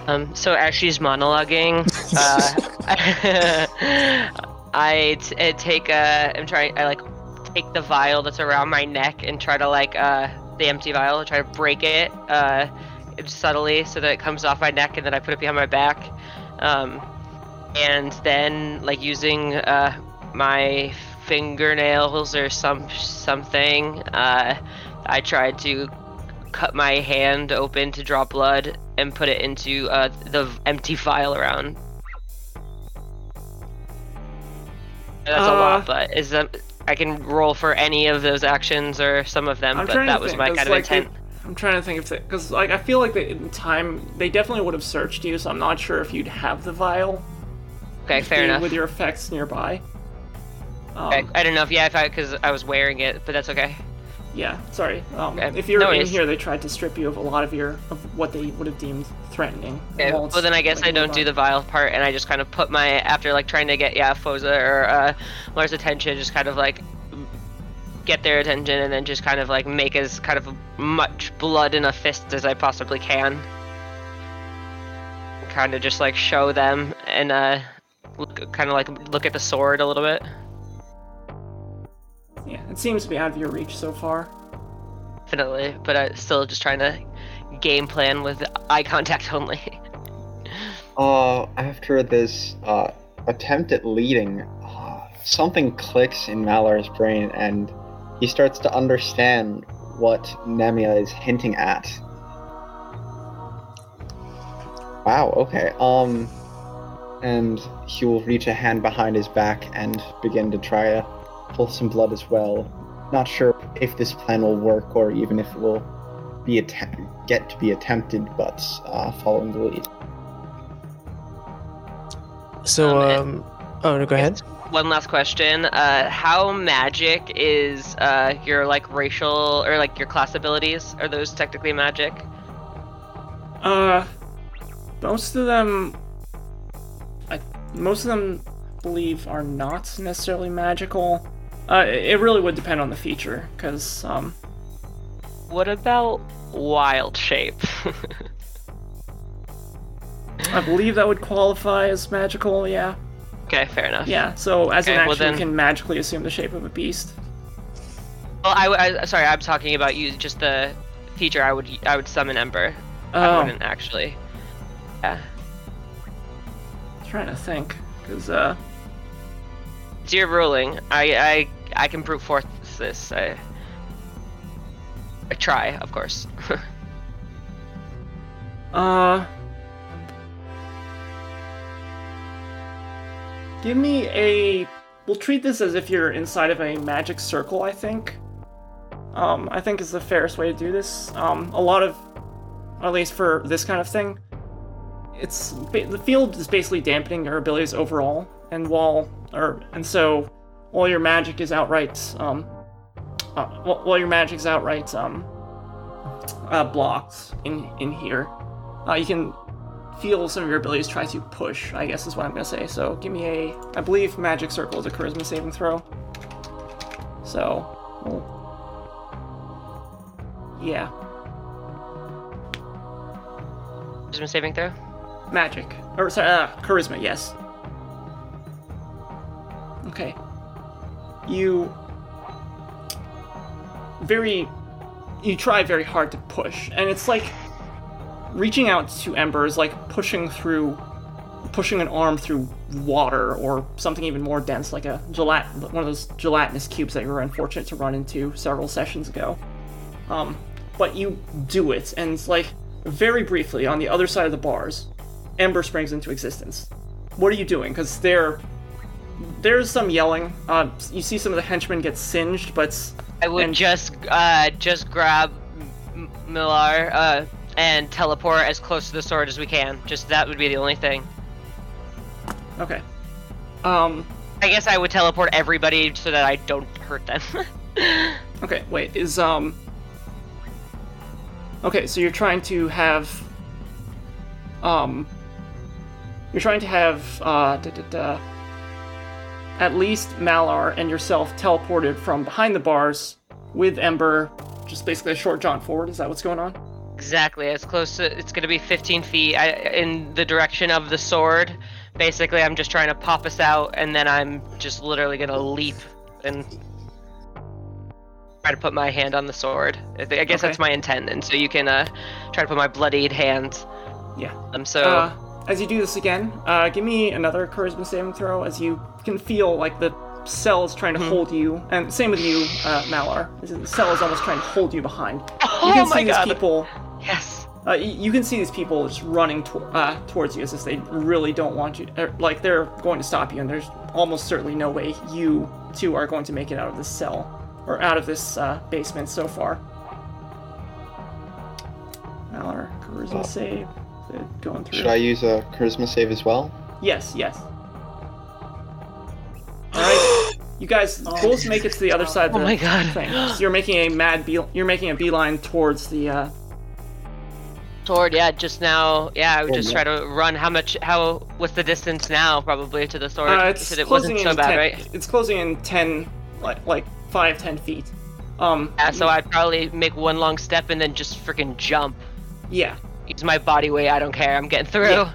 Um, so as she's monologuing, uh, I t- I take a, I'm trying, I like take the vial that's around my neck and try to like, uh, the empty vial, try to break it, uh, subtly so that it comes off my neck and then I put it behind my back. Um, and then like using, uh, my fingernails or some something, uh, I tried to cut my hand open to draw blood and put it into uh, the empty vial around. That's a Uh, lot, but is that I can roll for any of those actions or some of them, I'm but that was think, my kind of like, they- intent. I'm trying to think if because like I feel like they, in time they definitely would have searched you, so I'm not sure if you'd have the vial Okay, fair enough. with your effects nearby. Um, Okay, I don't know if yeah, if I because I was wearing it, but that's okay. Yeah, sorry. Um, Okay, if you're no in worries. here, they tried to strip you of a lot of your of what they would have deemed threatening. Okay, Well, then I guess I don't do the vile part, and I just kind of put my after like trying to get yeah Phoza or uh, Lars' attention, just kind of like get their attention, and then just kind of like make as kind of much blood in a fist as I possibly can. Kind of just like show them and uh, look, kind of like look at the sword a little bit. Yeah, it seems to be out of your reach so far. Definitely, but I'm still just trying to game plan with eye contact only. Uh, after this uh, attempt at leading, uh, something clicks in Malar's brain, and he starts to understand what Nemia is hinting at. Wow. Okay. Um, and he will reach a hand behind his back and begin to try to pull some blood as well. Not sure if this plan will work or even if it will be att- get to be attempted, but uh, following the lead. So, Um, um, oh, no, go ahead. One last question. Uh, how magic is uh, your like racial or like your class abilities? Are those technically magic? Uh, most of them, I most of them believe are not necessarily magical. Uh, it really would depend on the feature, because um, What about wild shape? I believe that would qualify as magical. Yeah, okay, fair enough. yeah. So as Okay, an well action, then- you can magically assume the shape of a beast. Well, I, I sorry, I'm talking about you. Just the feature. I would I would summon Ember. I Oh, wouldn't actually. Yeah. trying to think, because uh, It's your ruling. I I I can brute force this. I. I try, of course. Uh. Give me a. We'll treat this as if you're inside of a magic circle, I think. Um, I think is the fairest way to do this. Um, a lot of. At least for this kind of thing. It's. The field is basically dampening your abilities overall, and while. Or, and so. While your magic is outright. Um. Uh, while your magic's outright. Um. Uh, blocked in in here uh, you can feel some of your abilities try to push, I guess is what I'm to say. So give me a, I believe Magic Circle is a Charisma saving throw. So, well, yeah, Charisma saving throw. Magic. Or, sorry, uh, Charisma, yes. Okay. You very, you try very hard to push, and it's like reaching out to Ember is like pushing through pushing an arm through water or something even more dense, like a gelat one of those gelatinous cubes that you were unfortunate to run into several sessions ago. Um, but you do it, and it's like very briefly on the other side of the bars, Ember springs into existence. What are you doing? Because there, there's some yelling. Uh, you see some of the henchmen get singed, but I would And- just uh just grab M- Malar uh and teleport as close to the sword as we can. Just that would be the only thing. okay. Um, I guess I would teleport everybody so that I don't hurt them. Okay, wait, is um Okay, so you're trying to have um you're trying to have uh da, da, da, at least Malar and yourself teleported from behind the bars with Ember just basically a short jaunt forward. Is that what's going on? exactly, as close to it's gonna be 15 feet I, in the direction of the sword. Basically, I'm just trying to pop us out, and then I'm just literally gonna leap and try to put my hand on the sword. I guess Okay. that's my intent, and so you can uh, try to put my bloodied hand. Yeah. Um. So. Uh, as you do this again, uh, give me another charisma saving throw as you can feel like the cell is trying to Mm-hmm. hold you, and same with you, uh, Malar. The cell is almost trying to hold you behind. oh You can my see these god! people Yes. Uh, you can see these people just running to- uh, towards you as if they really don't want you. er, like they're going to stop you, and there's almost certainly no way you two are going to make it out of this cell or out of this uh, basement so far. Malar, charisma Oh. save. Is it going through? Should I use a charisma save as well? Yes, yes. All right, you guys both make it to the other side of Oh the my God. thing. So you're making a mad bee- you're making a beeline towards the uh, Sword, yeah, just now, yeah, I would Oh, just yeah. try to run. How much, how, what's the distance now, probably, to the sword? Uh, it's it closing wasn't so in bad, 10, right? It's closing in ten, like like five, ten feet. Um, Yeah, so I'd probably make one long step and then just freaking jump. yeah. Use my body weight, I don't care, I'm getting through. Yeah.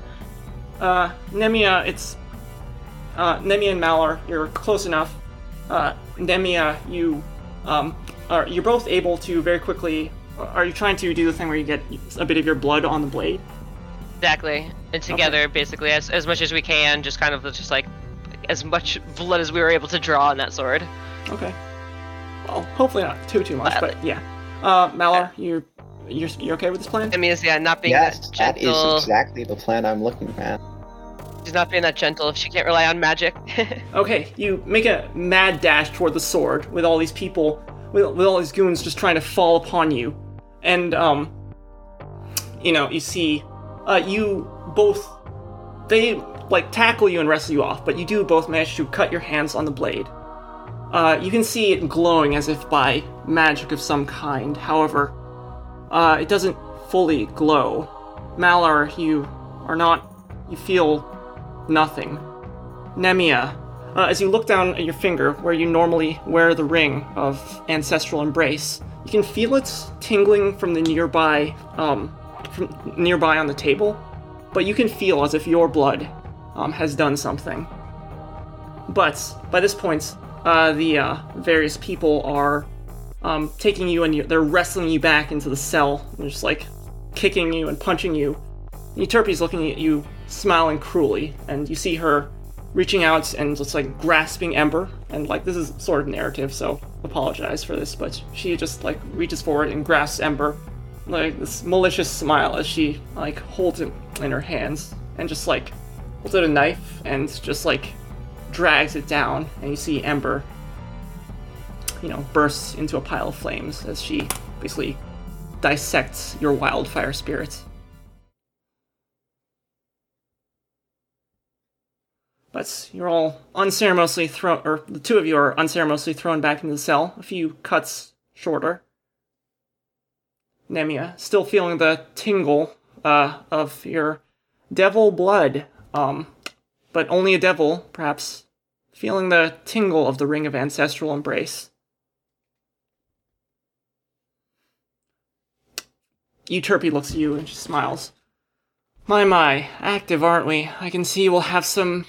Uh, Nemia, it's uh, Nemia and Malar. You're close enough. Uh, Nemia, you um, are you're both able to very quickly. Are you trying to do the thing where you get a bit of your blood on the blade? Exactly. And together, basically, as, as much as we can, just kind of just like as much blood as we were able to draw on that sword. Okay. Well, hopefully not too too much, but yeah. Uh, Malar, you're you're you're okay with this plan? I mean, is yeah, not being Yes, that that is exactly the plan I'm looking at. She's not being that gentle if she can't rely on magic. Okay, you make a mad dash toward the sword with all these people, with, with all these goons just trying to fall upon you. And, um, you know, you see, uh, you both, they, like, tackle you and wrestle you off, but you do both manage to cut your hands on the blade. Uh, you can see it glowing as if by magic of some kind. However, uh, it doesn't fully glow. Malar, you are not, you feel nothing. Nemia, uh, as you look down at your finger where you normally wear the ring of ancestral embrace, you can feel it tingling from the nearby, um, from nearby on the table, but you can feel as if your blood um, has done something. But by this point, uh, the uh, various people are um, taking you and you, they're wrestling you back into the cell. They're just like kicking you and punching you. Euterpe's looking at you, smiling cruelly, and you see her reaching out and just like grasping Ember. And like this is sort of narrative, so apologize for this, but she just like reaches forward and grasps Ember, like this malicious smile as she like holds it in her hands and just like holds out a knife and just like drags it down, and you see Ember, you know, bursts into a pile of flames as she basically dissects your wildfire spirits. But you're all unceremoniously thrown, or the two of you are unceremoniously thrown back into the cell, a few cuts shorter. Nemia, still feeling the tingle uh, of your devil blood, um, but only a devil, perhaps, feeling the tingle of the ring of ancestral embrace. Euterpe looks at you and she smiles. My, my, active, aren't we? I can see we'll have some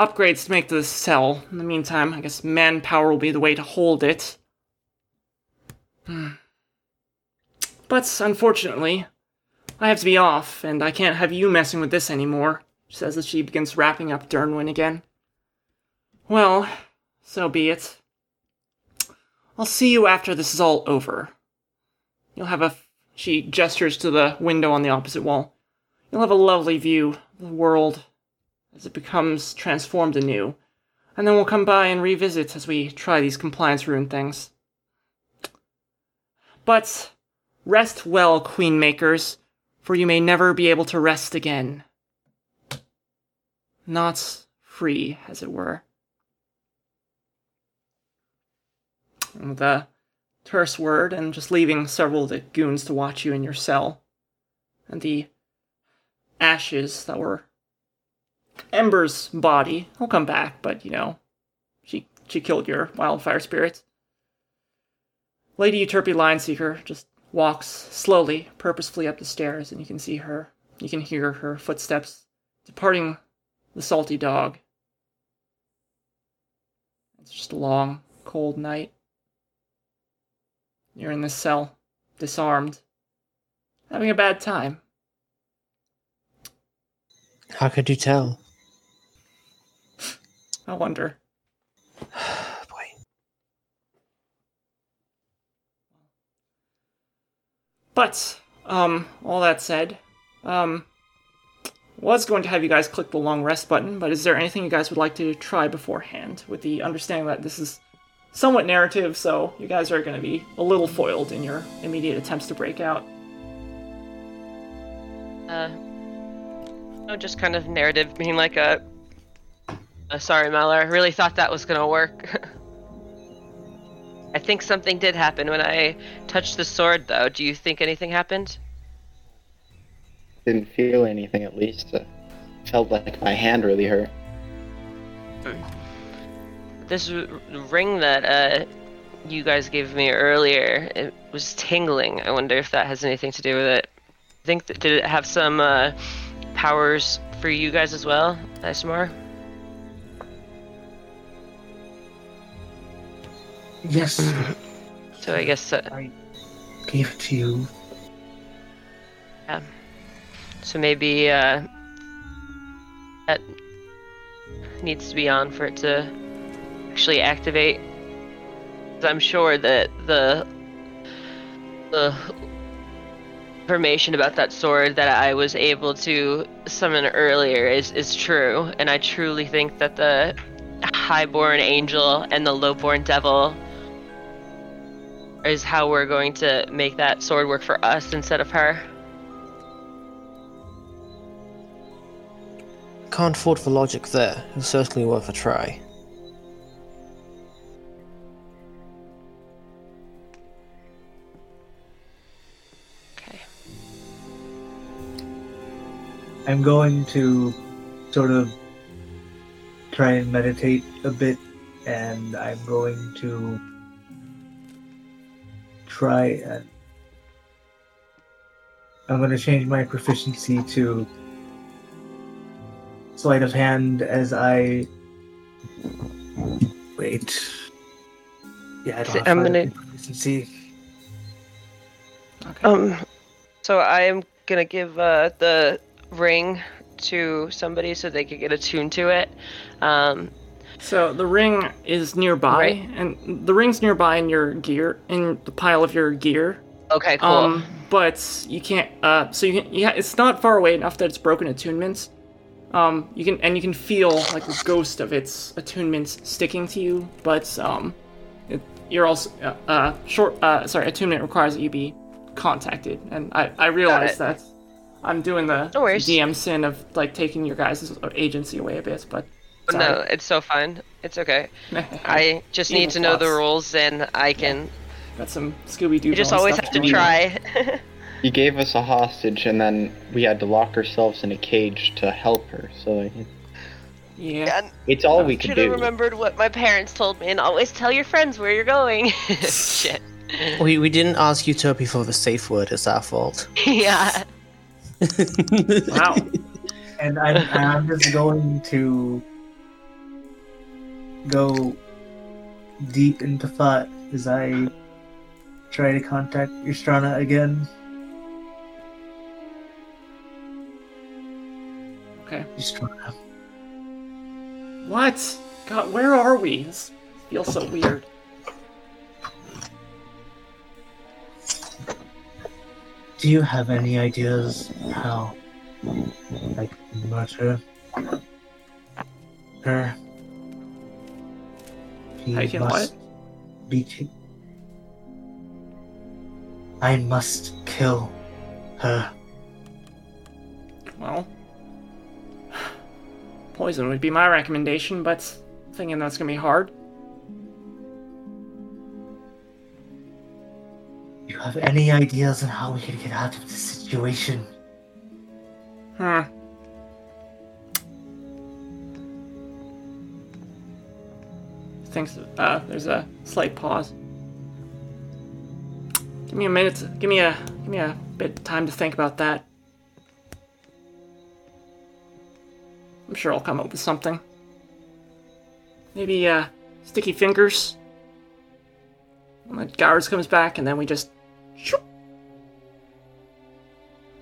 upgrades to make this cell. In the meantime, I guess manpower will be the way to hold it. Hmm. But unfortunately, I have to be off, and I can't have you messing with this anymore. she says as she begins wrapping up Dernwin again. Well, so be it. I'll see you after this is all over. You'll have a. She gestures to the window on the opposite wall. You'll have a lovely view of the world as it becomes transformed anew, and then we'll come by and revisit as we try these compliance rune things. But rest well, Queenmakers, for you may never be able to rest again. Not free, as it were. With a terse word, and just leaving several of the goons to watch you in your cell. And the ashes that were Ember's body. He'll come back, but you know, she she killed your wildfire spirits. Lady Euterpe Lionseeker just walks slowly, purposefully up the stairs, and you can see her. You can hear her footsteps departing the salty dog. It's just a long, cold night. You're in this cell, disarmed, having a bad time. How could you tell? I wonder. Boy. But, um, all that said, um, was going to have you guys click the long rest button, but is there anything you guys would like to try beforehand with the understanding that this is somewhat narrative, so you guys are going to be a little foiled in your immediate attempts to break out? Uh, no, just kind of narrative, being like a. Uh, sorry, Malar. I really thought that was gonna work. I think something did happen when I touched the sword, though. Do you think anything happened? Didn't feel anything at least. Uh, felt like my hand really hurt. This r- ring that uh, you guys gave me earlier, it was tingling. I wonder if that has anything to do with it. I think that, did it have some uh, powers for you guys as well, Ismar? Yes, So I guess uh, I gave it to you. Yeah. So maybe uh, that needs to be on for it to actually activate. I'm sure that the the information about that sword that I was able to summon earlier is is true, and I truly think that the highborn angel and the lowborn devil is how we're going to make that sword work for us instead of her. Can't fault for logic there. It's certainly worth a try. Okay. I'm going to sort of try and meditate a bit, and I'm going to try and. I'm going to change my proficiency to sleight of hand as I. Wait. Yeah, I don't So have I'm gonna- proficiency. Okay. Um, so I am gonna give uh, the ring to somebody so they could get attuned to it. Um, So the ring is nearby, Right. and the ring's nearby in your gear, in the pile of your gear. okay, cool. Um, but you can't. Uh, so you can. Yeah, it's not far away enough that it's broken attunements. Um, you can and you can feel like the ghost of its attunements sticking to you, but um, it, you're also uh, uh short. Uh, sorry, attunement requires that you be contacted, and I I realize that I'm doing the No. DM sin of like taking your guys' agency away a bit, but no, it's so fine. It's okay. I just Evil need to know the rules, and I can. got some Scooby Doo. You just always have to try. He gave us a hostage, and then we had to lock ourselves in a cage to help her. So like, Yeah. it's all we could should have do. remembered what my parents told me, and always tell your friends where you're going. Shit. We, we didn't ask Euterpe for the safe word. It's our fault. yeah. Wow. and I'm, I'm just going to go deep into thought as I try to contact Istrana again. Okay. He's. What? God, where are we? This feels so weird. Do you have any ideas how, like, murder her? He must be ki- I must kill her. Well, poison would be my recommendation, but thinking that's gonna be hard. You have any ideas on how we can get out of this situation? Hmm. Thinks uh, there's a slight pause. Give me a minute. Give me a give me a bit of time to think about that. I'm sure I'll come up with something. Maybe uh, sticky fingers. When the guards comes back, and then we just. shoop.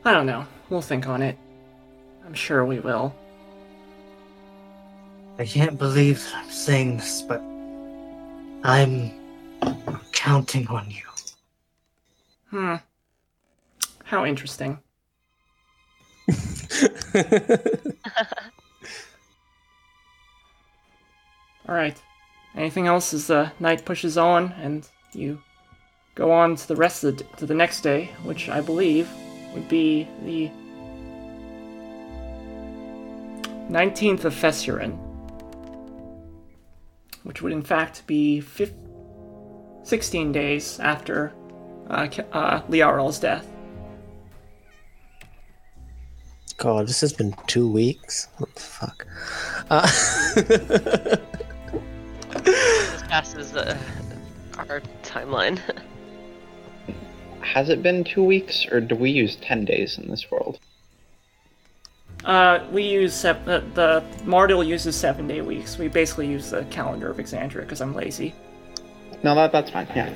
I don't know. We'll think on it. I'm sure we will. I can't believe I'm saying this, but I'm counting on you. Hmm. How interesting. All right. Anything else as the night pushes on and you go on to the rest of the, to the next day, which I believe would be the 19th of Fessurin, which would in fact be fif- 16 days after uh, uh, Liarl's death. God, this has been two weeks. What the fuck? Uh, This passes uh, our timeline. Has it been two weeks, or do we use ten days in this world? Uh, we use sep- the, the Mardil uses seven day weeks. We basically use the calendar of Exandria because I'm lazy. No, that that's fine. Yeah.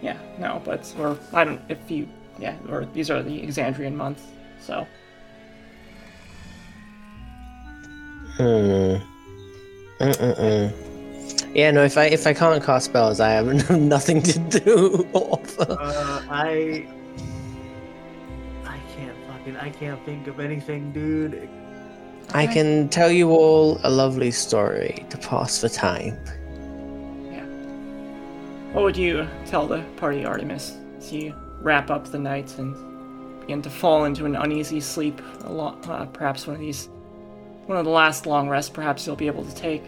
Yeah, no, but or I don't if you yeah or these are the Exandrian months. So hmm. Mm-mm-mm. Yeah, no. If I if I can't cast spells, I have nothing to do. Uh, I. I can't fucking. I can't think of anything, dude. I can tell you all a lovely story to pass the time. Yeah. What would you tell the party Artemis as you wrap up the night and begin to fall into an uneasy sleep? A lot, uh, perhaps one of these, one of the last long rests. Perhaps you'll be able to take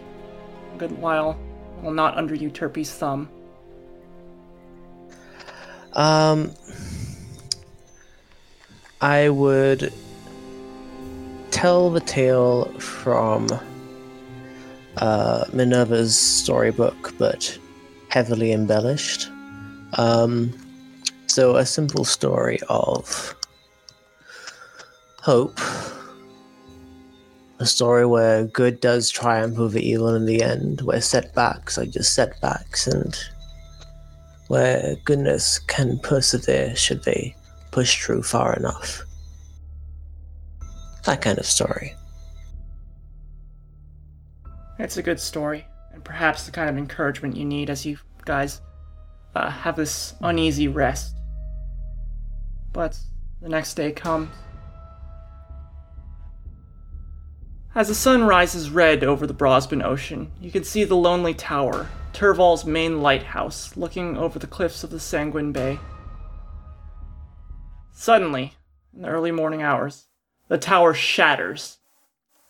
a good while while not under Euterpe's thumb. Um, I would tell the tale from uh, Minerva's storybook, but heavily embellished. Um, so a simple story of hope. A story where good does triumph over evil in the end, where setbacks are just setbacks, and where goodness can persevere should they push through far enough. That kind of story. It's a good story, and perhaps the kind of encouragement you need as you guys uh, have this uneasy rest. But the next day comes. As the sun rises red over the Brosban Ocean, you can see the lonely tower, Turval's main lighthouse, looking over the cliffs of the Sanguine Bay. Suddenly, in the early morning hours, the tower shatters,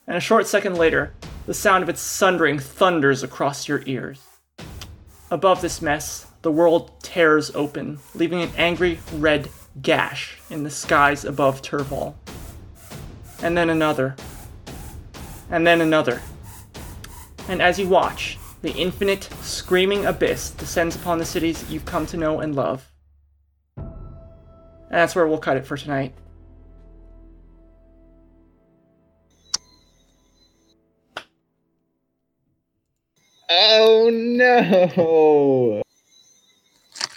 and a short second later, the sound of its sundering thunders across your ears. Above this mess, the world tears open, leaving an angry red gash in the skies above Turval. And then another. And then another. And as you watch, the infinite, screaming abyss descends upon the cities you've come to know and love. And that's where we'll cut it for tonight. Oh no!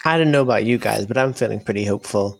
I don't know about you guys, but I'm feeling pretty hopeful.